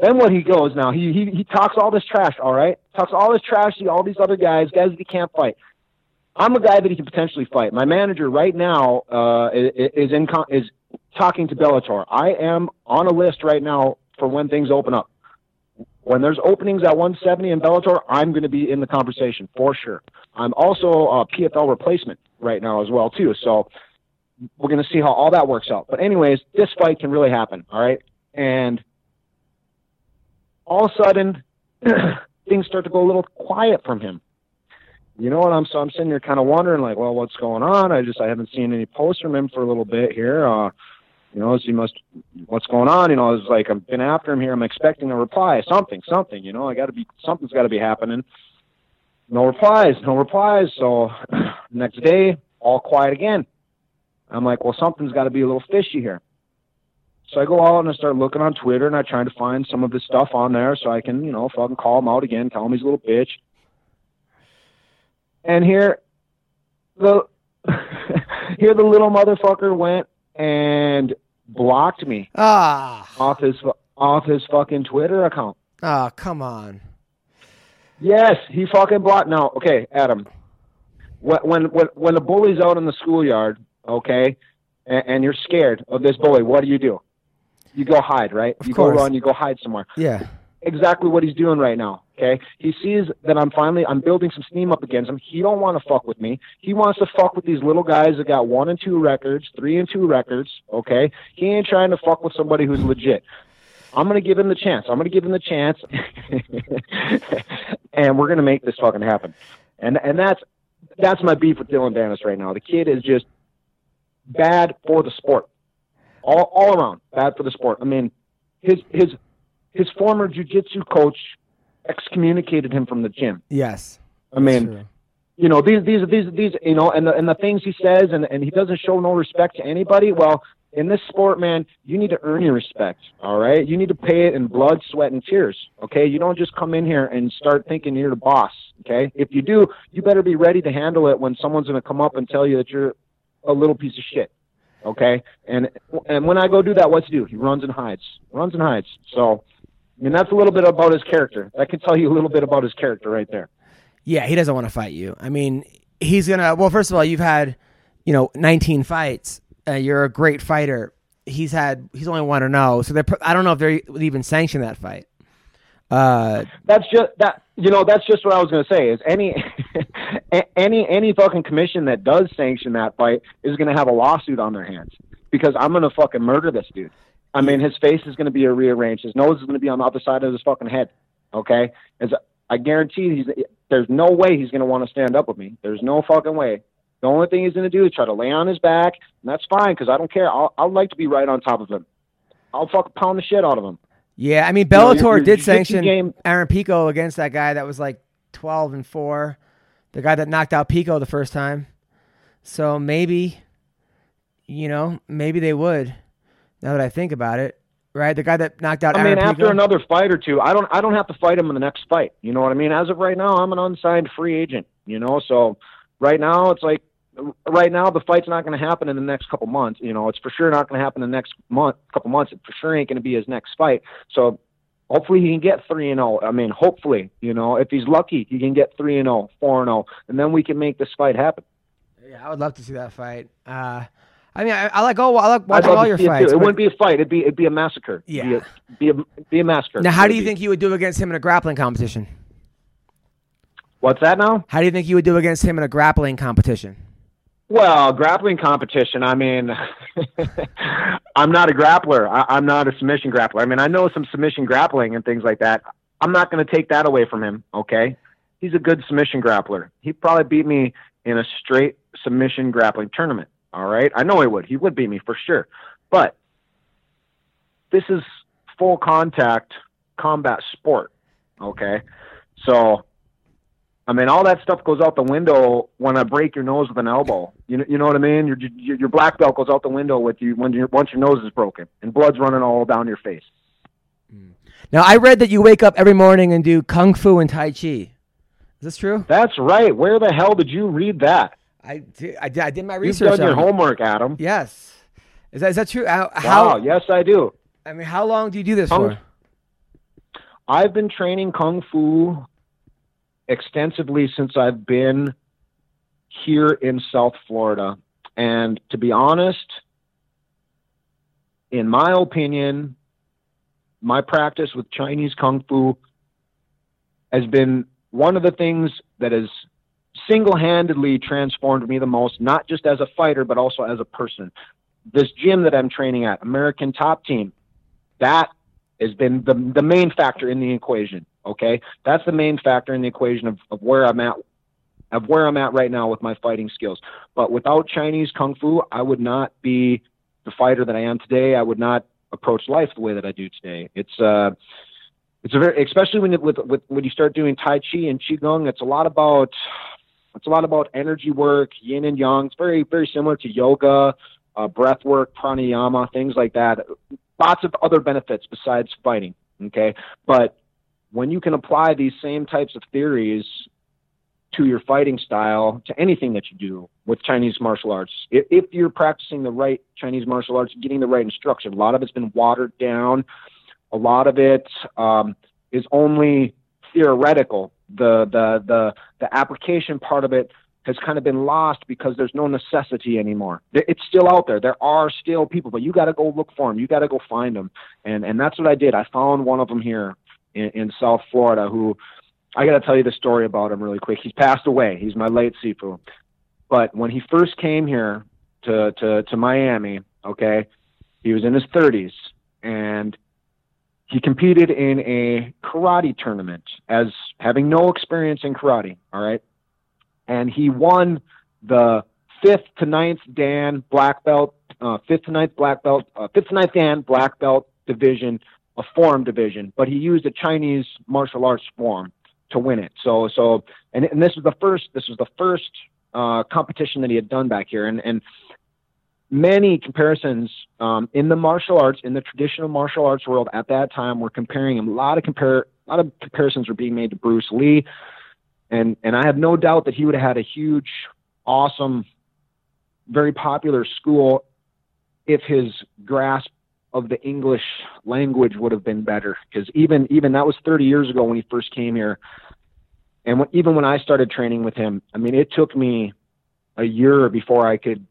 then what he goes now, he he he talks all this trash. All right, talks all this trash to all these other guys, guys that he can't fight. I'm a guy that he can potentially fight. My manager right now uh, is in is talking to Bellator. I am on a list right now for when things open up. When there's openings at 170 in Bellator, I'm going to be in the conversation for sure. I'm also a PFL replacement right now as well too. So we're going to see how all that works out. But anyways, this fight can really happen. All right, and all of a sudden things start to go a little quiet from him. You know what I'm so I'm sitting here kind of wondering like, well, what's going on? I just I haven't seen any posts from him for a little bit here. Uh, you know, so he must what's going on? You know, it's like I've been after him here. I'm expecting a reply, something, something. You know, I got to be something's got to be happening. No replies, no replies. So next day, all quiet again. I'm like, well, something's got to be a little fishy here. So I go out and I start looking on Twitter and I try to find some of his stuff on there so I can, you know, fucking call him out again, tell him he's a little bitch. And here, the here the little motherfucker went and blocked me Ah, off his off his fucking Twitter account. ah, come on. Yes, he fucking blocked. Now, okay, Adam. When when when when the bully's out in the schoolyard, okay, and, and you're scared of this bully, what do you do? You go hide, right? Of you course. go run. You go hide somewhere. Yeah. Exactly what he's doing right now. Okay, he sees that I'm finally I'm building some steam up against him. He don't want to fuck with me. He wants to fuck with these little guys that got one and two records, three and two records. Okay, he ain't trying to fuck with somebody who's legit. I'm gonna give him the chance. I'm gonna give him the chance, and we're gonna make this fucking happen. And and that's that's my beef with Dillon Danis right now. The kid is just bad for the sport, all all around. Bad for the sport. I mean, his his his former jujitsu coach excommunicated him from the gym. Yes. I mean, you know these these these these you know and the and the things he says and and he doesn't show no respect to anybody. Well in this sport man you need to earn your respect all right? You need to pay it in blood sweat and tears okay? You don't just come in here and start thinking you're the boss okay? If you do you better be ready to handle it when someone's going to come up and tell you that you're a little piece of shit okay and and when i go do that what's he do he runs and hides runs and hides so i mean that's a little bit about his character I can tell you a little bit about his character right there Yeah, he doesn't want to fight you. I mean, he's gonna. Well, first of all, you've had, you know, 19 fights. Uh, you're a great fighter. He's had. He's only one or no. So they're. I don't know if they would even sanction that fight. Uh, That's just that. You know, that's just what I was going to say. Is any any any fucking commission that does sanction that fight is going to have a lawsuit on their hands because I'm going to fucking murder this dude. I mean, his face is going to be rearranged. His nose is going to be on the other side of his fucking head. Okay, as I guarantee, he's there's no way he's going to want to stand up with me. There's no fucking way. The only thing he's going to do is try to lay on his back, and that's fine because I don't care. I'll, I'd like to be right on top of him. I'll fucking pound the shit out of him. Yeah, I mean, know, Bellator your did sanction game- Aaron Pico against that guy that was like 12 and four, the guy that knocked out Pico the first time. So maybe, you know, maybe they would. Now that I think about it, right? The guy that knocked out I Aaron mean, after Pico. another fight or two, I don't I don't have to fight him in the next fight. You know what I mean? As of right now, I'm an unsigned free agent. You know, so right now it's like right now the fight's not going to happen in the next couple months. You know, it's for sure not going to happen in the next month, couple months. It for sure ain't going to be his next fight. So hopefully he can get three and zero. I mean, hopefully, you know, if he's lucky, he can get three and zero, four and zero, and then we can make this fight happen. Yeah, I would love to see that fight. Uh, I mean, I, I like all I like watching all your see it, fights. It wouldn't be a fight. It'd be it'd be a massacre. Yeah. Be a, be a, be a massacre. now, how do you be. think you would do against him in a grappling competition? What's that now? How do you think you would do against him in a grappling competition? Well, grappling competition. I mean, I'm not a grappler. I, I'm not a submission grappler. I mean, I know some submission grappling and things like that. I'm not going to take that away from him. Okay, he's a good submission grappler. He'd probably beat me in a straight submission grappling tournament. All right, I know he would. He would beat me for sure. But this is full contact combat sport. Okay, so I mean, all that stuff goes out the window when I break your nose with an elbow. You know, you know what I mean? Your your, your black belt goes out the window with you when once your nose is broken and blood's running all down your face. Mm. Now, I read that you wake up every morning and do kung fu and tai chi. Is this true? That's right. Where the hell did you read that? I did. I did, I did my research. You've done your homework, Adam. Yes. Is that is that true? How, Wow. Yes, I do. I mean, how long do you do this Kung- for? I've been training kung fu extensively since I've been here in South Florida. And to be honest, in my opinion, my practice with Chinese kung fu has been one of the things that has single-handedly transformed me the most, not just as a fighter, but also as a person. This gym that I'm training at, American Top Team, that has been the the main factor in the equation. Okay, that's the main factor in the equation of, of where I'm at, of where I'm at right now with my fighting skills. But without Chinese kung fu, I would not be the fighter that I am today. I would not approach life the way that I do today. It's uh, it's a very especially when it, with, with when you start doing Tai Chi and Qigong. It's a lot about it's a lot about energy work, yin and yang. It's very very similar to yoga, uh, breath work, pranayama, things like that lots of other benefits besides fighting. Okay, but when you can apply these same types of theories to your fighting style, to anything that you do with Chinese martial arts, if, if you're practicing the right Chinese martial arts, getting the right instruction, a lot of it's been watered down. A lot of it um, is only theoretical. The the the the application part of it has kind of been lost because there's no necessity anymore. It's still out there. There are still people, but you got to go look for them. You got to go find them. And and that's what I did. I found one of them here in, in South Florida who I got to tell you the story about him really quick. He's passed away. He's my late Sifu. But when he first came here to to to Miami, okay, he was in his 30s and he competed in a karate tournament as having no experience in karate, all right? and he won the fifth to ninth Dan black belt, uh, fifth to ninth black belt, uh, fifth to ninth Dan black belt division, a form division, but he used a Chinese martial arts form to win it. So, so, and, and this was the first, this was the first uh, competition that he had done back here, and and many comparisons um, in the martial arts, in the traditional martial arts world at that time, were comparing him. A lot of compare, a lot of comparisons were being made to Bruce Lee and and I have no doubt that he would have had a huge, awesome, very popular school if his grasp of the English language would have been better. Because even even that was 30 years ago when he first came here. and even when I started training with him, I mean, it took me a year before I could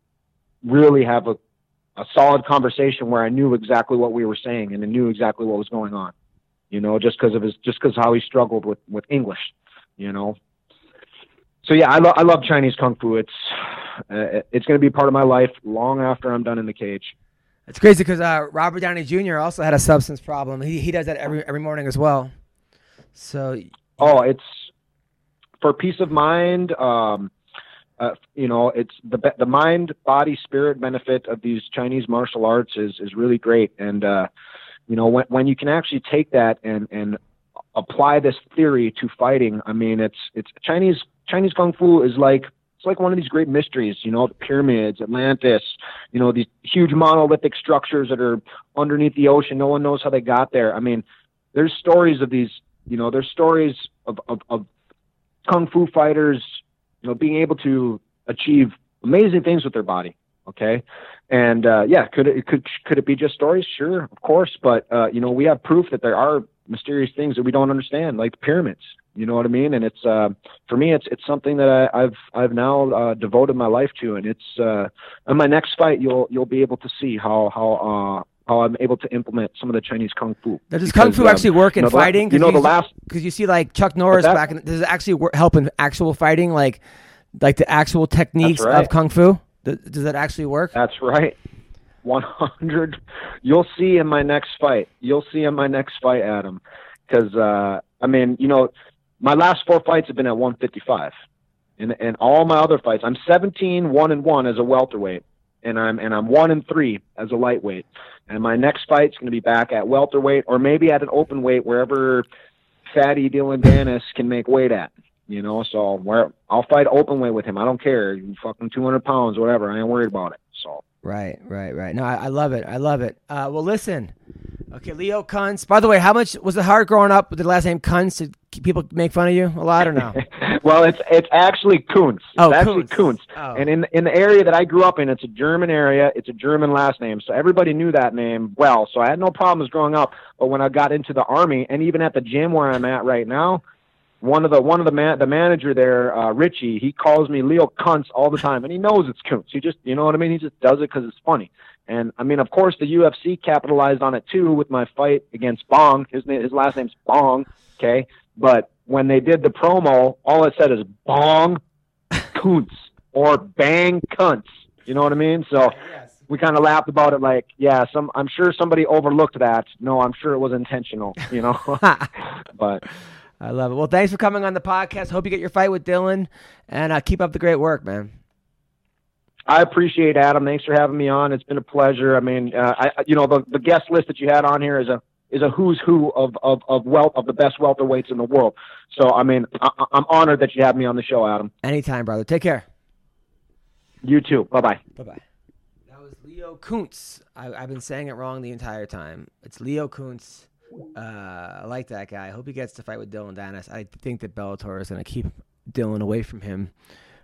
really have a, a solid conversation where I knew exactly what we were saying and I knew exactly what was going on. You know, just because of his, just because how he struggled with with English. You know, so yeah, I love I love Chinese kung fu. It's uh, it's going to be part of my life long after I'm done in the cage. It's crazy because uh, Robert Downey Jr. also had a substance problem. He he does that every every morning as well. So Oh, it's for peace of mind. Um, uh, you know, it's the the mind, body, spirit benefit of these Chinese martial arts is is really great. And uh, you know, when when you can actually take that and and apply this theory to fighting, I mean, it's it's Chinese Chinese kung fu is like it's like one of these great mysteries, you know, the pyramids, Atlantis, you know, these huge monolithic structures that are underneath the ocean. No one knows how they got there. I mean, there's stories of these, you know, there's stories of, of, of kung fu fighters, you know, being able to achieve amazing things with their body. Okay. And, uh, yeah, could it, could, could it be just stories? Sure, of course. But, uh, you know, we have proof that there are mysterious things that we don't understand, like pyramids. You know what I mean? And it's uh, for me, it's it's something that I, I've I've now uh, devoted my life to, and it's uh, in my next fight you'll you'll be able to see how how uh, how I'm able to implement some of the Chinese kung fu. does kung fu um, actually work in you know, fighting? You know the last because you see like Chuck Norris that? back in. Does it actually work, help in actual fighting? Like like the actual techniques right. of kung fu. Does, does that actually work? That's right. 100. You'll see in my next fight. You'll see in my next fight, Adam. Because, uh, I mean, you know, my last four fights have been at 155. And, and all my other fights, I'm 17, 1 and 1 as a welterweight. And I'm, and I'm 1 and 3 as a lightweight. And my next fight's going to be back at welterweight or maybe at an open weight wherever fatty Dillon Danis can make weight at. You know, so where I'll fight open weight with him. I don't care. Fucking 200 pounds, whatever. I ain't worried about it. So. Right, right, right. No, I, I love it. I love it. Uh, well, listen. Okay, Leo Kunz. By the way, how much was it hard growing up with the last name Kunz? Did people make fun of you a lot or no? well, it's it's actually Kuntz. It's Oh, actually Kuntz. Kuntz. Oh. And in in the area that I grew up in, it's a German area. It's a German last name, so everybody knew that name well. So I had no problems growing up. But when I got into the army, and even at the gym where I'm at right now, one of the one of the man the manager there, uh, Richie, he calls me Leo Kuntz all the time, and he knows it's Kuntz. He just you know what I mean. He just does it because it's funny. And I mean, of course, the UFC capitalized on it too with my fight against Bong. His name, his last name's Bong. Okay, but when they did the promo, all it said is Bong Kuntz or Bang Kuntz. You know what I mean? So we kind of laughed about it, like, yeah, some. I'm sure somebody overlooked that. No, I'm sure it was intentional. You know, but I love it. Well, thanks for coming on the podcast. Hope you get your fight with Dillon, and uh, keep up the great work, man. I appreciate Adam. Thanks for having me on. It's been a pleasure. I mean, uh, I, you know, the, the guest list that you had on here is a is a who's who of of of wealth of the best welterweights in the world. So, I mean, I, I'm honored that you have me on the show, Adam. Anytime, brother. Take care. You too. Bye bye. Bye bye. That was Leo Kuntz. I, I've been saying it wrong the entire time. It's Leo Kuntz. Uh, I like that guy. I hope he gets to fight with Dillon Danis. I think that Bellator is going to keep Dillon away from him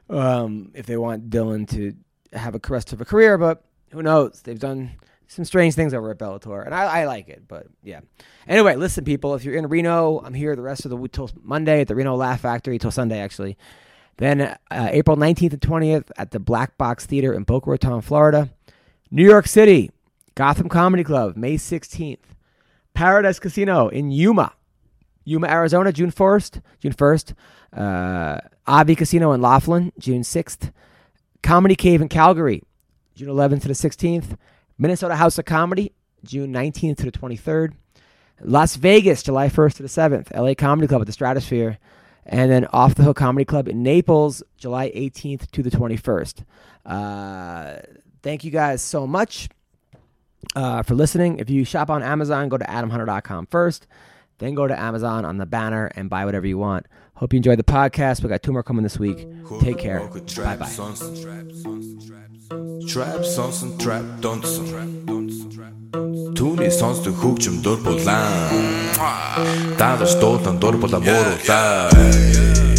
um, if they want Dillon to have a rest of a career. But who knows? They've done some strange things over at Bellator, and I, I like it. But yeah. Anyway, listen, people. If you're in Reno, I'm here the rest of the till Monday at the Reno Laugh Factory till Sunday, actually. Then uh, April 19th and 20th at the Black Box Theater in Boca Raton, Florida. New York City, Gotham Comedy Club, May 16th. Paradise Casino in Yuma, Yuma, Arizona, June 1st. June 1st. Uh, Avi Casino in Laughlin, June 6th. Comedy Cave in Calgary, June 11th to the 16th. Minnesota House of Comedy, June 19th to the 23rd. Las Vegas, July 1st to the 7th. LA Comedy Club at the Stratosphere. And then Off the Hook Comedy Club in Naples, July 18th to the 21st. Uh, thank you guys so much uh, for listening. If you shop on Amazon, go to adamhunter.com first. Then go to Amazon on the banner and buy whatever you want. Hope you enjoyed the podcast. We got two more coming this week. Take care. Bye bye. Trap sonsen trap dansen Түүний сонсдог хөгжим дур булаан Даадar стуулан дур булаа мууруулаа